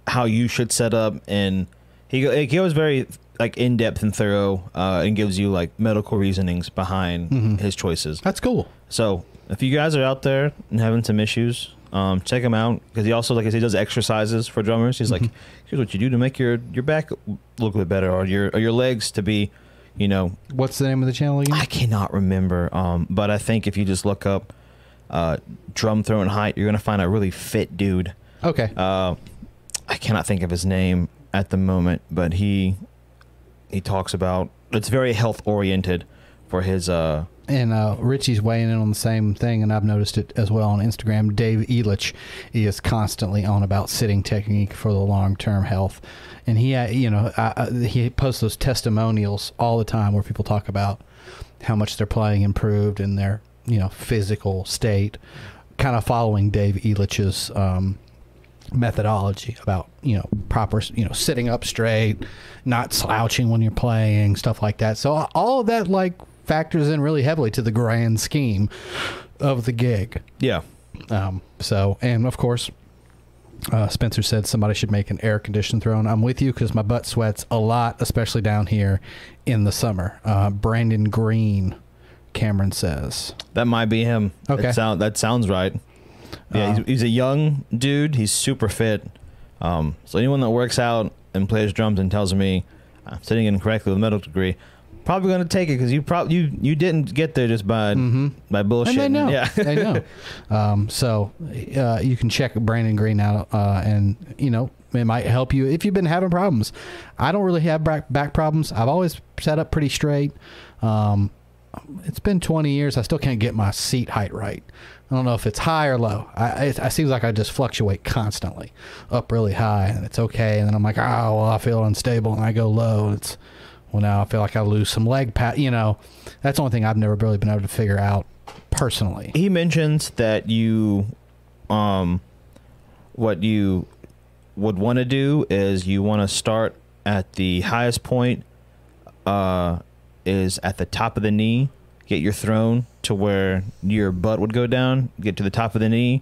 how you should set up. And he go- he goes very like in depth and thorough, uh, and gives you like medical reasonings behind Mhm. his choices. That's cool. So if you guys are out there and having some issues, um, check him out because he also like I said, does exercises for drummers. He's Mhm. like, here's what you do to make your your back look a bit better, or your or your legs to be, you know, What's the name of the channel again? I cannot remember. Um, but I think if you just look up uh, drum throne height, you're gonna find a really fit dude. Okay. Uh, I cannot think of his name at the moment, but he he talks about it's very health oriented for his uh And uh, Richie's weighing in on the same thing, and I've noticed it as well on Instagram. Dave Elitch he is constantly on about sitting technique for the long term health, and he, uh, you know, I, I, he posts those testimonials all the time where people talk about how much their playing improved and their, you know, physical state, kind of following Dave Elitch's um, methodology about you know proper you know sitting up straight, not slouching when you're playing, stuff like that. So all of that like factors in really heavily to the grand scheme of the gig. yeah Um, so and of course. Uh, Spencer said somebody should make an air conditioned throne. I'm with you because my butt sweats a lot, especially down here in the summer. Uh, Brandon Green, Cameron says. that might be him. Okay. that, sound, that sounds right. Yeah, Uh, he's, he's a young dude. He's super fit. Um, so anyone that works out and plays drums and tells me I'm sitting incorrectly with a medical degree, probably going to take it because you probably you you didn't get there just by Mhm. by bullshit. And they know. Yeah, they know. (laughs) Um, so uh, you can check Brandon Green out, uh, and you know it might help you if you've been having problems. I don't really have back back problems. I've always sat up pretty straight. Um, it's been 20 years. I still can't get my seat height right. I don't know if it's high or low. I, it, it seems like I just fluctuate constantly, up really high, and it's okay. And then I'm like, oh, well, I feel unstable, and I go low, and it's well, now I feel like I lose some leg pat. You know, that's the only thing I've never really been able to figure out personally. he mentions that you, um, what you would want to do is you want to start at the highest point, uh, is at the top of the knee. Get your throne to where your butt would go down. Get to the top of the knee.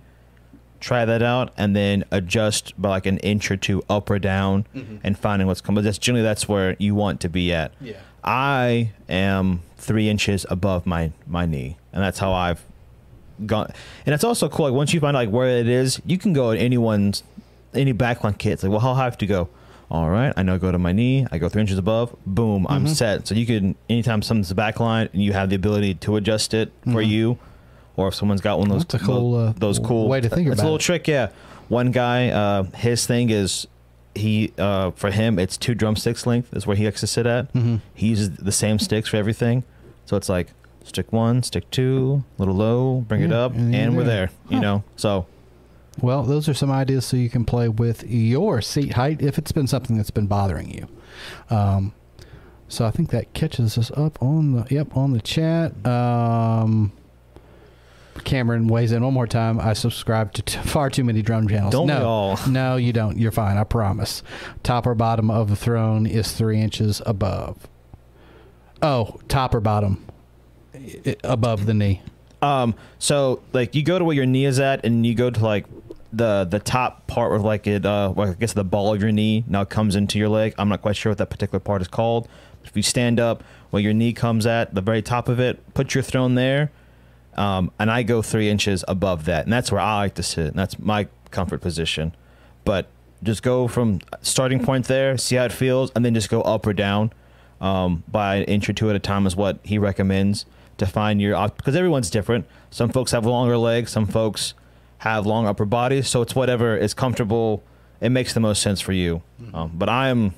Try that out, and then adjust by like an inch or two up or down, and finding what's coming. But That's generally that's where you want to be at. Yeah. I am three inches above my my knee, and that's how I've gone. And it's also cool. Like once you find like where it is, you can go at anyone's any backline kit. It's like, well, how high I have to go? All right, I know. Go to my knee. I go three inches above. Boom, I'm Mhm. set. So you can anytime something's the backline and you have the ability to adjust it for Mhm. you, or if someone's got one of those That's a cool, uh, those cool way to think about it's a little it. trick. Yeah, one guy, uh, his thing is he uh, for him it's two drumsticks length is where he likes to sit at. Mm-hmm. He uses the same sticks for everything. So it's like stick one, stick two, a little low, bring it up, and and, we're there. there. You Huh. know, so Well, those are some ideas so you can play with your seat height if it's been something that's been bothering you. Um, so I think that catches us up on the yep on the chat. Um, Cameron weighs in one more time. I subscribe to t- far too many drum channels. don't no, we all? (laughs) no, you don't. You're fine. I promise. Top or bottom of the throne is three inches above. Oh, top or bottom, I- above the knee. Um, so like you go to where your knee is at, and you go to like the the top part where like it, uh, well, I guess the ball of your knee now comes into your leg. I'm not quite sure what that particular part is called. If you stand up where your knee comes at the very top of it, put your throne there, um, and I go three inches above that, and that's where I like to sit. And that's my comfort position. But just go from starting point there, see how it feels, and then just go up or down um, by an inch or two at a time is what he recommends to find your because everyone's different. Some folks have longer legs, some folks have long upper bodies, so it's whatever is comfortable. It makes the most sense for you. Um, but I am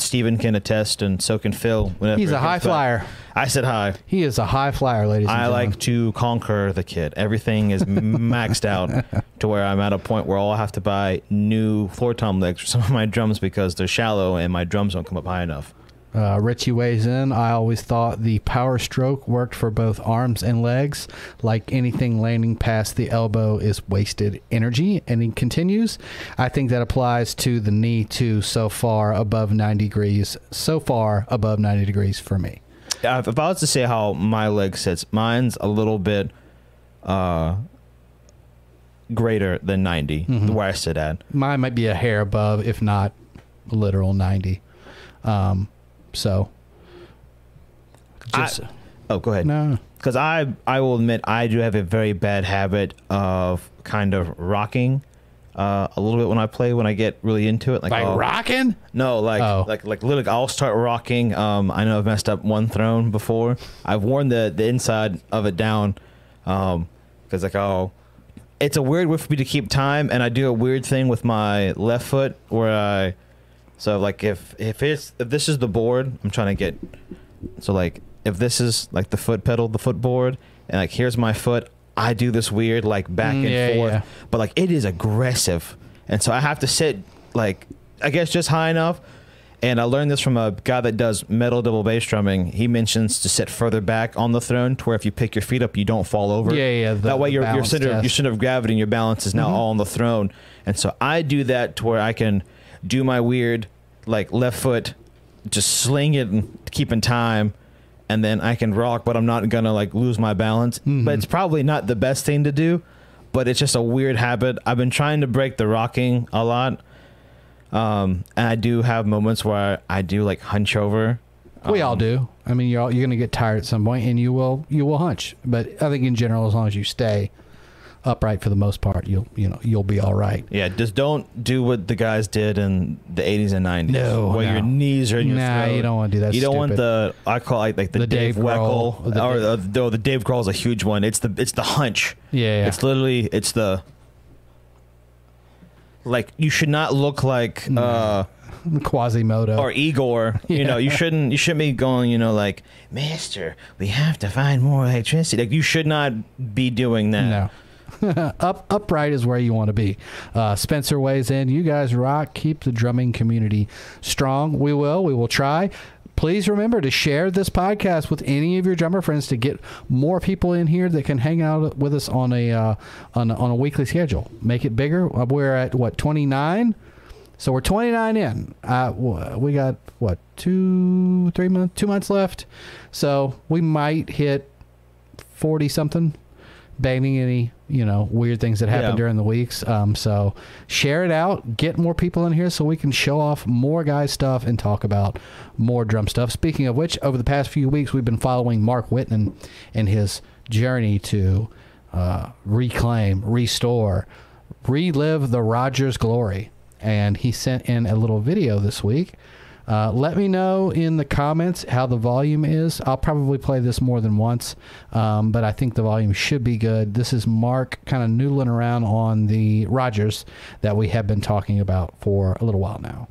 Steven can attest, and so can Phil. whenever He's a high back. flyer. I said hi. He is a high flyer, ladies and I like to conquer the kit. Everything is (laughs) maxed out to where I'm at a point where I'll have to buy new floor tom legs for some of my drums because they're shallow and my drums don't come up high enough. Uh, Richie weighs in. I always thought the power stroke worked for both arms and legs. Like anything landing past the elbow is wasted energy. And he continues. I think that applies to the knee too. So far above 90 degrees. So far above 90 degrees for me. If I was to say how my leg sits, mine's a little bit uh, greater than 90, Mhm. where I sit at. Mine might be a hair above, if not literal 90. Um, so. Just, Oh, go ahead. no. because I I will admit I do have a very bad habit of kind of rocking uh, a little bit when I play when I get really into it. Like By I'll- rocking? no, like Oh. like like literally I'll start rocking. Um, I know I've messed up one throne before. I've worn the the inside of it down um, because like I'll. It's a weird way for me to keep time, and I do a weird thing with my left foot where I. So like if if it's if this is the board, I'm trying to get. So like if this is like the foot pedal, the footboard, and like here's my foot, I do this weird like back Mm, and yeah, forth, yeah. but like it is aggressive, and so I have to sit like I guess just high enough. And I learned this from a guy that does metal double bass drumming. He mentions to sit further back on the throne to where if you pick your feet up, you don't fall over. Yeah, yeah, the- that way, your your balance center test. your center of gravity and your balance is now Mhm. all on the throne. And so I do that to where I can do my weird like left foot, just sling it and keep in time, and then I can rock, but I'm not gonna like lose my balance. Mhm. But it's probably not the best thing to do. But it's just a weird habit. I've been trying to break the rocking a lot. Um, and I do have moments where I do like hunch over. We all Um, do. I mean, you're all, you're to get tired at some point, and you will you will hunch. But I think in general, as long as you stay upright for the most part, you'll you know you'll be all right. Yeah, just don't do what the guys did in the 80s and 90s. No, where no. your knees are in your nah, throat. you don't want to do that. you don't want the I call it like the, The Dave, Dave Weckl the or Dave- the, Dave Grohl's a huge one. It's the it's the hunch. yeah, yeah. It's literally it's the like you should not look like No. uh Quasimodo. or Igor. (laughs) You know, you shouldn't you shouldn't be going, you know, like, Master, we have to find more electricity. Like you should not be doing that. no. (laughs) Up upright is where you want to be. Uh, Spencer weighs in. You guys rock. Keep the drumming community strong. We will. We will try. Please remember to share this podcast with any of your drummer friends to get more people in here that can hang out with us on a uh, on on a weekly schedule. Make it bigger. Uh, We're at what twenty nine. So we're 29 in. Uh, we got what two, three months, two months left. So we might hit 40 something, banning any you know weird things that happen Yeah. during the weeks. Um, so share it out, get more people in here so we can show off more guys stuff and talk about more drum stuff. Speaking of which, over the past few weeks we've been following Mark Whitman and his journey to uh, reclaim, restore, relive the Rogers glory. And he sent in a little video this week. Uh, let me know in the comments how the volume is. I'll probably play this more than once, um, but I think the volume should be good. This is Mark kind of noodling around on the Rogers that we have been talking about for a little while now.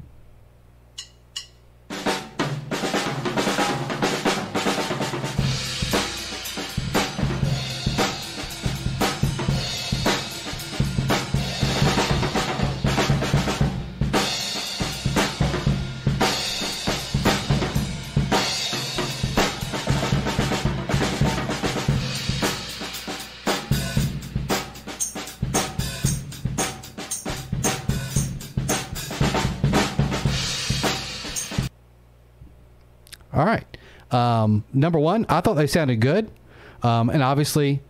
Um, number one, I thought they sounded good. Um, and obviously,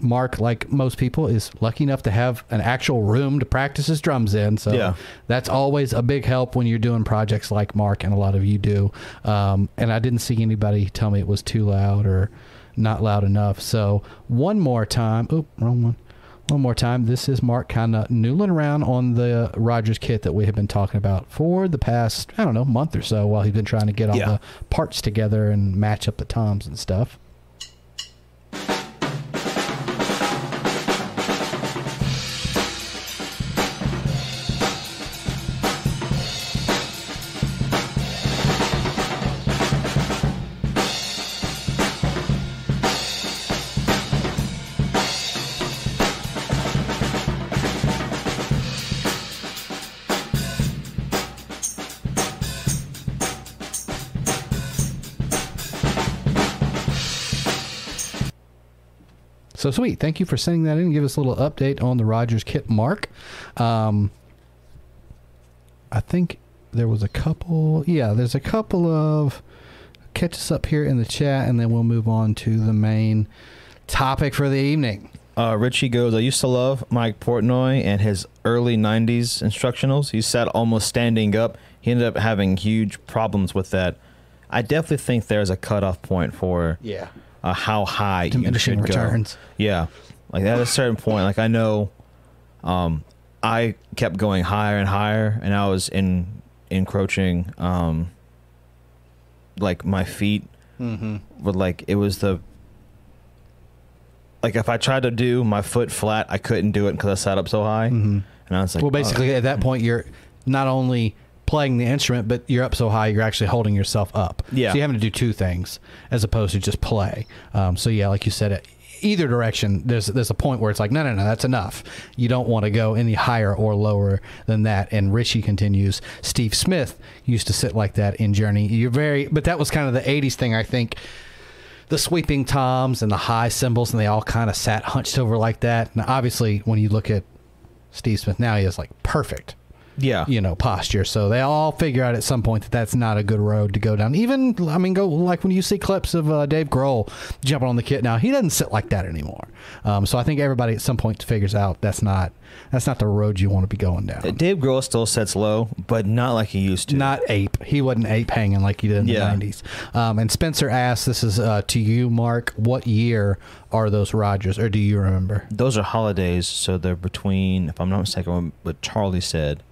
Mark, like most people, is lucky enough to have an actual room to practice his drums in. So Yeah. that's always a big help when you're doing projects like Mark and a lot of you do. Um, and I didn't see anybody tell me it was too loud or not loud enough. So one more time. Oop, wrong one. One more time. This is Mark kind of noodling around on the Rogers kit that we have been talking about for the past, I don't know, month or so while he's been trying to get all Yeah. the parts together and match up the toms and stuff. So sweet. Thank you for sending that in. Give us a little update on the Rogers kit mark. Um, I think there was a couple. Yeah, there's a couple of. Catch us up here in the chat, and then we'll move on to the main topic for the evening. Uh, Richie goes, I used to love Mike Portnoy and his early 90s instructionals. He sat almost standing up. He ended up having huge problems with that. I definitely think there's a cutoff point for Yeah. Uh, how high you Diminishing should go. Yeah, like at a certain point, like I know, um, I kept going higher and higher, and I was in encroaching, um, like my feet Mm-hmm. were like it was the. Like if I tried to do my foot flat, I couldn't do it because I sat up so high, Mm-hmm. and I was like, well, oh. basically, at that point, you're not only playing the instrument, but you're up so high, you're actually holding yourself up. Yeah. So you're having to do two things as opposed to just play. Um, so yeah, like you said, it, either direction, there's there's a point where it's like, no, no, no, that's enough. You don't want to go any higher or lower than that. And Richie continues. Steve Smith used to sit like that in Journey. You're very, but that was kind of the '80s thing, I think the sweeping toms and the high cymbals, and they all kind of sat hunched over like that. And obviously, when you look at Steve Smith now, he is like perfect, yeah, you know, posture. So they all figure out at some point that that's not a good road to go down. Even, I mean, go like when you see clips of uh, Dave Grohl jumping on the kit now, he doesn't sit like that anymore. Um, so I think everybody at some point figures out that's not that's not the road you want to be going down. Dave Grohl still sets low, but not like he used to. Not ape. He wasn't ape hanging like he did in Yeah. the 90s. Um, and Spencer asks, this is uh, to you, Mark, what year are those Rogers, or do you remember? Those are holidays, so they're between. If I'm not mistaken, what Charlie said,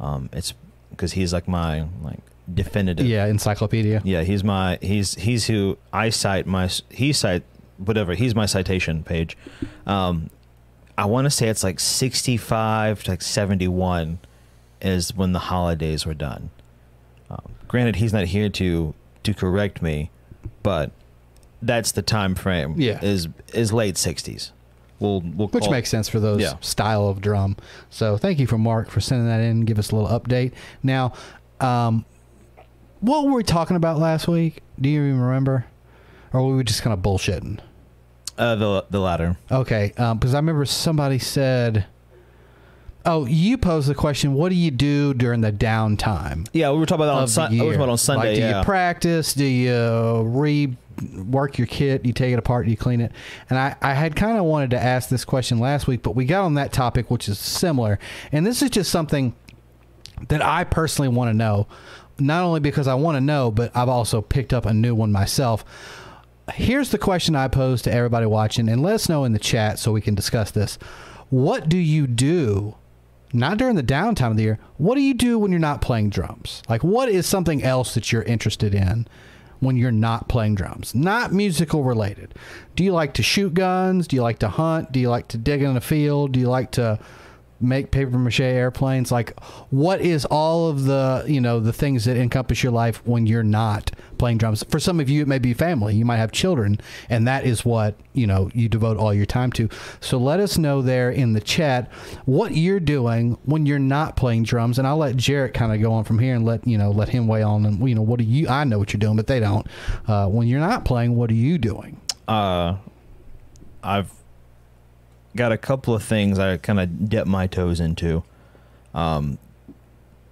um, it's because he's like my like definitive. Yeah, encyclopedia. Yeah, he's my he's he's who I cite my he cite whatever he's my citation page. Um, I want to say it's like sixty five to like seventy one is when the holidays were done. Um, granted, he's not here to to correct me, but that's the time frame. Yeah. is is late sixties. We'll we'll Which makes sense for those Yeah. style of drum. So thank you for Mark for sending that in. Give us a little update. Now, um, what were we talking about last week? Do you even remember? Or were we just kind of bullshitting? uh, the the latter. Okay, because I remember somebody said, "Oh, you posed the question: What do you do during the downtime Yeah, we were talking about that on Sun- we talking about on Sunday. Like, do yeah, you practice? Do you rework your kit? You take it apart? You clean it? And I, I had kind of wanted to ask this question last week, but we got on that topic, which is similar. And this is just something that I personally want to know, not only because I want to know, but I've also picked up a new one myself. Here's the question I pose to everybody watching, and let us know in the chat so we can discuss this. What do you do, not during the downtime of the year, what do you do when you're not playing drums? Like, what is something else that you're interested in when you're not playing drums? Not musical related. Do you like to shoot guns? Do you like to hunt? Do you like to dig in a field? Do you like to make paper mache airplanes like what is all of the you know the things that encompass your life when you're not playing drums? For some of you it may be family. You might have children and that is what you know you devote all your time to. So let us know there in the chat what you're doing when you're not playing drums and i'll let jarrett kind of go on from here and let you know let him weigh on and you know what do you i know what you're doing but they don't. Uh, when you're not playing what are you doing? Uh, I've got a couple of things I kind of dip my toes into. Um,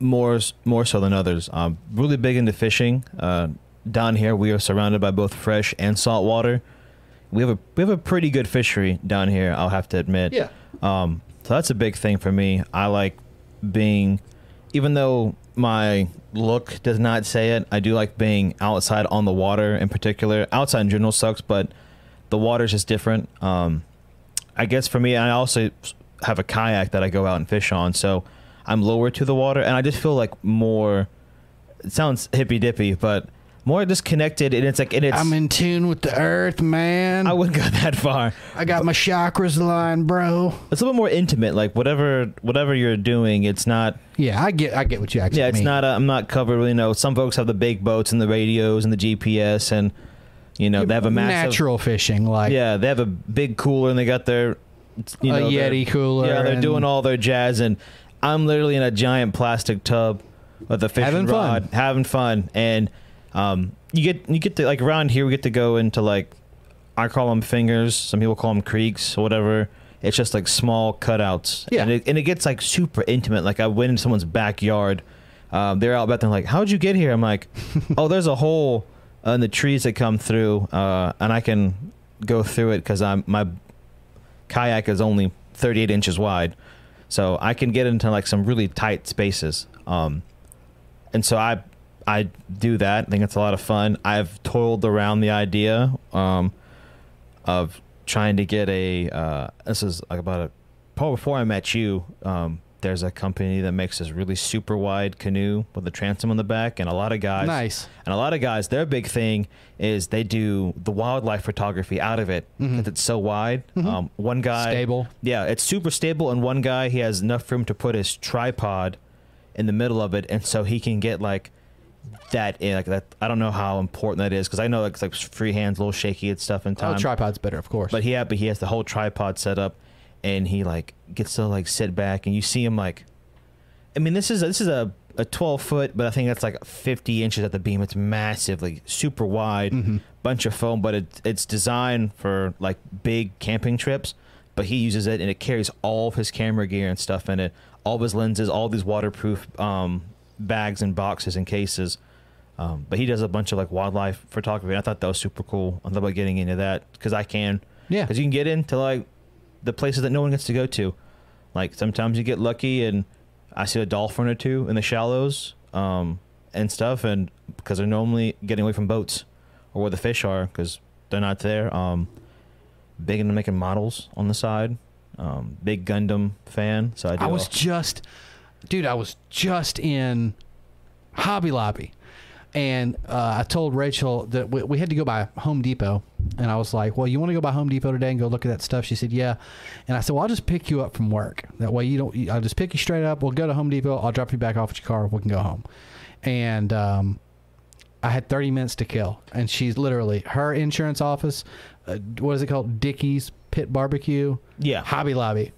more more so than others. I'm really big into fishing. Uh, down here, we are surrounded by both fresh and salt water. We have a we have a pretty good fishery down here. I'll have to admit. Yeah. Um, so that's a big thing for me. I like being, even though my look does not say it, I do like being outside on the water in particular. Outside in general sucks, but the water's just different. Um, I guess for me, I also have a kayak that I go out and fish on, so I'm lower to the water, and I just feel like more. It sounds hippy dippy, but more disconnected, and it's like, and it's. i'm in tune with the earth man I wouldn't go (laughs) that far. I got my chakras aligned bro It's a little more intimate. Like whatever, whatever you're doing, it's not. Yeah, I get I get what you actually Yeah, it's mean. not. A, I'm not covered. You know, some folks have the big boats and the radios and the GPS, and you know they have a massive. natural fishing like Yeah, they have a big cooler and they got their. You a know, their- Yeti cooler. Yeah, they're doing all their jazz, and I'm literally in a giant plastic tub with a fishing Having fun. rod, having fun, and um, you get you get to like around here we get to go into like I call them fingers. Some people call them creeks or whatever. It's just like small cutouts. Yeah. And it, and it gets like super intimate. Like I went into someone's backyard. Um, they're out back there like, how'd you get here? I'm like, (laughs) oh, there's a hole in the trees that come through, uh, and I can go through it because I'm my kayak is only 38 inches wide, so I can get into like some really tight spaces. Um, and so I I do that. I think it's a lot of fun. I've toiled around the idea um, of trying to get a. Uh, this is like about a probably before I met you. Um, there's a company that makes this really super wide canoe with a transom on the back, and a lot of guys. Nice. And a lot of guys, their big thing is they do the wildlife photography out of it because it's so wide. Um, one guy, Mm-hmm. Stable. yeah, it's super stable. And one guy, he has enough room to put his tripod in the middle of it, and so he can get like that in like that. I don't know how important that is because I know it's like free hands, a little shaky and stuff in Oh, time. tripod's better, of course. But he had, but he has the whole tripod set up, and he like gets to like sit back, and you see him like, I mean, this is a, this is a a twelve foot, but I think that's like fifty inches at the beam. It's massive, like super wide, Mm-hmm. bunch of foam, but it, it's designed for like big camping trips. But he uses it, and it carries all of his camera gear and stuff in it, all of his lenses, all these waterproof um, bags and boxes and cases. Um, but he does a bunch of like wildlife photography. And I thought that was super cool. I thought about getting into that because I can. Yeah. Because you can get into like the places that no one gets to go to. Like sometimes you get lucky and I see a dolphin or two in the shallows um, and stuff, and because they're normally getting away from boats or where the fish are because they're not there. Um, big into making models on the side. Um, big Gundam fan, so I do. I was all- just, dude, I was just in Hobby Lobby. And uh, I told Rachel that we, we had to go by Home Depot. And I was like, well, you want to go by Home Depot today and go look at that stuff? She said, yeah. And I said, well, I'll just pick you up from work. That way you don't, I'll just pick you straight up. We'll go to Home Depot. I'll drop you back off at your car. We can go home. And um, I had 30 minutes to kill. And she's literally, her insurance office, uh, what is it called? Dickey's Pit Barbecue. yeah. Hobby Lobby.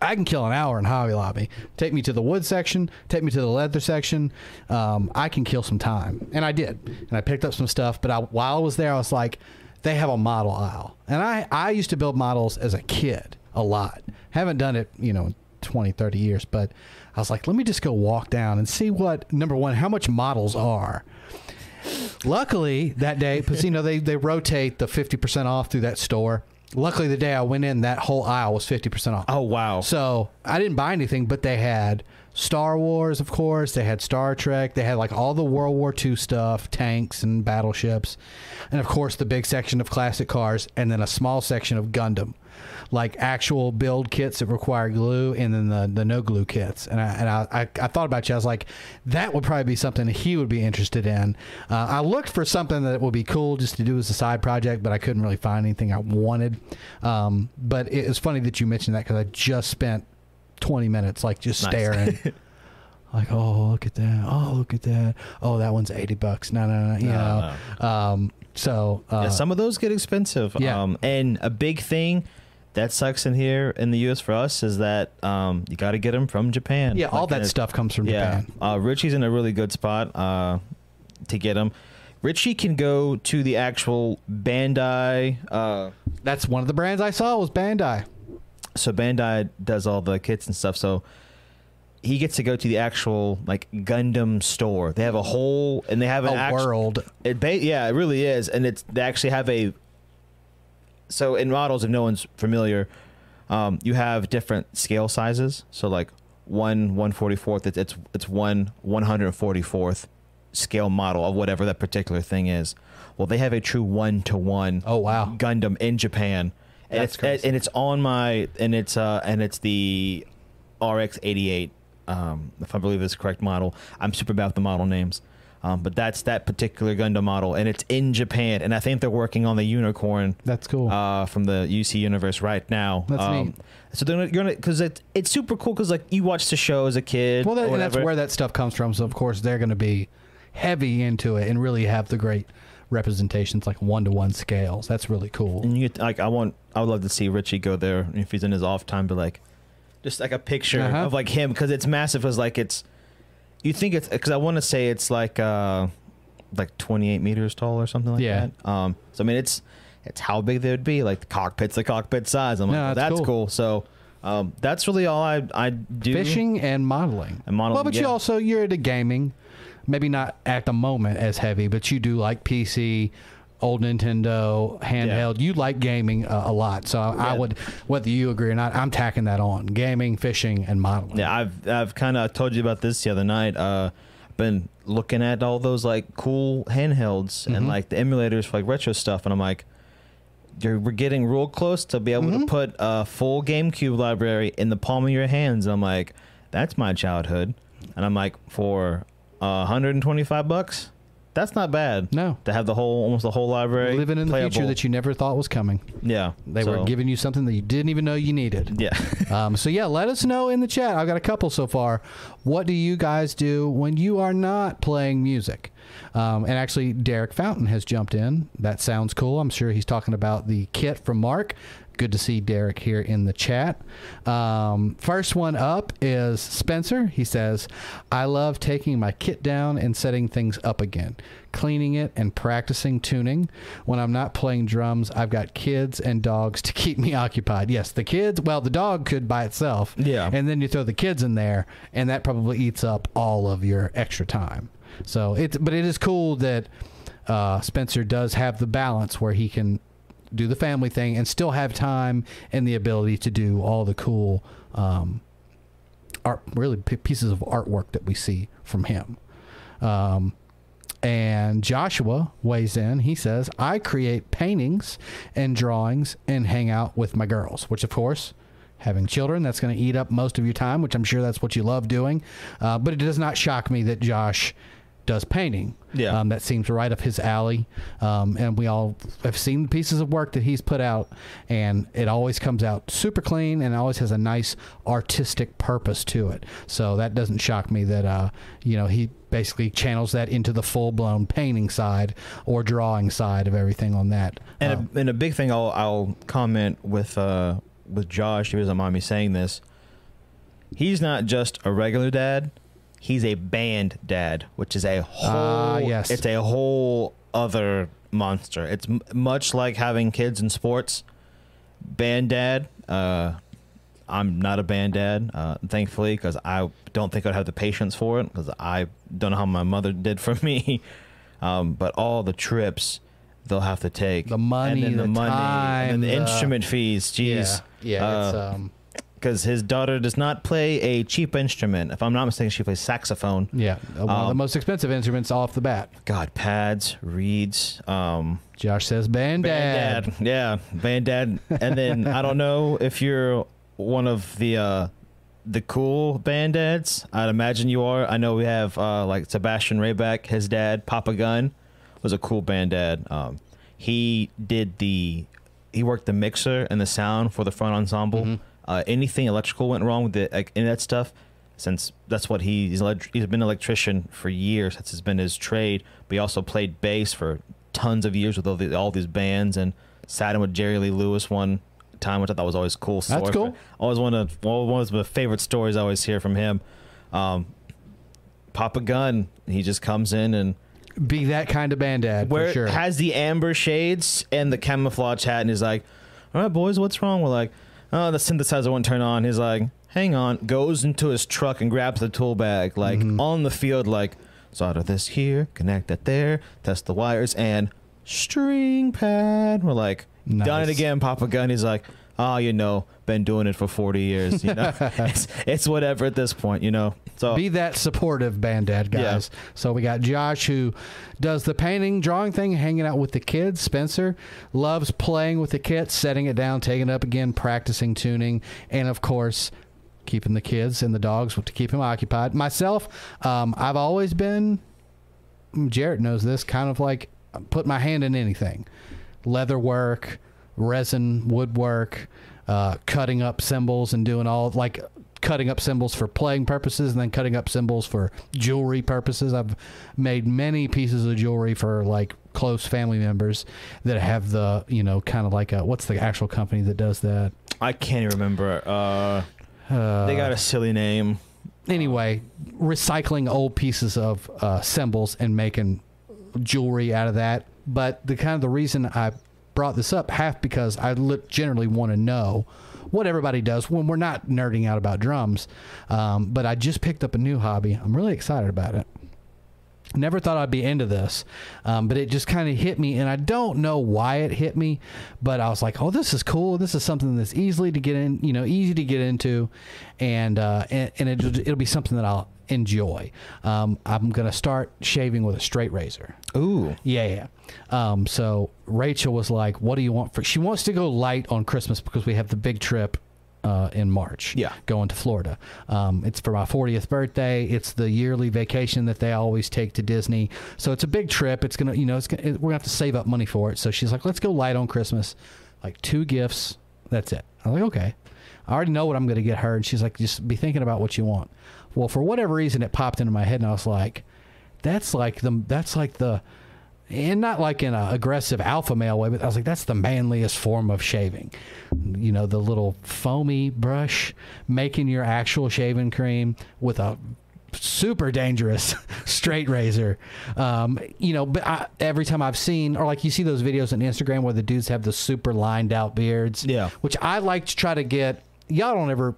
I can kill an hour in Hobby Lobby. Take me to the wood section. Take me to the leather section. Um, I can kill some time, and I did. And I picked up some stuff. But I, while I was there, I was like, they have a model aisle, and I I used to build models as a kid a lot. Haven't done it, you know, 20, 30 years. But I was like, let me just go walk down and see what number one, how much models are. Luckily, that day, (laughs) because you know they they rotate the fifty percent off through that store. Luckily, the day I went in, that whole aisle was fifty percent off. Oh wow. So I didn't buy anything, but they had Star Wars, of course. They had Star Trek. They had like all the World War II stuff, tanks and battleships, and of course the big section of classic cars, and then a small section of Gundam, like actual build kits that require glue, and then the, the no glue kits. And I and I, I, I thought about you. I was like, that would probably be something he would be interested in. Uh, I looked for something that would be cool just to do as a side project, but I couldn't really find anything I wanted. Um, but it was funny that you mentioned that because I just spent 20 minutes like just Nice. staring. (laughs) like, oh, look at that. Oh, look at that. Oh, that one's 80 bucks. No, no, no. You No, know. Um, so, uh, yeah, some of those get expensive. Yeah. Um, and a big thing that sucks in here in the U.S. for us is that um, you got to get them from Japan. yeah, all that stuff comes from yeah, Japan. uh, Richie's in a really good spot uh, to get them. Richie can go to the actual Bandai. Uh, That's one of the brands I saw was Bandai. so Bandai does all the kits and stuff. So he gets to go to the actual like Gundam store. They have a whole and they have an A act- world. It ba- yeah, it really is, and it's they actually have a. So in models, if no one's familiar, um, you have different scale sizes. So like one one forty fourth, it's it's it's one one hundred forty fourth scale model of whatever that particular thing is. Well, they have a true one to one. Oh, wow. Gundam in Japan, and That's it's crazy. and it's on my and it's uh and it's the RX eighty eight. Um, if I believe it's the correct model, I'm super bad with the model names. Um, but that's that particular Gundam model, and it's in Japan, and I think they're working on the unicorn That's cool. uh, from the UC universe right now. That's um, neat. So they're gonna, you're gonna because it's it's super cool because like you watch the show as a kid. well, that, and that's where that stuff comes from. So, of course, they're going to be heavy into it and really have the great representations, like one to one scales. That's really cool. And you get, like I want I would love to see Richie go there if he's in his off time, but like just like a picture Uh-huh. of like him because it's massive. Because like it's you think it's because I want to say it's like uh like 28 meters tall or something like Yeah. that. Um, so I mean it's it's how big they would be. Like the cockpit's the cockpit size. I'm like, No, that's that's cool. cool. So um, that's really all I I do. Fishing and modeling. And modeling, Well, but you also you're into gaming. Maybe not at the moment as heavy, but you do like PC, old Nintendo, handheld. You like gaming uh, a lot. So I, I would, whether you agree or not, I'm tacking that on: gaming, fishing, and modeling. Yeah, I've I've kind of told you about this the other night. Uh, been looking at all those like cool handhelds Mm-hmm. and like the emulators for like retro stuff, and I'm like, you're we're getting real close to be able Mm-hmm. to put a full GameCube library in the palm of your hands. And I'm like, that's my childhood, and I'm like, for uh, 125 bucks, that's not bad. No. to have the whole almost the whole library Living in the future that you never thought was coming. yeah They were giving you something that you didn't even know you needed. yeah. (laughs) Um, so yeah, let us know in the chat. I've got a couple so far. What do you guys do when you are not playing music? Um, and actually, Derek Fountain has jumped in. That sounds cool. I'm sure he's talking about the kit from Mark. Good to see Derek here in the chat. Um, first one up is Spencer. He says, I love taking my kit down and setting things up again, cleaning it and practicing tuning. When I'm not playing drums, I've got kids and dogs to (laughs) keep me occupied. Yes, the kids, well, the dog could by itself. Yeah. And then you throw the kids in there, and that probably eats up all of your extra time. So it's, but it is cool that uh, Spencer does have the balance where he can do the family thing and still have time and the ability to do all the cool um, art, really pieces of artwork that we see from him. Um, and Joshua weighs in. He says, I create paintings and drawings and hang out with my girls, which, of course, having children, that's going to eat up most of your time, which I'm sure that's what you love doing. Uh, but it does not shock me that Josh does painting. Yeah. Um, that seems right up his alley. Um, and we all have seen the pieces of work that he's put out, and it always comes out super clean and always has a nice artistic purpose to it. So that doesn't shock me that, uh, you know, he basically channels that into the full blown painting side or drawing side of everything on that. And, Uh, a, and a big thing I'll, I'll comment with uh, with Josh, he doesn't mind me saying this, he's not just a regular dad. He's a band dad, which is a whole. Ah, yes. It's a whole other monster. It's m- much like having kids in sports. Band dad. Uh, I'm not a band dad, uh, thankfully, because I don't think I'd have the patience for it. Because I don't know how my mother (laughs) did for me. Um, but all the trips they'll have to take, The money, and then the money and time, then the, the- instrument fees. Jeez, yeah, yeah, it's, um, because his daughter does not play a cheap instrument. If I'm not mistaken, she plays saxophone. yeah, one of the Um, most expensive instruments off the bat. God, pads, reeds, um, Josh says, "Band dad." Bandad. Yeah, Bandad. And then I don't know if you're one of the uh the cool banddads. I'd imagine you are. I know we have uh like Sebastian Rayback, his dad, Papa Gun, was a cool banddad. Um he did the he worked the mixer and the sound for the front ensemble. Uh anything electrical went wrong with the like that stuff since that's what he, he's he's been an electrician for years. That's been his trade. But he also played bass for tons of years with all, the, all these bands and sat in with Jerry Lee Lewis one time, which I thought was always cool. Story. cool. Always one of one of my favorite stories I always hear from him. Um, Papa Gun, he just comes in and Be that kind of band dad where for sure. has the amber shades and the camouflage hat, and he's like, "All right, boys, what's wrong?" We're like, "Oh, the synthesizer won't turn on." He's like, "Hang on," goes into his truck and grabs the tool bag, like Mm-hmm. on the field, like solder this here, connect that there, test the wires, and string pad. We're like, done it again, Papa Gun. He's like, "Oh, you know, been doing it for forty years. You know, (laughs) (laughs) it's, it's whatever at this point, you know." So Be that supportive band dad, Yeah. guys. So we got Josh who does the painting, drawing thing, hanging out with the kids. Spencer loves playing with the kits, setting it down, taking it up again, practicing tuning, and of course, keeping the kids and the dogs to keep him occupied. Myself, um, I've always been. Jarrett knows this. Kind of like put my hand in anything, leather work, resin, woodwork, uh, cutting up cymbals and doing all like cutting up cymbals for playing purposes and then cutting up cymbals for jewelry purposes. I've made many pieces of jewelry for like close family members that have the you know kind of like a what's the actual company that does that. I can't even remember. Uh, Uh, they got a silly name. anyway, recycling old pieces of uh, cymbals and making jewelry out of that. But the kind of the reason I brought this up half because I generally want to know what everybody does when we're not nerding out about drums. Um, but I just picked up a new hobby. I'm really excited about it. Never thought I'd be into this, um, but it just kind of hit me, and I don't know why it hit me, but I was like, "Oh, this is cool. This is something that's easily to get in, you know, easy to get into, and uh, and, and it, it'll be something that I'll enjoy." Um, I'm gonna start shaving with a straight razor. Ooh. Yeah, yeah. Um, so Rachel was like, "What do you want for?" She wants to go light on Christmas because we have the big trip uh, in March. Yeah. going to Florida. Um, it's for my 40th birthday. It's the yearly vacation that they always take to Disney. So it's a big trip. It's gonna, you know, it's gonna, we're gonna have to save up money for it. So she's like, "Let's go light on Christmas, like two gifts. That's it." I'm like, "Okay." I already know what I'm going to get her, and she's like, "Just be thinking about what you want." Well, for whatever reason, it popped into my head, and I was like, "That's like the that's like the." and not like in a aggressive alpha male way, but I was like, that's the manliest form of shaving. You know, the little foamy brush, making your actual shaving cream with a super dangerous (laughs) straight razor. Um, you know, but I, every time I've seen, or like you see those videos on Instagram where the dudes have the super lined out beards, Yeah. which I like to try to get. Y'all don't ever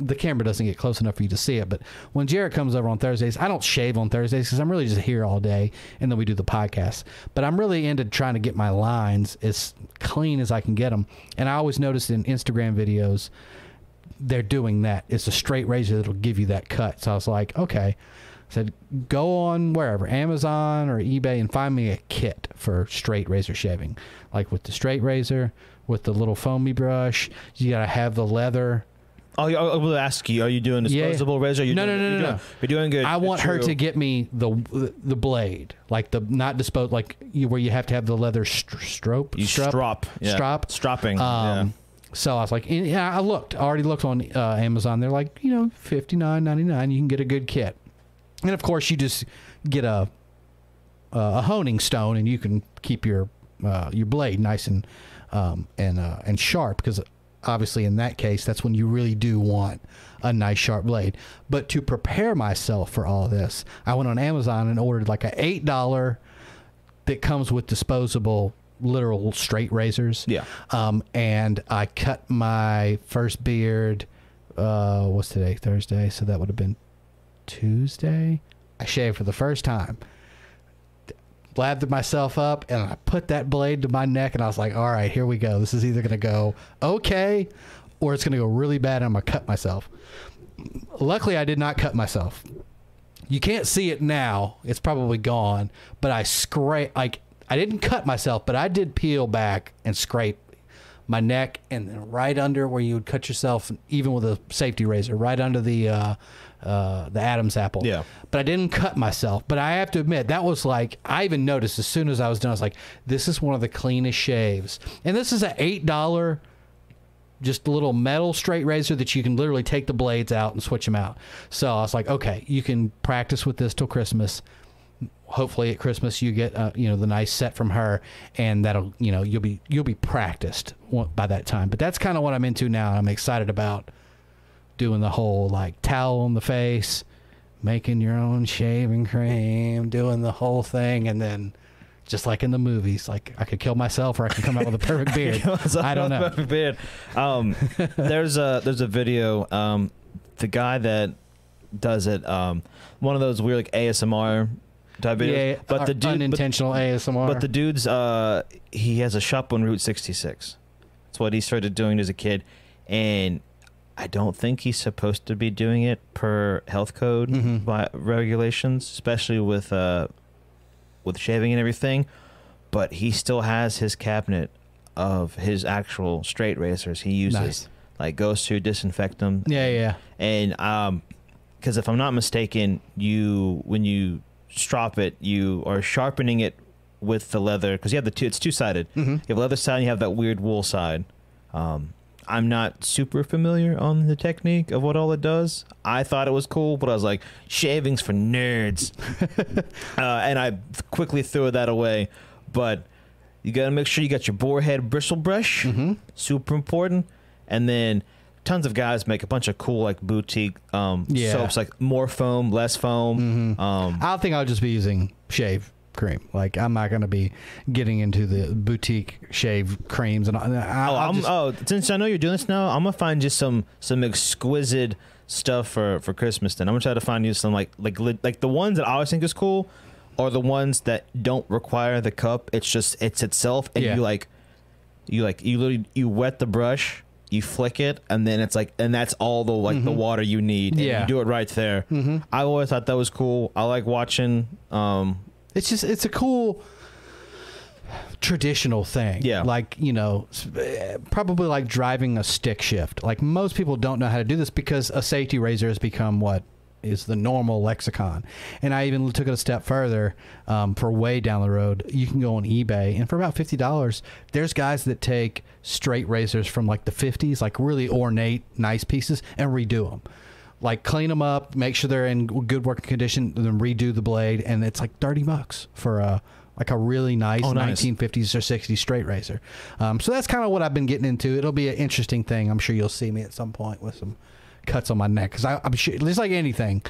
the camera doesn't get close enough for you to see it. But when Jared comes over on Thursdays, I don't shave on Thursdays because I'm really just here all day, and then we do the podcast. But I'm really into trying to get my lines as clean as I can get them. And I always noticed in Instagram videos, they're doing that. It's a straight razor that'll give you that cut. So I was like, okay. I said, go on wherever, Amazon or eBay, and find me a kit for straight razor shaving. Like with the straight razor, with the little foamy brush. You got to have the leather I I will ask you. Are you doing Yeah. disposable razor? You're No, doing, no, no, you're no, doing, no. You're doing good. I want her to get me the the blade, like the not dispose, like you, where you have to have the leather str- strope, You strap, strop. Yeah. strop. Stropping. Um, So I was like, and, yeah, I looked, I already looked on uh, Amazon. They're like, you know, fifty nine ninety nine. You can get a good kit, and of course, you just get a a honing stone, and you can keep your uh, your blade nice and um, and uh, and sharp because obviously in that case, that's when you really do want a nice sharp blade. But to prepare myself for all this, I went on Amazon and ordered like a eight dollar that comes with disposable literal straight razors. Yeah. Um, and I cut my first beard. Uh, what's today? Thursday. So that would have been Tuesday. I shaved for the first time. Lathered myself up, and I put that blade to my neck, and I was like, "All right, here we go. This is either gonna go okay, or it's gonna go really bad, and I'm gonna cut myself." Luckily, I did not cut myself. You can't see it now; it's probably gone. But I scrape like I didn't cut myself, but I did peel back and scrape my neck and then right under where you would cut yourself, even with a safety razor, right under the uh, uh, the Adam's apple. Yeah. But I didn't cut myself. But I have to admit that was like I even noticed as soon as I was done, I was like, this is one of the cleanest shaves, and this is an eight dollar. Just a little metal straight razor that you can literally take the blades out and switch them out. So I was like, okay, you can practice with this till Christmas hopefully at Christmas you get uh, you know the nice set from her, and that'll you know you'll be you'll be practiced by that time. But that's kind of what I'm into now. and I'm excited about doing the whole like towel on the face, making your own shaving cream, doing the whole thing, and then. Just like in the movies, like I could kill myself or I could come out with a perfect (laughs) beard. I don't know. Beard. Um, there's a there's a video. Um, the guy that does it, um, one of those weird like ASMR type videos. Yeah, but the dude, but, unintentional ASMR. but the dude's uh, he has a shop on Route 66. That's what he started doing as a kid, and I don't think he's supposed to be doing it per health code Mhm. by regulations, especially with uh, with shaving and everything. But he still has his cabinet of his actual straight razors he uses. Nice. Like goes to disinfect them. yeah, yeah. And um, because if I'm not mistaken, you when you strop it, you are sharpening it with the leather because you have the two. It's two sided. Mm-hmm. You have leather side, and you have that weird wool side. Um, I'm not super familiar on the technique of what all it does. I thought it was cool, but I was like, shaving's for nerds. (laughs) uh, and I quickly threw that away. But you got to make sure you got your boar head bristle brush. Mm-hmm. Super important. And then tons of guys make a bunch of cool, like boutique um, Yeah. soaps, like more foam, less foam. Mm-hmm. Um, I think I'll just be using shave cream. Like I'm not going to be getting into the boutique shave creams and I, Oh, just- oh, since I know you're doing this now, I'm gonna find just some some exquisite stuff for for Christmas. Then I'm gonna try to find you some like like like the ones that I always think is cool, are the ones that don't require the cup. It's just it's itself, and Yeah. you like you like you literally you wet the brush, you flick it, and then it's like and that's all the like the water you need. and Yeah. you do it right there. Mm-hmm. I always thought that was cool. I like watching. Um, it's just it's a cool traditional thing. Yeah. Like, you know, eh, probably like driving a stick shift. Like most people don't know how to do this because a safety razor has become what is the normal lexicon. And I even took it a step further um, for way down the road. You can go on eBay and for about $50, there's guys that take straight razors from like the 50s, like really ornate, nice pieces, and redo them like clean them up, make sure they're in good working condition, then redo the blade, and it's like thirty bucks for a like a really nice Oh, nice. 1950s or 60s straight razor. Um, so that's kind of what I've been getting into. It'll be an interesting thing. I'm sure you'll see me at some point with some cuts on my neck because I'm sure just like anything.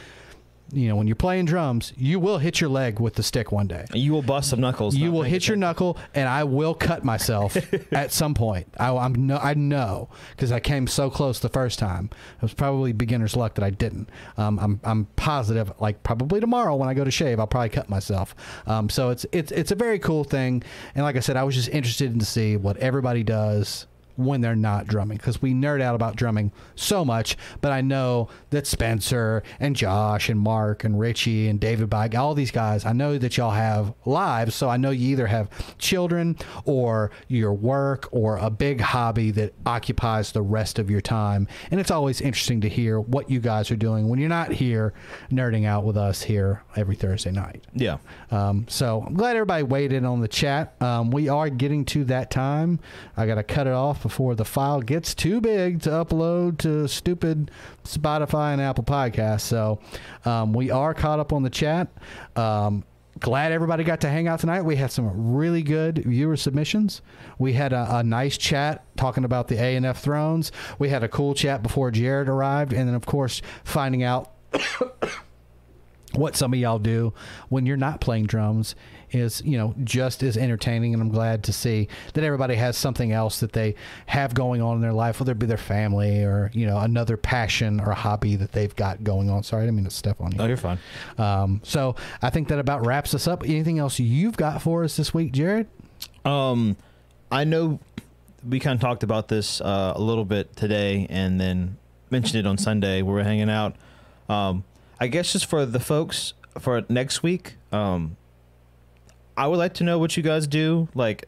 You know, when you're playing drums, you will hit your leg with the stick one day. you will bust some knuckles. You will hit your knuckle, and I will cut myself (laughs) at some point. I, I'm no, I know because I came so close the first time. It was probably beginner's luck that I didn't. Um, I'm I'm positive, like probably tomorrow when I go to shave, I'll probably cut myself. Um, so it's it's it's a very cool thing, and like I said, I was just interested in to see what everybody does when they're not drumming because we nerd out about drumming so much but i know that spencer and josh and mark and richie and david bike all these guys i know that y'all have lives so i know you either have children or your work or a big hobby that occupies the rest of your time and it's always interesting to hear what you guys are doing when you're not here nerding out with us here every thursday night Yeah. um, so I'm glad everybody weighed in on the chat. Um, we are getting to that time. I got to cut it off before the file gets too big to upload to stupid Spotify and Apple Podcasts. So um, we are caught up on the chat. Um, glad everybody got to hang out tonight. We had some really good viewer submissions. We had a, a nice chat talking about the A and F Thrones. We had a cool chat before Jared arrived, and then of course finding out what some of y'all do when you're not playing drums is you know just as entertaining and i'm glad to see that everybody has something else that they have going on in their life whether it be their family or you know another passion or hobby that they've got going on sorry i didn't mean to step on you Oh, you're fine. um, so i think that about wraps us up anything else you've got for us this week jared Um, I know we kind of talked about this uh, a little bit today, and then mentioned it on Sunday. Where We were hanging out. Um, I guess just for the folks for next week, um, I would like to know what you guys do, like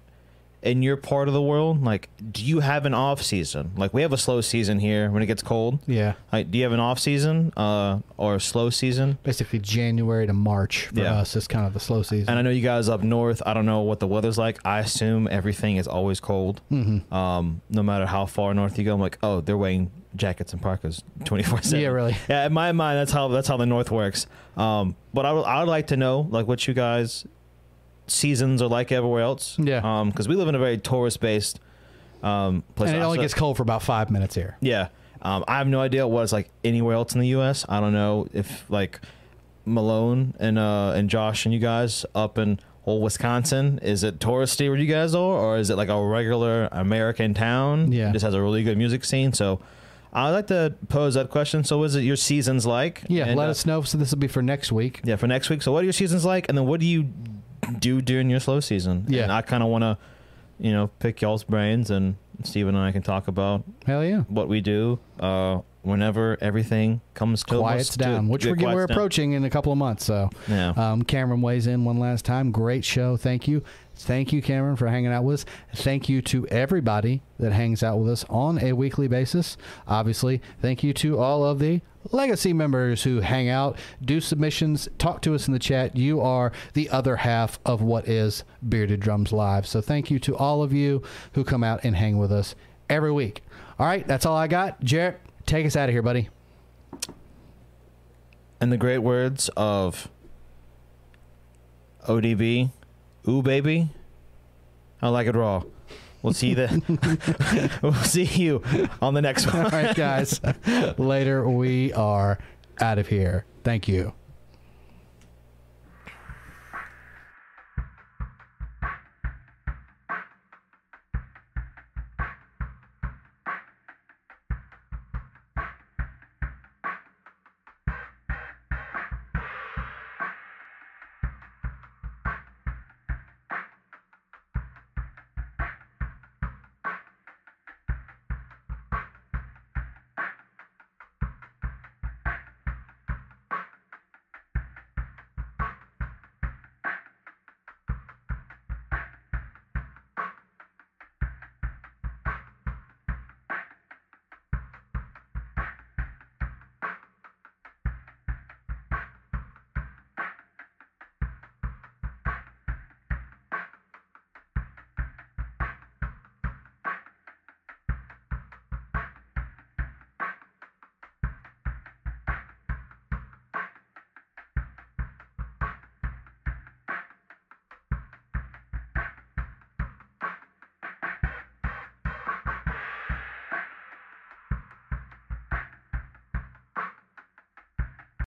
in your part of the world. Like, do you have an off season? Like, we have a slow season here when it gets cold. yeah Like, do you have an off season uh, or a slow season? basically january to march for Yeah. us is kind of the slow season And I know you guys up north. I don't know what the weather's like. I assume everything is always cold. mm-hmm. Um, no matter how far north you go, I'm like, oh, they're wearing jackets and parkas 24 seven. yeah really Yeah, in my mind, that's how that's how the north works. Um, but I would I would like to know like what you guys seasons are like everywhere else. Yeah. Um, because we live in a very tourist based um place. and it only gets cold for about five minutes here yeah. Um, I have no idea what it's like anywhere else in the U.S. I don't know if like Malone and uh and Josh and you guys up in old Wisconsin is it touristy where you guys are, or is it like a regular American town? Yeah. It just has a really good music scene. So I'd like to pose that question. So, is it your seasons like? yeah And, let uh, us know so this will be for next week Yeah, for next week. So, what are your seasons like, and then what do you do during your slow season? Yeah. and I kind of want to, you know, pick y'all's brains, and Steven and I can talk about hell yeah what we do uh, whenever everything comes to quiets almost- down, to- which we're, we're quiets down. approaching in a couple of months. So, Yeah. um, Cameron weighs in one last time. Great show. Thank you. Thank you, Cameron, for hanging out with us. Thank you to everybody that hangs out with us on a weekly basis. Obviously, thank you to all of the legacy members who hang out, do submissions, talk to us in the chat. You are the other half of what is Bearded Drums Live. So, thank you to all of you who come out and hang with us every week. All right, that's all I got. Jarrett, take us out of here, buddy. In the great words of ODB, ooh baby, I like it raw. We'll see you then. (laughs) we'll see you on the next one. All right, guys. (laughs) Later, we are out of here. Thank you.